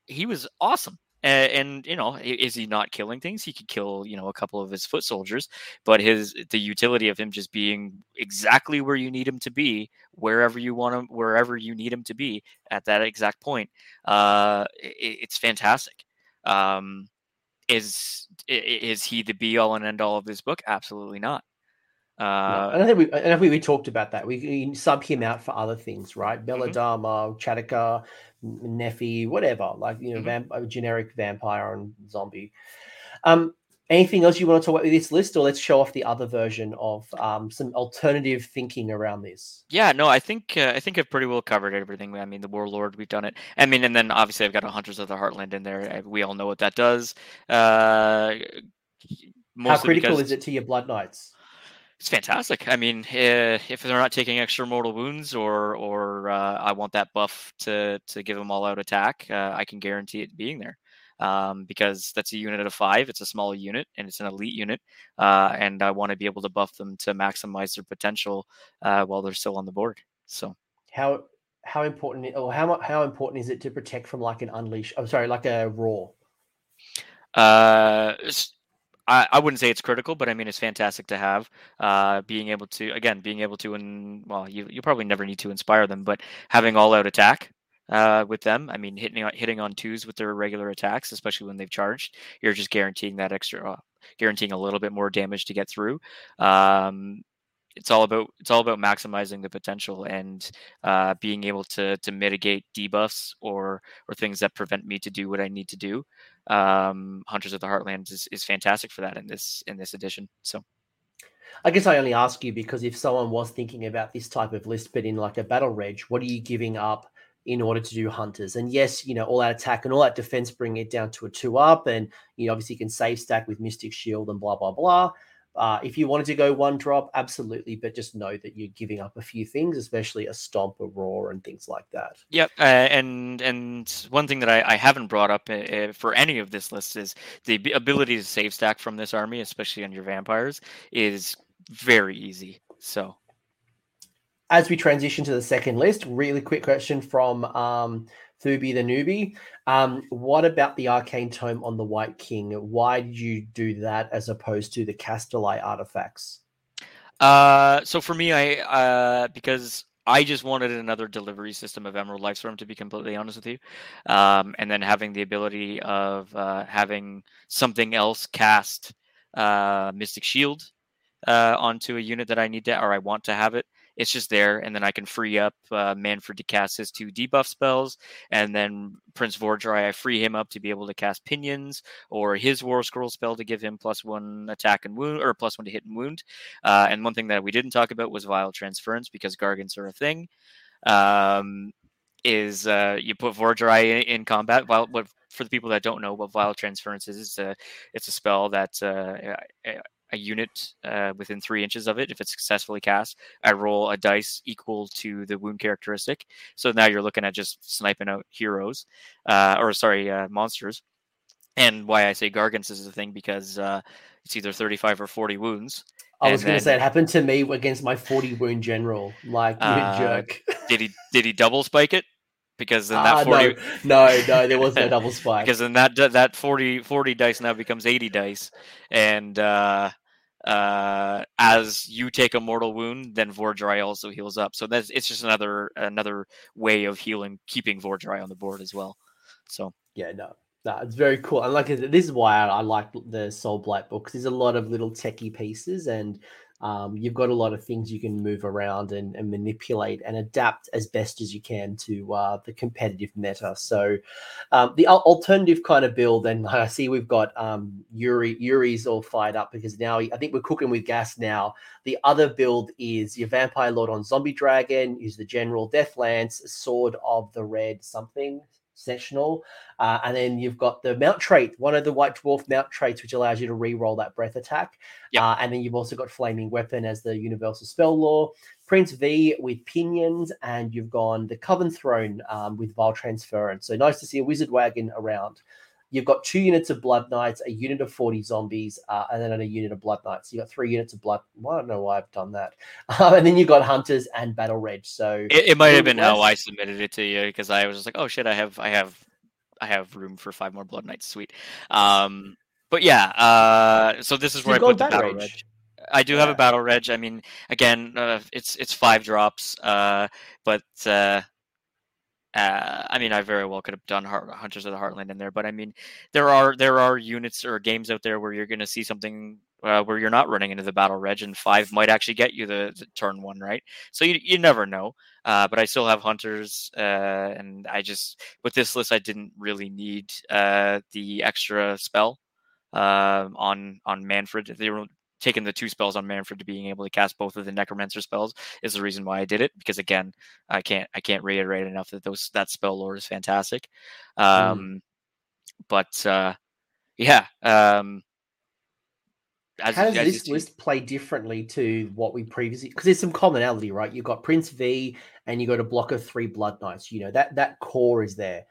B: he was awesome. And, and, you know, is he not killing things? He could kill, you know, a couple of his foot soldiers, but his the utility of him just being exactly where you need him to be, wherever you want him, wherever you need him to be at that exact point, uh, it, it's fantastic. Um, is is he the be all and end all of this book? Absolutely not.
A: Uh, and I think we, and I think we talked about that. We, we sub him out for other things, right? Mm-hmm. Belladamma, mm-hmm. Neffy, whatever, like you know, mm-hmm. vamp- generic vampire and zombie. Um, anything else you want to talk about with this list, or let's show off the other version of um, some alternative thinking around this?
B: Yeah, no, I think uh, I think I've pretty well covered everything. I mean, the Warlord, we've done it. I mean, and then obviously I've got a Hunters of the Heartland in there. We all know what that does. Uh,
A: How critical is it to your Blood Knights?
B: It's fantastic. I mean, uh, if they're not taking extra mortal wounds, or or uh, I want that buff to to give them all out attack, uh, I can guarantee it being there. Um, because that's a unit of five. It's a small unit and it's an elite unit, uh, and I want to be able to buff them to maximize their potential uh, while they're still on the board. So
A: how how important or how how important is it to protect from like an unleash? I'm sorry, like a raw.
B: Uh, I, I wouldn't say it's critical, but I mean it's fantastic to have. Uh, being able to again, being able to, and well, you you probably never need to inspire them, but having all out attack uh, with them. I mean, hitting on hitting on twos with their regular attacks, especially when they've charged, you're just guaranteeing that extra, uh, guaranteeing a little bit more damage to get through. Um, it's all about it's all about maximizing the potential and uh, being able to to mitigate debuffs or or things that prevent me to do what I need to do. Um, Hunters of the Heartland is, is fantastic for that in this in this edition. So.
A: I guess I only ask you because if someone was thinking about this type of list, but in like a battle reg, what are you giving up in order to do hunters? And yes, you know, all that attack and all that defense bring it down to a two up, and you know, obviously you can save stack with Mystic Shield and blah blah blah. Uh, if you wanted to go one drop, absolutely, but just know that you're giving up a few things, especially a stomp, a roar, and things like that.
B: Yep, uh, and and one thing that I, I haven't brought up uh, for any of this list is the ability to save stack from this army, especially on your vampires, is very easy. So,
A: as we transition to the second list, really quick question from um, Thubi the newbie. Um, what about the arcane tome on the Wight King? Why did you do that as opposed to the Kastelai artifacts?
B: Uh, so for me, I uh, because I just wanted another delivery system of Emerald Lifeswarm, to be completely honest with you, um, and then having the ability of uh, having something else cast uh, Mystic Shield uh, onto a unit that I need to or I want to have it it's just there, and then I can free up uh, Mannfred to cast his two debuff spells, and then Prince Vhordrai, I free him up to be able to cast Pinions or his War Scroll spell to give him plus one attack and wound, or plus one to hit and wound. Uh, and one thing that we didn't talk about was Vile Transference because Gargants are a thing. Um, is uh, you put Vhordrai in, in combat. While what for the people that don't know what Vile Transference is, it's a it's a spell that uh, a unit uh, within three inches of it. If it's successfully cast, I roll a dice equal to the wound characteristic. So now you're looking at just sniping out heroes, uh, or sorry, uh, monsters. And why I say Gargants is the thing because uh, it's either 35 or 40 wounds.
A: I was going to say it happened to me against my 40 wound general. Like, uh, jerk.
B: did he did he double spike it? because then that uh, 40
A: no, no no there was no double spike
B: because then that that 40 40 dice now becomes 80 dice and uh uh as you take a mortal wound then Vhordrai also heals up. So that's it's just another another way of healing keeping Vhordrai on the board as well. So.
A: Yeah no no, it's very cool. And like this is why I, I like the Soul Blight book because there's a lot of little techie pieces and um, you've got a lot of things you can move around and, and manipulate and adapt as best as you can to uh, the competitive meta. So um, the alternative kind of build, and I see we've got um, Yuri. Yuri's all fired up because now I think we're cooking with gas now. The other build is your Vampire Lord on Zombie Dragon, is the General Deathlance, Sword of the Red something sectional. Uh, and then you've got the mount trait, one of the white dwarf mount traits, which allows you to re-roll that breath attack. Yep. Uh, and then you've also got flaming weapon as the universal spell lore, Prince V with pinions, and you've gone the Coven Throne um, with vile transference. So nice to see a wizard wagon around. You've got two units of Blood Knights, a unit of 40 zombies, uh, and then a unit of Blood Knights. you've got three units of Blood. Well, I don't know why I've done that. Um, and then you've got Hunters and Battle Reg. So
B: it, it might have been how I submitted it to you because I was just like, oh shit, I have, I have, I have room for five more Blood Knights. Sweet. Um, but yeah, uh, so this is so where I put the Battle Reg. reg. I do yeah. have a battle reg. I mean, again, uh, it's it's five drops, uh, but uh, uh, I mean, I very well could have done Hunters of the Heartland in there, but I mean, there are there are units or games out there where you're going to see something uh, where you're not running into the battle reg, and five might actually get you the, the turn one, right? So you you never know. Uh, but I still have hunters, uh, and I just with this list, I didn't really need uh, the extra spell um, on on Mannfred. They were taking the two spells on Mannfred to being able to cast both of the Necromancer spells is the reason why I did it. Because again, I can't I can't reiterate enough that those that spell lore is fantastic. Mm. Um, mm. But uh, yeah. Um,
A: as, How does this list play differently to what we previously? Because there's some commonality, right? You've got Prince V, and you got a block of three Blood Knights. You know that that core is there,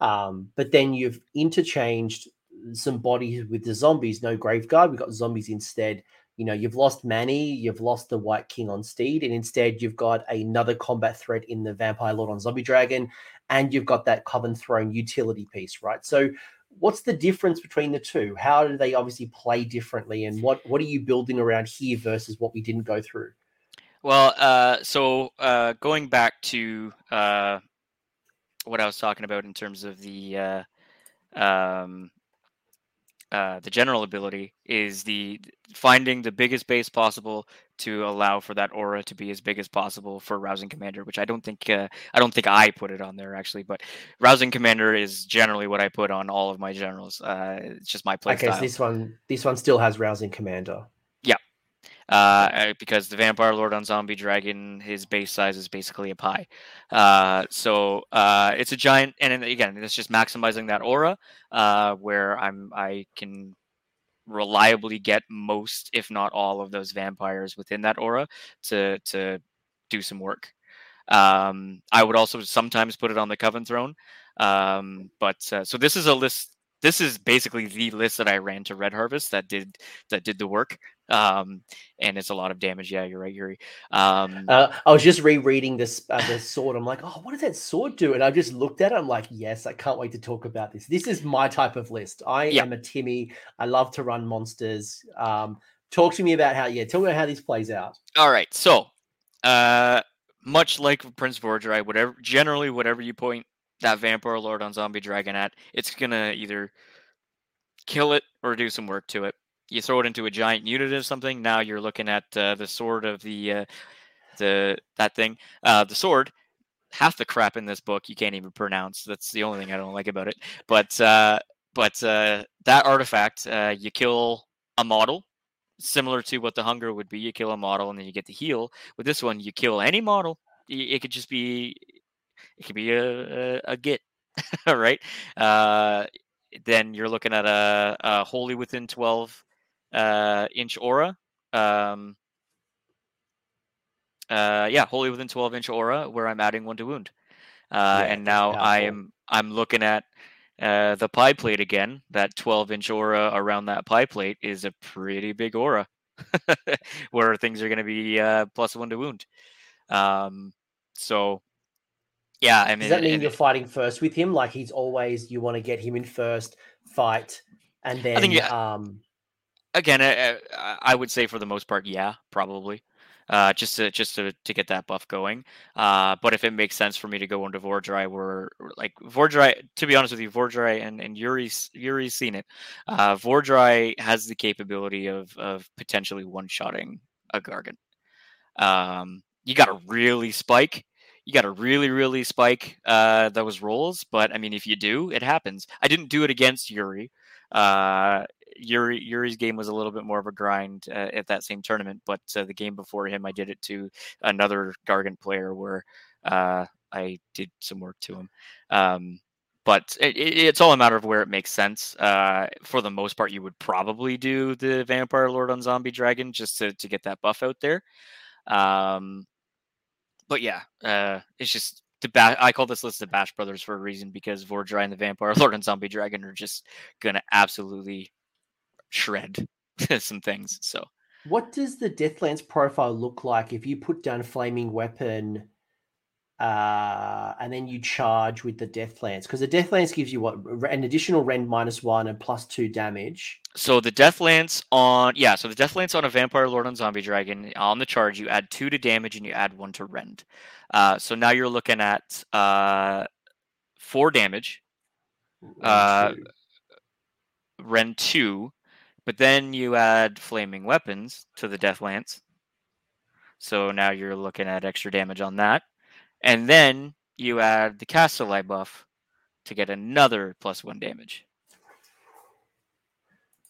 A: um, but then you've interchanged some bodies with the zombies. No Graveguard. We've got zombies instead. You know, you've lost Manny, you've lost the White King on Steed, and instead you've got another combat threat in the Vampire Lord on Zombie Dragon, and you've got that Coven Throne utility piece, right? So what's the difference between the two? How do they obviously play differently, and what what are you building around here versus what we didn't go through?
B: Well, uh, so uh, going back to uh, what I was talking about in terms of the uh, um, uh, the general ability is the finding the biggest base possible to allow for that aura to be as big as possible for rousing commander which i don't think uh, i don't think i put it on there actually but rousing commander is generally what i put on all of my generals uh, it's just my play
A: okay
B: style.
A: so this one this one still has rousing commander
B: uh, because the vampire lord on zombie dragon his base size is basically a pie uh, so uh, it's a giant and again it's just maximizing that aura uh, where i'm i can reliably get most if not all of those vampires within that aura to to do some work um, i would also sometimes put it on the coven throne um, but uh, so this is a list this is basically the list that I ran to Red Harvest that did that did the work. Um, and it's a lot of damage. Yeah, you're right, Yuri. Um,
A: uh, I was just rereading this uh, the sword. I'm like, oh, what does that sword do? And I just looked at it. I'm like, yes, I can't wait to talk about this. This is my type of list. I yeah. am a Timmy. I love to run monsters. Um, talk to me about how. Yeah, tell me how this plays out.
B: All right, so uh, much like Prince Vhordrai, whatever generally whatever you point that Vampire Lord on Zombie Dragon at, it's gonna either kill it or do some work to it. You throw it into a giant unit or something. Now you're looking at uh, the sword of the uh, the that thing. Uh, the sword. Half the crap in this book you can't even pronounce. That's the only thing I don't like about it. But uh, but uh, that artifact, uh, you kill a model, similar to what the hunger would be. You kill a model and then you get the heal. With this one, you kill any model. It could just be it could be a, a, a git, right? Uh, then you're looking at a, a wholly within 12 uh, inch aura. Um, uh, yeah, wholly within 12 inch aura, where I'm adding one to wound. Uh, yeah, and now I am I'm looking at uh, the pie plate again. That 12 inch aura around that pie plate is a pretty big aura, where things are going to be uh, plus one to wound. Um, so yeah, I mean,
A: does that mean you're fighting first with him? Like he's always you want to get him in first fight, and then I think, yeah, um,
B: again, I, I, would say for the most part, yeah, probably. Uh, just to just to, to get that buff going. Uh, but if it makes sense for me to go into Vhordrai, where like Vhordrai, to be honest with you, Vhordrai and and Yuri's Yuri's seen it. Uh, Vhordrai has the capability of of potentially one shotting a Gargant. Um, you got to really spike you got to really, really spike uh, those rolls. But I mean, if you do, it happens. I didn't do it against Yuri. Uh, Yuri Yuri's game was a little bit more of a grind uh, at that same tournament, but uh, the game before him, I did it to another Gargant player where uh, I did some work to him. Um, but it, it's all a matter of where it makes sense. Uh, for the most part, you would probably do the Vampire Lord on Zombie Dragon just to, to get that buff out there. Um, but yeah, uh, it's just the ba- I call this list the Bash Brothers for a reason because Vhordrai and the Vampire Lord and Zombie Dragon are just gonna absolutely shred some things. So,
A: what does the Deathlance profile look like if you put down Flaming Weapon? uh, and then you charge with the death lance because the death lance gives you what an additional rend minus one and plus two damage.
B: So the death lance on yeah, so the death lance on a vampire lord on zombie dragon on the charge you add two to damage and you add one to rend. Uh, so now you're looking at uh, four damage, uh, rend two, but then you add flaming weapons to the death lance. So now you're looking at extra damage on that. And then you add the Kastelai buff to get another plus one damage.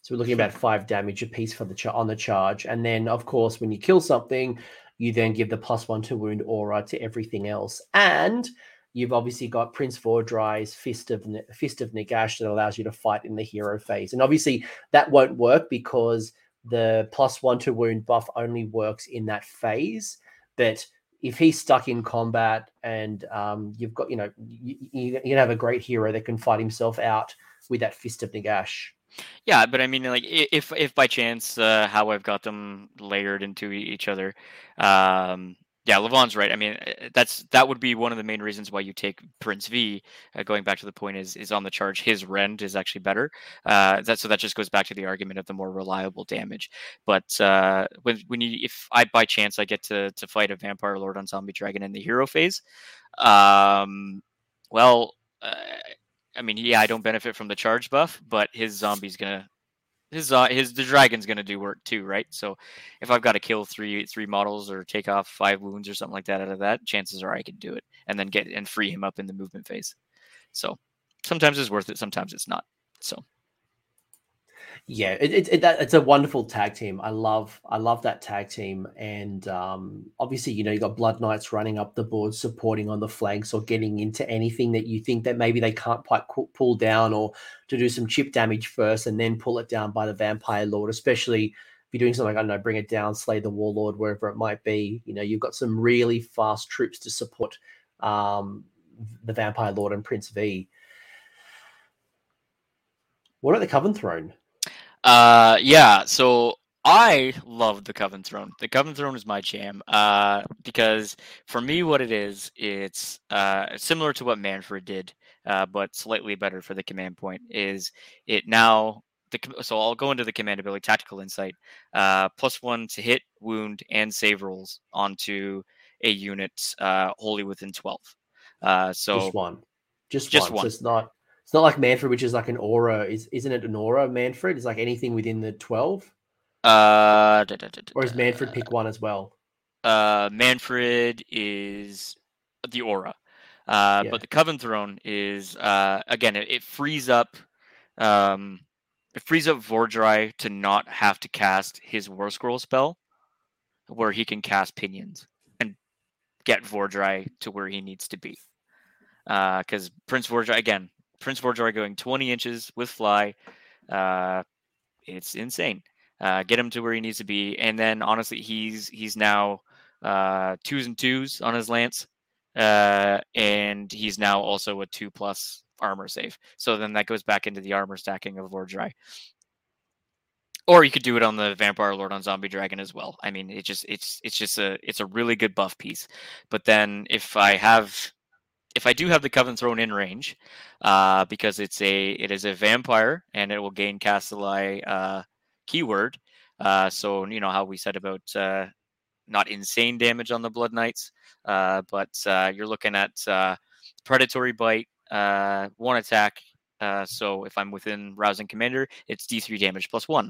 A: So we're looking about five damage a piece for the ch- on the charge, and then of course when you kill something, you then give the plus one to wound aura to everything else, and you've obviously got Prince Vhordrai's Fist of Fist of Nagash that allows you to fight in the hero phase, and obviously that won't work because the plus one to wound buff only works in that phase, but if he's stuck in combat and um, you've got, you know, you, you, you have a great hero that can fight himself out with that fist of Nagash.
B: Yeah, but I mean, like, if if by chance uh, how I've got them layered into each other, um, Yeah, Levon's right. I mean, uh, that's that would be one of the main reasons why you take Prince V. Uh, going back to the point is is on the charge, his rend is actually better. Uh, that so that just goes back to the argument of the more reliable damage. But uh, when when you if I by chance I get to to fight a vampire lord on zombie dragon in the hero phase, um, well, uh, I mean, yeah, I don't benefit from the charge buff, but his zombie's gonna his uh, his the dragon's gonna do work too, right? So if I've got to kill three three models or take off five wounds or something like that out of that, chances are I can do it and then get and free him up in the movement phase. So sometimes it's worth it, sometimes it's not. So
A: yeah, it, it, it, it's a wonderful tag team. I love I love that tag team, and um, obviously, you know, you got Blood Knights running up the board, supporting on the flanks, or getting into anything that you think that maybe they can't quite pull down, or to do some chip damage first, and then pull it down by the Vampire Lord. Especially if you're doing something like I don't know, bring it down, slay the Warlord, wherever it might be. You know, you've got some really fast troops to support um, the Vampire Lord and Prince V. What about the Coven Throne?
B: Uh, yeah. So I love the Coven Throne. The Coven Throne is my jam. Uh, because for me, what it is, it's uh similar to what Mannfred did, uh, but slightly better for the command point. Is it now? The, so I'll go into the command ability, tactical insight, uh, plus one to hit, wound, and save rolls onto a unit uh, wholly within twelve. Uh, so
A: just one, just, just one. one. So it's not it's not like Mannfred, which is like an aura. Is isn't it an aura? Mannfred is like anything within the twelve.
B: Uh, da,
A: da, da, or is Mannfred pick one as well?
B: Uh, Mannfred is the aura. Uh, yeah. but the Coven Throne is uh again it, it frees up um it frees up Vhordrai to not have to cast his War Scroll spell, where he can cast Pinions and get Vhordrai to where he needs to be. Because uh, Prince Vhordrai again, Prince Vhordrai going 20 inches with fly. Uh, it's insane. Uh, get him to where he needs to be, and then honestly, he's he's now uh, twos and twos on his lance, uh, and he's now also a two plus armor save. So then that goes back into the armor stacking of Vhordrai. Or you could do it on the Vampire Lord on Zombie Dragon as well. I mean, it just it's it's just a it's a really good buff piece. But then if I have if I do have the Coven Throne in range, uh, because it's a it is a vampire and it will gain Kastelai uh, keyword. Uh, so you know how we said about uh, not insane damage on the Blood Knights, uh, but uh, you're looking at predatory bite, one attack. So if I'm within rousing commander, it's D3 damage plus one.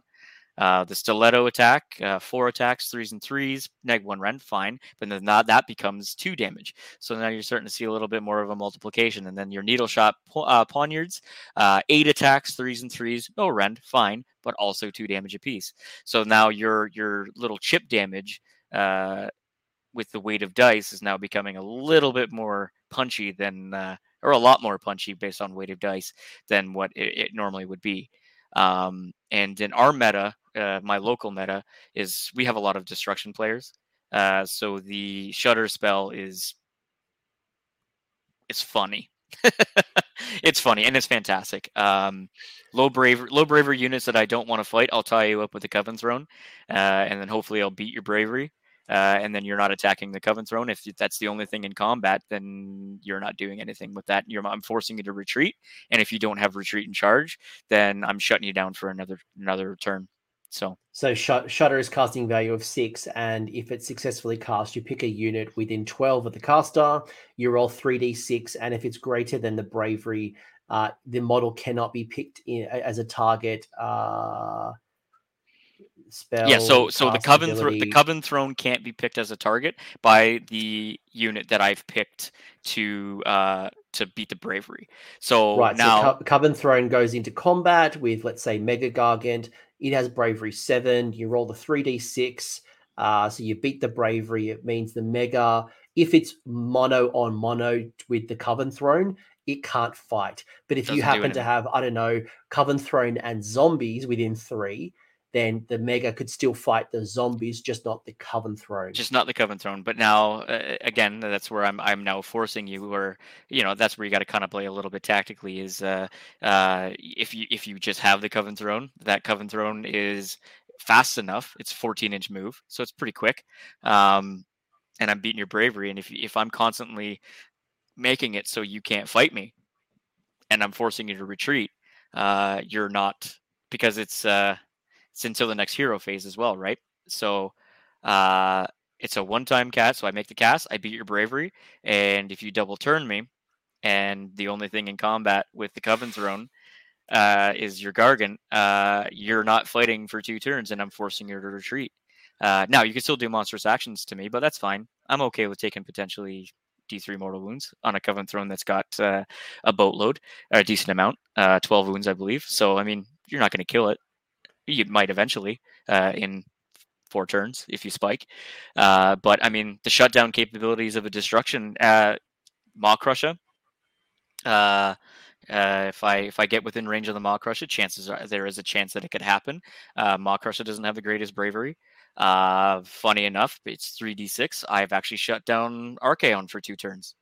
B: Uh, the stiletto attack, uh, four attacks, threes and threes, neg one rend, fine. But then that, that becomes two damage. So now you're starting to see a little bit more of a multiplication. And then your needle shot uh, poniards, uh, eight attacks, threes and threes, no rend, fine, but also two damage apiece. So now your your little chip damage uh, with the weight of dice is now becoming a little bit more punchy than, uh, or a lot more punchy based on weight of dice than what it, it normally would be. Um, and in our meta, uh, my local meta is we have a lot of destruction players. Uh, so the shutter spell is it's funny. it's funny and it's fantastic. Um, low bravery, low bravery units that I don't want to fight, I'll tie you up with the Coven Throne, uh, and then hopefully I'll beat your bravery. Uh, and then you're not attacking the Coven Throne. If that's the only thing in combat, then you're not doing anything with that. You're, I'm forcing you to retreat, and if you don't have retreat and charge, then I'm shutting you down for another another turn. So,
A: so sh- Shutter is casting value of six, and if it's successfully cast, you pick a unit within twelve of the caster. You roll three d six, and if it's greater than the bravery, uh, the model cannot be picked in, as a target. Uh, spell.
B: Yeah, so so the coven thro- the coven throne can't be picked as a target by the unit that I've picked to uh to beat the bravery. So
A: right,
B: now
A: so Co- coven throne goes into combat with let's say Mega Gargant. It has bravery seven. You roll the three d six. Uh, so you beat the bravery. It means the mega. If it's mono on mono with the coven throne, it can't fight. But if Doesn't you happen to have, I don't know, coven throne and zombies within three, then the mega could still fight the zombies, just not the coven throne.
B: Just not the coven throne. But now, uh, again, that's where I'm. I'm now forcing you, or you know, that's where you got to kind of play a little bit tactically. Is uh, uh, if you if you just have the coven throne, that coven throne is fast enough. It's 14 inch move, so it's pretty quick. Um, and I'm beating your bravery. And if if I'm constantly making it so you can't fight me, and I'm forcing you to retreat, uh, you're not because it's uh, it's until the next hero phase as well, right? So uh, it's a one-time cast. So I make the cast, I beat your bravery, and if you double turn me, and the only thing in combat with the Coven Throne uh, is your Gargant, uh, you're not fighting for two turns, and I'm forcing you to retreat. Uh, now you can still do monstrous actions to me, but that's fine. I'm okay with taking potentially D3 mortal wounds on a Coven Throne that's got uh, a boatload, or a decent amount, uh, 12 wounds, I believe. So I mean, you're not going to kill it. You might eventually uh, in four turns if you spike. Uh, but I mean, the shutdown capabilities of a destruction, uh, Maw-krusha. Uh, uh, if I if I get within range of the Maw-krusha, chances are there is a chance that it could happen. Uh, Maw-krusha doesn't have the greatest bravery. Uh, funny enough, it's 3d6. I've actually shut down Archaon for two turns.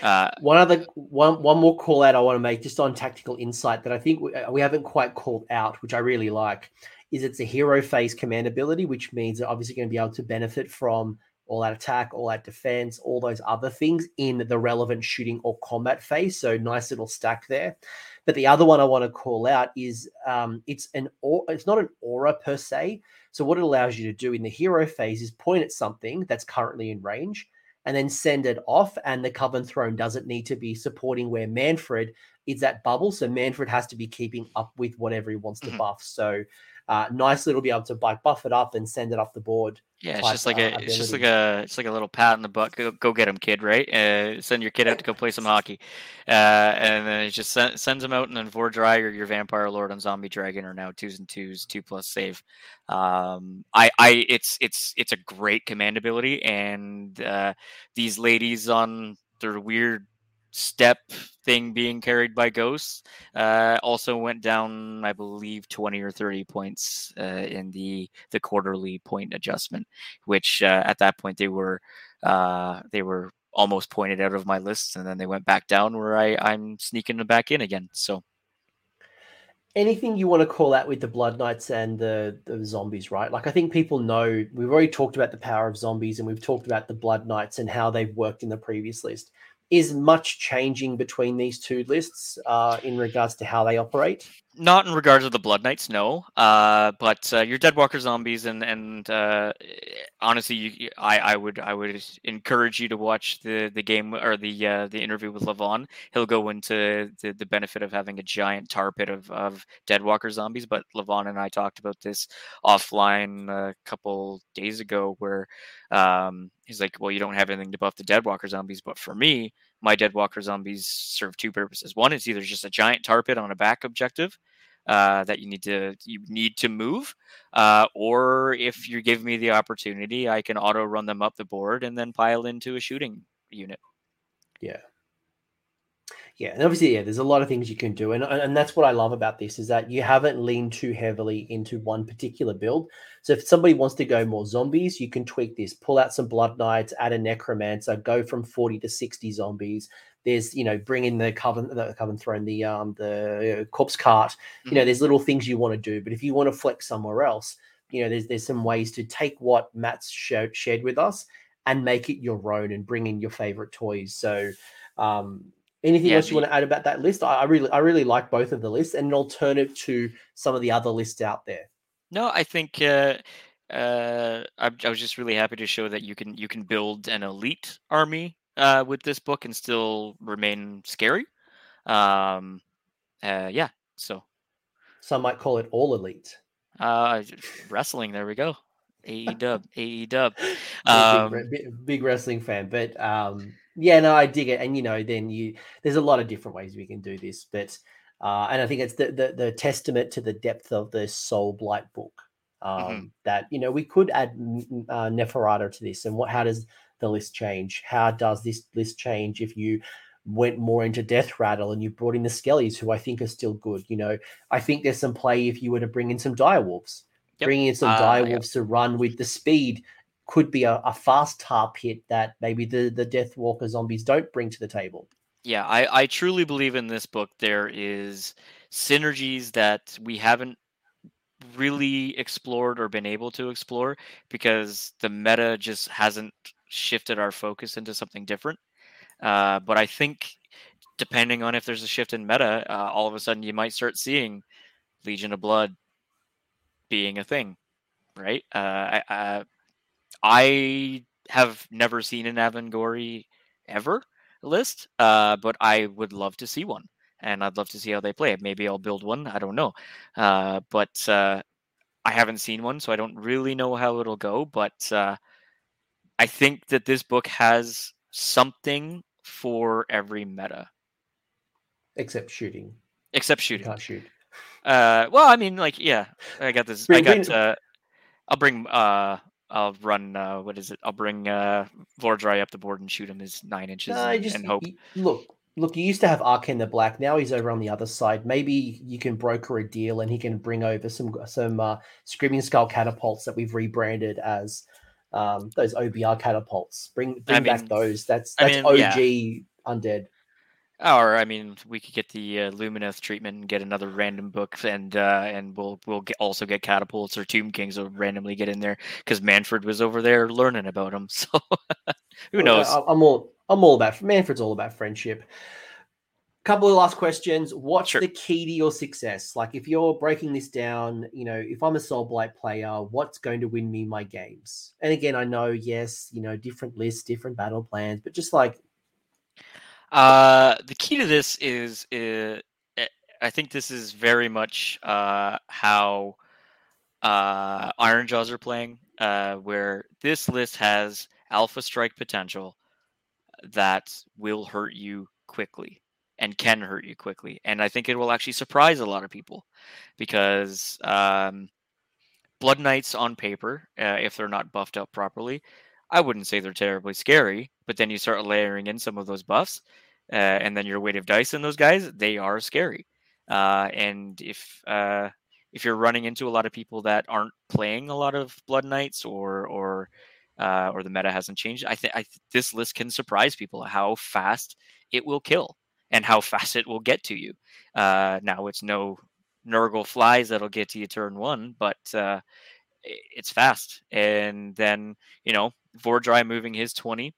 A: Uh, one other one one more call out I want to make just on tactical insight that I think we, we haven't quite called out, which I really like, is it's a hero phase command ability, which means they're obviously going to be able to benefit from all out attack, all out defense, all those other things in the relevant shooting or combat phase. So nice little stack there. But the other one I want to call out is um, it's an or, it's not an aura per se. So what it allows you to do in the hero phase is point at something that's currently in range and then send it off. And the Coven Throne doesn't need to be supporting where Mannfred is that bubble. So Mannfred has to be keeping up with whatever he wants to mm-hmm. buff. So uh, nice little be able to like buff it up and send it off the board.
B: Yeah, it's just like a ability. it's just like a it's like a little pat in the butt. Go, go get him, kid. Right? Uh, send your kid out to go play some hockey, uh, and then it just send, sends him out. And then Vhordrai or your Vampire Lord on Zombie Dragon are now twos and twos, two plus save. Um, I I it's it's it's a great command ability, and uh, these ladies on their weird step thing being carried by ghosts uh, also went down i believe 20 or 30 points uh, in the the quarterly point adjustment which uh, at that point they were uh, they were almost pointed out of my list and then they went back down where i i'm sneaking them back in again so.
A: Anything you want to call out with the blood knights and the, the zombies right? Like i think people know we've already talked about the power of zombies and we've talked about the blood knights and how they've worked in the previous list is much changing between these two lists uh, in regards to how they operate?
B: Not in regards to the Blood Knights, no. Uh, but uh, your Deadwalker zombies, and and uh, honestly, you, I I would I would encourage you to watch the the game or the uh, the interview with Levon. He'll go into the, the benefit of having a giant tar pit of of Deadwalker zombies. But Levon and I talked about this offline a couple days ago, where um, he's like, "Well, you don't have anything to buff the Deadwalker zombies, but for me, my Deadwalker zombies serve two purposes. One is either just a giant tar pit on a back objective uh, that you need to you need to move, uh, or if you give me the opportunity, I can auto run them up the board and then pile into a shooting unit.
A: Yeah. Yeah, and obviously, yeah, there's a lot of things you can do, and and that's what I love about this is that you haven't leaned too heavily into one particular build. So if somebody wants to go more zombies, you can tweak this, pull out some blood knights, add a necromancer, go from 40 to 60 zombies. There's, you know, bring in the coven, the coven throne, the um, the uh, corpse cart. Mm-hmm. You know, mm-hmm. there's little things you want to do, but if you want to flex somewhere else, you know, there's there's some ways to take what Matt's shared shared with us and make it your own and bring in your favorite toys. So, um, Anything yeah, else you the, want to add about that list? I, I, really, I really like both of the lists and an alternative to some of the other lists out there.
B: No, I think uh, uh, I, I, was just really happy to show that you can you can build an elite army uh, with this book and still remain scary. Um, uh, yeah, so
A: some might call it all elite.
B: Uh, wrestling. There we go. AE dub, AE dub.
A: Um, big, big, wrestling fan, but um, yeah, no, I dig it. And you know, then you there's a lot of different ways we can do this, but uh, and I think it's the, the, the testament to the depth of the Soul Blight book um, mm-hmm. that you know we could add uh, Neferata to this, and what how does the list change? How does this list change if you went more into Deathrattle and you brought in the Skellies, who I think are still good? You know, I think there's some play if you were to bring in some Direwolves. Yep. Bringing in some uh, direwolves yep. to run with the speed could be a, a fast tar pit that maybe the the Deadwalker zombies don't bring to the table.
B: Yeah, I, I truly believe in this book there is synergies that we haven't really explored or been able to explore because the meta just hasn't shifted our focus into something different. Uh, but I think depending on if there's a shift in meta, uh, all of a sudden you might start seeing Legion of Blood being a thing, right? Uh, I, uh, I have never seen an Avengorii ever list, uh, but I would love to see one, and I'd love to see how they play it. Maybe I'll build one. I don't know, uh, but uh, I haven't seen one, so I don't really know how it'll go. But uh, I think that this book has something for every meta,
A: except shooting.
B: Except shooting.
A: You can't shoot.
B: Uh, well, I mean, like, yeah, I got this. I got. Uh, I'll bring. Uh, I'll run. Uh, what is it? I'll bring uh, Vhordrai up the board and shoot him his nine inches no, and, just, and hope.
A: Look, look. You used to have Arkhan the Black. Now he's over on the other side. Maybe you can broker a deal and he can bring over some some uh, Screaming Skull catapults that we've rebranded as um, those OBR catapults. Bring bring I mean, back those. That's that's I mean, OG yeah. undead.
B: Or I mean, we could get the uh, Lumineth treatment and get another random book, and uh, and we'll we'll get, also get catapults or Tomb Kings will randomly get in there because Mannfred was over there learning about them. So who knows?
A: I'm all I'm all about Mannfred's all about friendship. Couple of last questions. What's sure. the key to your success? Like, if you're breaking this down, you know, if I'm a Soul Blight player, what's going to win me my games? And again, I know, yes, you know, different lists, different battle plans, but just like
B: uh, the key to this is, is eh, I think this is very much uh, how uh, Ironjawz are playing, uh, where this list has alpha strike potential that will hurt you quickly and can hurt you quickly. And I think it will actually surprise a lot of people because um, Blood Knights on paper, uh, if they're not buffed up properly, I wouldn't say they're terribly scary, but then you start layering in some of those buffs, uh, and then your weight of dice and those guys, they are scary. Uh, and if uh, if you're running into a lot of people that aren't playing a lot of Blood Knights or or uh, or the meta hasn't changed, I think th- this list can surprise people how fast it will kill and how fast it will get to you. Uh, now it's no Nurgle flies that'll get to you turn one, but uh, it's fast. And then you know Vhordrai moving his 20.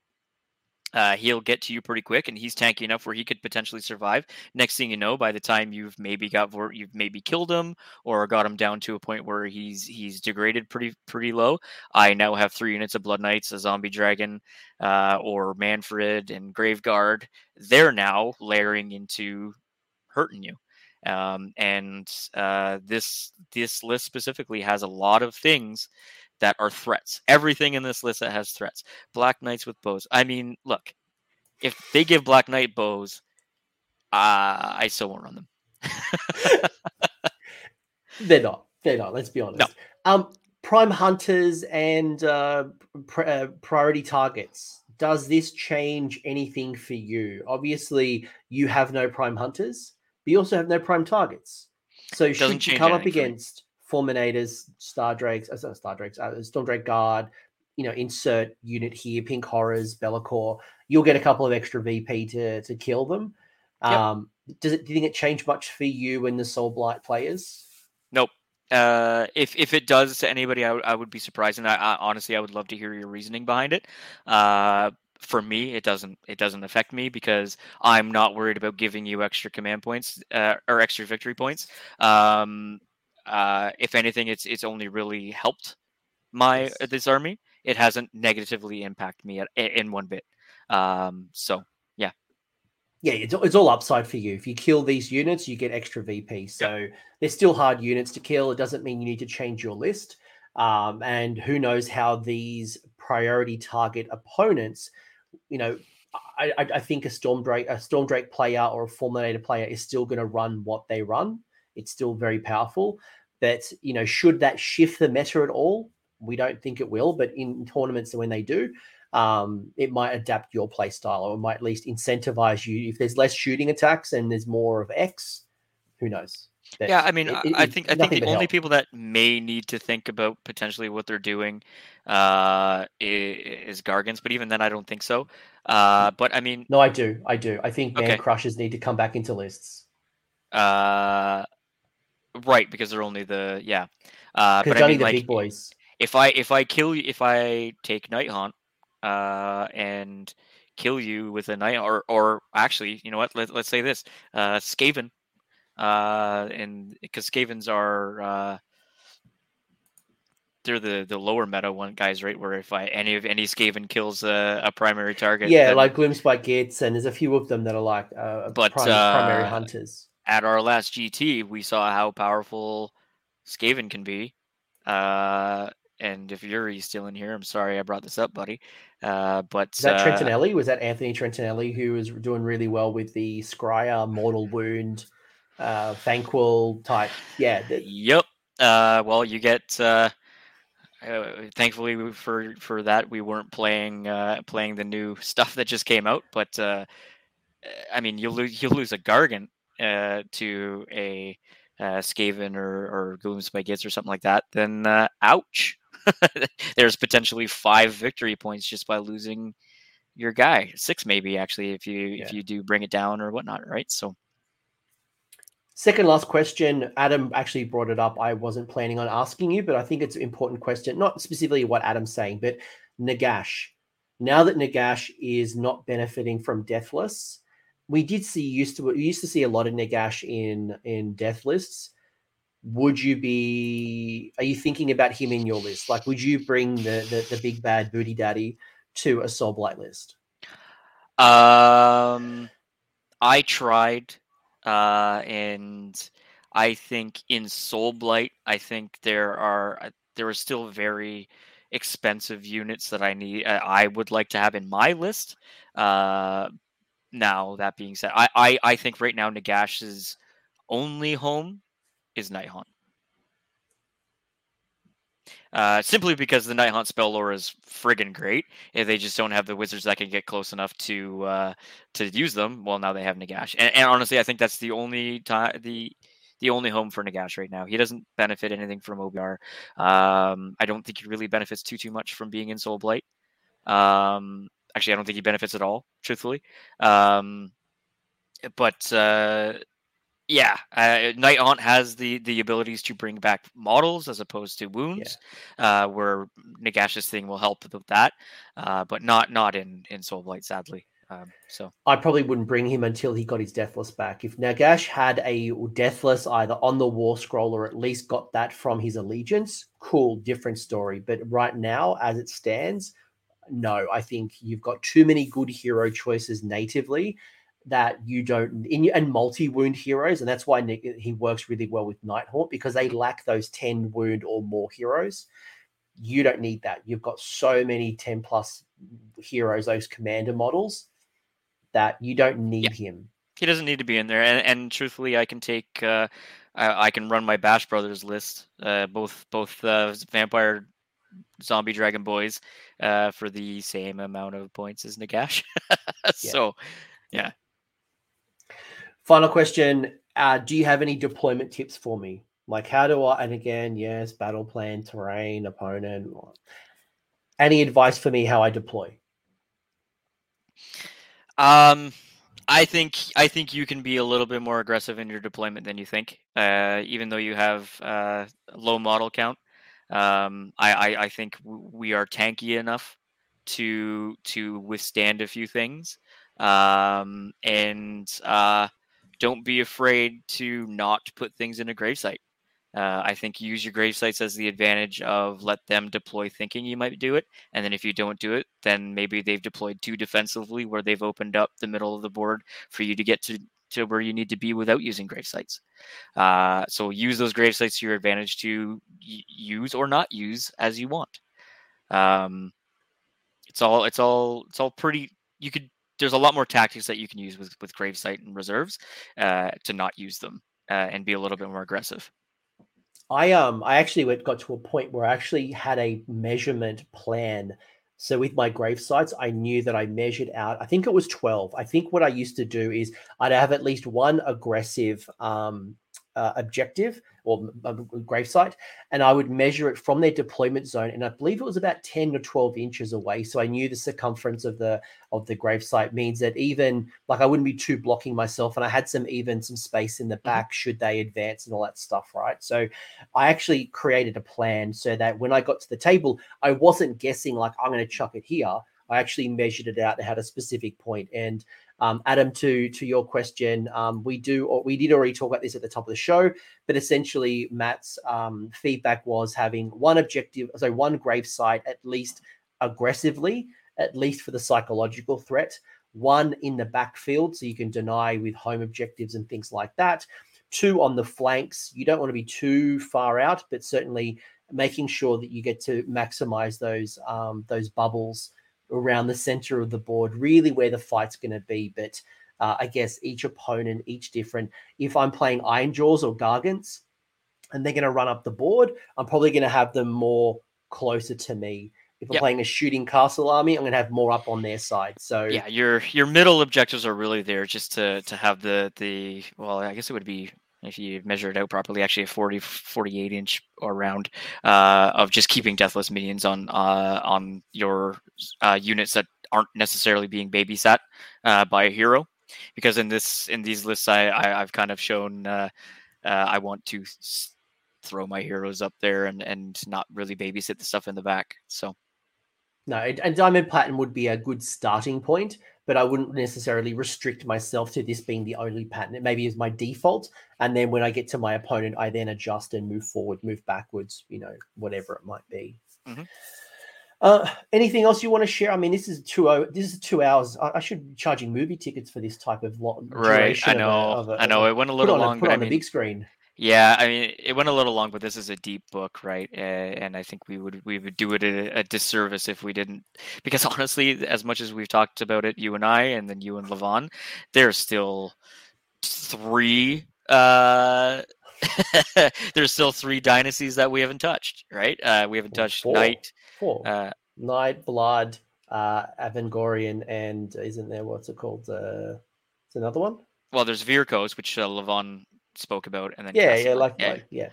B: Uh, he'll get to you pretty quick, and he's tanky enough where he could potentially survive. Next thing you know, by the time you've maybe got you've maybe killed him or got him down to a point where he's he's degraded pretty pretty low. I now have three units of Blood Knights, a Zombie Dragon, uh, or Mannfred and Graveguard. They're now layering into hurting you. Um, and uh, this this list specifically has a lot of things that are threats. Everything in this list that has threats. Black Knights with bows. I mean, look, if they give Black Knight bows, uh, I still won't run them.
A: They're not. They're not. Let's be honest. No. Um, prime hunters and uh, pr- uh, priority targets. Does this change anything for you? Obviously, you have no prime hunters, but you also have no prime targets. So should you come up against Fulminators, Star Drakes, uh, Star Drakes, uh, Stormdrake Guard, you know, insert unit here, Pink Horrors, Be'lakor, you'll get a couple of extra VP to to kill them. Yep. Um, does it? Do you think it changed much for you and the Soul Blight players?
B: Nope. Uh, if if it does to anybody, I, w- I would be surprised, and I, I, honestly I would love to hear your reasoning behind it. Uh, for me, it doesn't it doesn't affect me because I'm not worried about giving you extra command points uh, or extra victory points. Um, uh, if anything, it's it's only really helped my yes. this army. It hasn't negatively impacted me at, in one bit. Um, so yeah,
A: yeah, it's it's all upside for you. If you kill these units, you get extra VP. So they're still hard units to kill. It doesn't mean you need to change your list. Um, and who knows how these priority target opponents, you know, I, I, think a Stormdrake, a Stormdrake player or a Fulminator player is still going to run what they run it's still very powerful. That you know, should that shift the meta at all? We don't think it will, but in tournaments when they do, um, it might adapt your play style or it might at least incentivize you. If there's less shooting attacks and there's more of X, who knows?
B: Yeah, I mean, it, it, I think I think the only help. people that may need to think about potentially what they're doing uh, is, Gargants, but even then, I don't think so. Uh, but I mean,
A: no, I do, I do. I think Maw-krushas need to come back into lists.
B: Uh, Right, because they're only the yeah. Uh, but I mean,
A: the
B: like,
A: big boys.
B: if I if I kill you, if I take Nighthaunt, uh, and kill you with a night, or or actually, you know what? Let, let's say this, uh, Skaven, uh, and because Skavens are uh, they're the the lower meta one guys, right? Where if I any of any Skaven kills a, a primary target,
A: Yeah,
B: then
A: like Gloomspite gets, and there's a few of them that are like uh,
B: But,
A: prim- primary
B: uh,
A: hunters.
B: At our last GT, we saw how powerful Skaven can be. Uh, and if Yuri's still in here, I'm sorry I brought this up, buddy. Uh, but
A: Is that
B: uh,
A: Trentinelli? Was that Anthony Trentinelli who was doing really well with the Skryre, Mortal Wound, uh, Vanquil type? Yeah,
B: Yep. Uh, well, you get. Uh, uh, thankfully for for that, we weren't playing uh, playing the new stuff that just came out. But uh, I mean, you lose you lose a Gargant uh, to a uh, Skaven or or Gloomspite Gitz or something like that. Then uh, ouch. There's potentially five victory points just by losing your guy. Six maybe actually if you
A: Yeah.
B: if you do bring it down or whatnot, right? So
A: Second last question. Adam actually brought it up. I wasn't planning on asking you, but I think it's an important question. Not specifically what Adam's saying, but Nagash. Now that Nagash is not benefiting from Deathless, we did see used to we used to see a lot of Nagash in in death lists. Would you be? Are you thinking about him in your list? Like, would you bring the the, the big bad booty daddy to a Soul Blight list?
B: Um, I tried, uh, and I think in Soul Blight, I think there are uh, there are still very expensive units that I need. Uh, I would like to have in my list. Uh, now that being said, I I, I think right now Nagash's only home is Nighthaunt. Uh, simply because the Nighthaunt spell lore is friggin' great. If they just don't have the wizards that can get close enough to uh, to use them, well, now they have Nagash. And, and honestly, I think that's the only time the the only home for Nagash right now. He doesn't benefit anything from OBR. Um, I don't think he really benefits too too much from being in Soul Blight. Um, actually, I don't think he benefits at all, truthfully. Um, but uh, yeah, uh, Nighthaunt has the the abilities to bring back models as opposed to wounds, uh, where Nagash's thing will help with that, uh, but not not in in Soul Blight, sadly. Um, so
A: I probably wouldn't bring him until he got his Deathless back. If Nagash had a Deathless either on the War Scroll or at least got that from his allegiance, cool, different story. But right now, as it stands, no, I think you've got too many good hero choices natively that you don't in and multi wound heroes, and that's why Nick, he works really well with Nighthaunt because they lack those ten wound or more heroes. You don't need that. You've got so many ten plus heroes, those commander models that you don't need him.
B: he doesn't need to be in there. And, and truthfully, I can take uh, I, I can run my Bash Brothers list, uh, both both uh, Vampire, Zombie, Dragon Boys, uh, for the same amount of points as Nagash. so yeah.
A: Final question: uh, Do you have any deployment tips for me? Like, how do I? And again, yes, battle plan, terrain, opponent. Any advice for me how I deploy?
B: Um, I think I think you can be a little bit more aggressive in your deployment than you think. Uh, even though you have uh, low model count, um, I, I I think we are tanky enough to to withstand a few things. Um, and uh, don't be afraid to not put things in a gravesite. Uh, I think use your grave sites as the advantage of let them deploy thinking you might do it. And then if you don't do it, then maybe they've deployed too defensively where they've opened up the middle of the board for you to get to, to where you need to be without using grave sites. Uh, so use those grave sites to your advantage to y- use or not use as you want. Um, it's all it's all it's all pretty you could there's a lot more tactics that you can use with with gravesite and reserves uh, to not use them uh, and be a little bit more aggressive.
A: I um I actually went got to a point where I actually had a measurement plan. So with my grave sites, I knew that I measured out. I think it was twelve. I think what I used to do is I'd have at least one aggressive um, uh, objective or gravesite, and I would measure it from their deployment zone, and I believe it was about ten or twelve inches away. So I knew the circumference of the of the gravesite means that even like I wouldn't be too blocking myself, and I had some even some space in the mm-hmm. back should they advance and all that stuff, right? So I actually created a plan so that when I got to the table, I wasn't guessing like I'm going to chuck it here. I actually measured it out and had a specific point. And um, Adam, to to your question, um, we do or we did already talk about this at the top of the show, but essentially Matt's um, feedback was having one objective, so one grave site at least aggressively, at least for the psychological threat. One in the backfield, so you can deny with home objectives and things like that. Two on the flanks. You don't want to be too far out, but certainly making sure that you get to maximize those um, those bubbles around the center of the board, really where the fight's going to be. But uh, I guess each opponent, each different. If I'm playing Ironjawz or Gargants, and they're going to run up the board, I'm probably going to have them more closer to me. If I'm yep. playing a shooting castle army, I'm going to have more up on their side. So
B: yeah, your your middle objectives are really there just to to have the the well, I guess it would be if you measure it out properly, actually a 40, 48 inch or around uh, of just keeping deathless minions on uh, on your uh, units that aren't necessarily being babysat uh, by a hero. Because in this in these lists, I, I have kind of shown uh, uh, I want to throw my heroes up there and and not really babysit the stuff in the back. So
A: no, and Diamond Platinum would be a good starting point, but I wouldn't necessarily restrict myself to this being the only pattern. It maybe is my default. And then when I get to my opponent, I then adjust and move forward, move backwards, you know, whatever it might be. Mm-hmm. Uh, anything else you want to share? I mean, this is two. This is two hours. I, I should be charging movie tickets for this type of lot.
B: Right. I know. A, I know. It went a little long.
A: A, put
B: on
A: I mean, the big screen.
B: Yeah, I mean, it went a little long, but this is a deep book, right? Uh, and I think we would we would do it a, a, disservice if we didn't, because honestly, as much as we've talked about it, you and I, and then you and Levon, there's still three. Uh, there's still three dynasties that we haven't touched, right? Uh, we haven't touched Four. Knight,
A: Four. Uh, Knight, Blood, uh, Avangorian, and isn't there what's it called? Uh, it's another one.
B: Well, there's Vyrkos, which uh, Levon spoke about, and then
A: yeah, yeah, like, yeah. Like, yeah.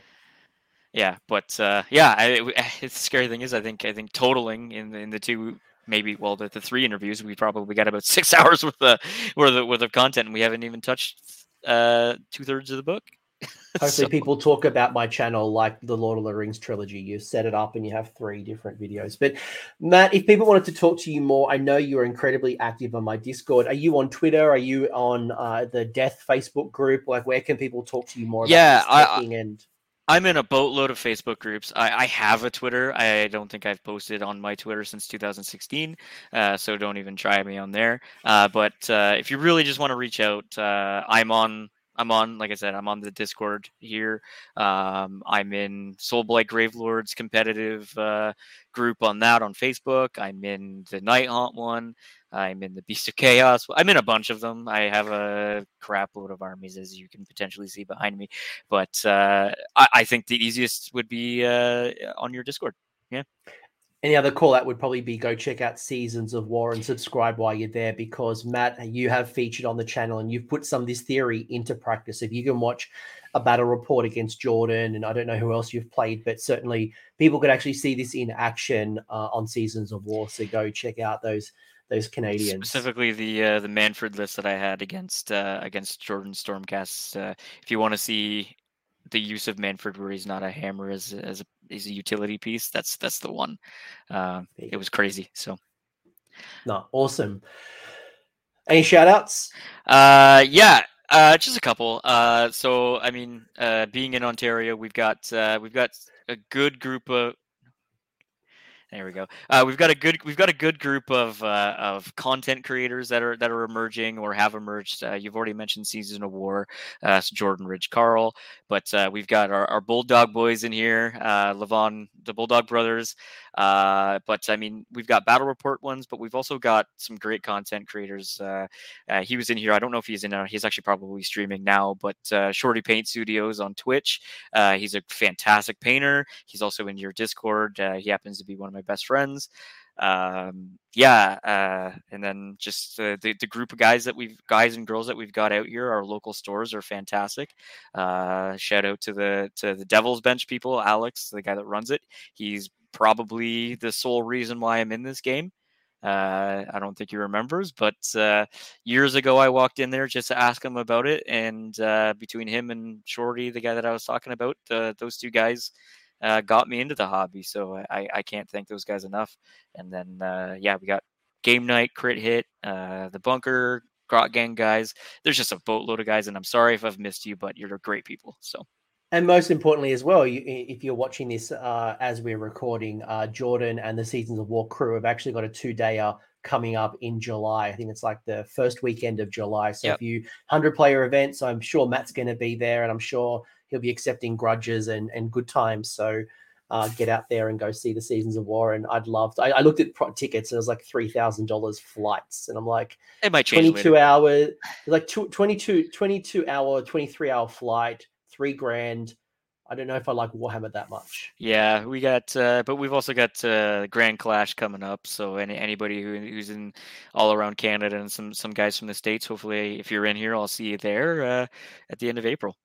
B: Yeah, but uh, yeah, I, it, the scary thing is, I think I think totaling in the, in the two maybe well the, the three interviews we probably got about six hours worth of worth of, worth of content and we haven't even touched uh two thirds of the book
A: Hopefully, so, people talk about my channel like the Lord of the Rings trilogy. You set it up and you have three different videos. But Matt, if people wanted to talk to you more, I know you're incredibly active on my Discord. Are you on Twitter? Are you on uh, the Death Facebook group? Like, where can people talk to you more?
B: Yeah, I, and I'm in a boatload of Facebook groups. I, I, have a Twitter. I don't think I've posted on my Twitter since 2016, uh, so don't even try me on there. Uh, but uh, if you really just want to reach out, uh, I'm on I'm on, like I said, I'm on the Discord here. Um, I'm in Soulblight Gravelords competitive uh, group on that on Facebook. I'm in the Nighthaunt one. I'm in the Beast of Chaos. I'm in a bunch of them. I have a crap load of armies, as you can potentially see behind me. But uh, I, I, think the easiest would be uh, on your Discord. Yeah
A: any other call out would probably be go check out Seasons of War and subscribe while you're there because Matt, you have featured on the channel and you've put some of this theory into practice. If you can watch a battle report against Jordan, and I don't know who else you've played, but certainly people could actually see this in action uh, on Seasons of War. So go check out those those Canadians.
B: Specifically, the uh, the Mannfred list that I had against uh, against Jordan Stormcast. Uh, if you want to see the use of Mannfred, where he's not a hammer as as a, he's a utility piece. That's that's the one. Uh, it was crazy. So,
A: no, awesome. Any shout outs?
B: Uh, yeah, uh, just a couple. Uh, so I mean, uh, being in Ontario, we've got uh, we've got a good group of there we go. Uh, we've got a good we've got a good group of uh, of content creators that are that are emerging or have emerged. Uh, you've already mentioned Season of War, uh, Jordan Ridge Carl, but uh, we've got our, our Bulldog boys in here, uh, Levon, the Bulldog brothers. but I mean, we've got battle report ones, but we've also got some great content creators. he was in here. I don't know if he's in. he's actually probably streaming now, but Shorty Paint Studios on Twitch. he's a fantastic painter. He's also in your Discord. he happens to be one of my my best friends. um, yeah, uh, and then just uh, the the group of guys that we've guys and girls that we've got out here. Our local stores are fantastic. Uh, shout out to the to the Devil's Bench people, Alex, the guy that runs it. He's probably the sole reason why I'm in this game. Uh, I don't think he remembers, but uh, years ago I walked in there just to ask him about it, and uh, between him and Shorty, the guy that I was talking about, uh, those two guys uh, got me into the hobby. So I, I can't thank those guys enough. And then uh, yeah, we got game night, crit hit, the bunker, grot gang guys. There's just a boatload of guys, and I'm sorry if I've missed you, but you're great people. So.
A: And most importantly, as well, you, if you're watching this uh, as we're recording, uh, Jordan and the Seasons of War crew have actually got a two-dayer coming up in July. I think it's like the first weekend of July. So yep. if you hundred player events, I'm sure Matt's going to be there, and I'm sure he'll be accepting grudges and and good times. So uh, get out there and go see the Seasons of War. And I'd love. To, I, I, looked at pro- tickets and it was like three thousand dollars flights, and I'm like,
B: it might
A: change. Twenty two hour, like 22, 22 hour, twenty three hour flight three grand. I don't know if I like Warhammer that much.
B: Yeah, we got, uh, but we've also got uh, Grand Clash coming up. So any anybody who, who's in all around Canada and some some guys from the states, hopefully, if you're in here, I'll see you there uh, at the end of April.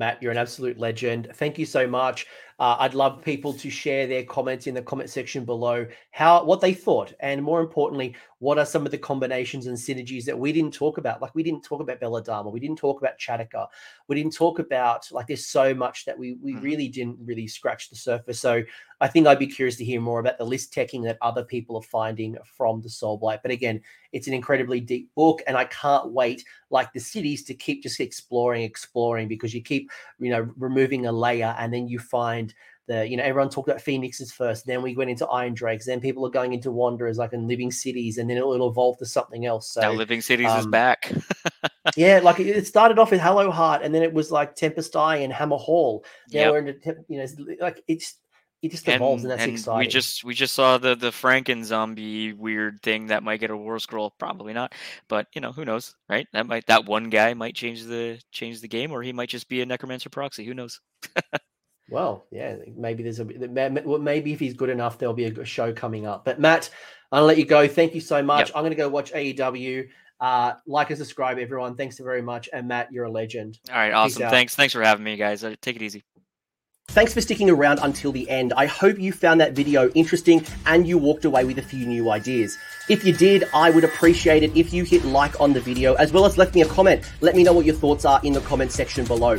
A: Matt, you're an absolute legend. Thank you so much. Uh, I'd love people to share their comments in the comment section below, how what they thought, and more importantly, what are some of the combinations and synergies that we didn't talk about? Like we didn't talk about Belladamma, we didn't talk about Chataka, we didn't talk about like there's so much that we we mm-hmm. really didn't really scratch the surface. So I think I'd be curious to hear more about the list teching that other people are finding from the Soul Blight. But again, it's an incredibly deep book, and I can't wait like the cities to keep just exploring, exploring because you keep you know removing a layer and then you find the you know everyone talked about phoenixes first then we went into Irondrakes then people are going into wanderers like in living cities and then it'll, it'll evolve to something else so
B: now living cities um, is back
A: yeah like it started off with Hallowheart and then it was like tempest eye and Hammerhal now yep. we're into you know like it's it just evolves and, and that's and exciting.
B: We just we just saw the the Franken zombie weird thing that might get a war scroll. Probably not, but you know who knows, right? That might that one guy might change the change the game, or he might just be a necromancer proxy. Who knows?
A: Well, yeah, maybe there's a maybe if he's good enough, there'll be a show coming up. But Matt, I'll let you go. Thank you so much. Yep. I'm going to go watch AEW. Uh, like and subscribe, everyone. Thanks very much. And Matt, you're a legend.
B: All right, awesome. Thanks. Thanks for having me, guys. Uh, take it easy.
A: Thanks for sticking around until the end. I hope you found that video interesting and you walked away with a few new ideas. If you did, I would appreciate it if you hit like on the video as well as left me a comment. Let me know what your thoughts are in the comment section below.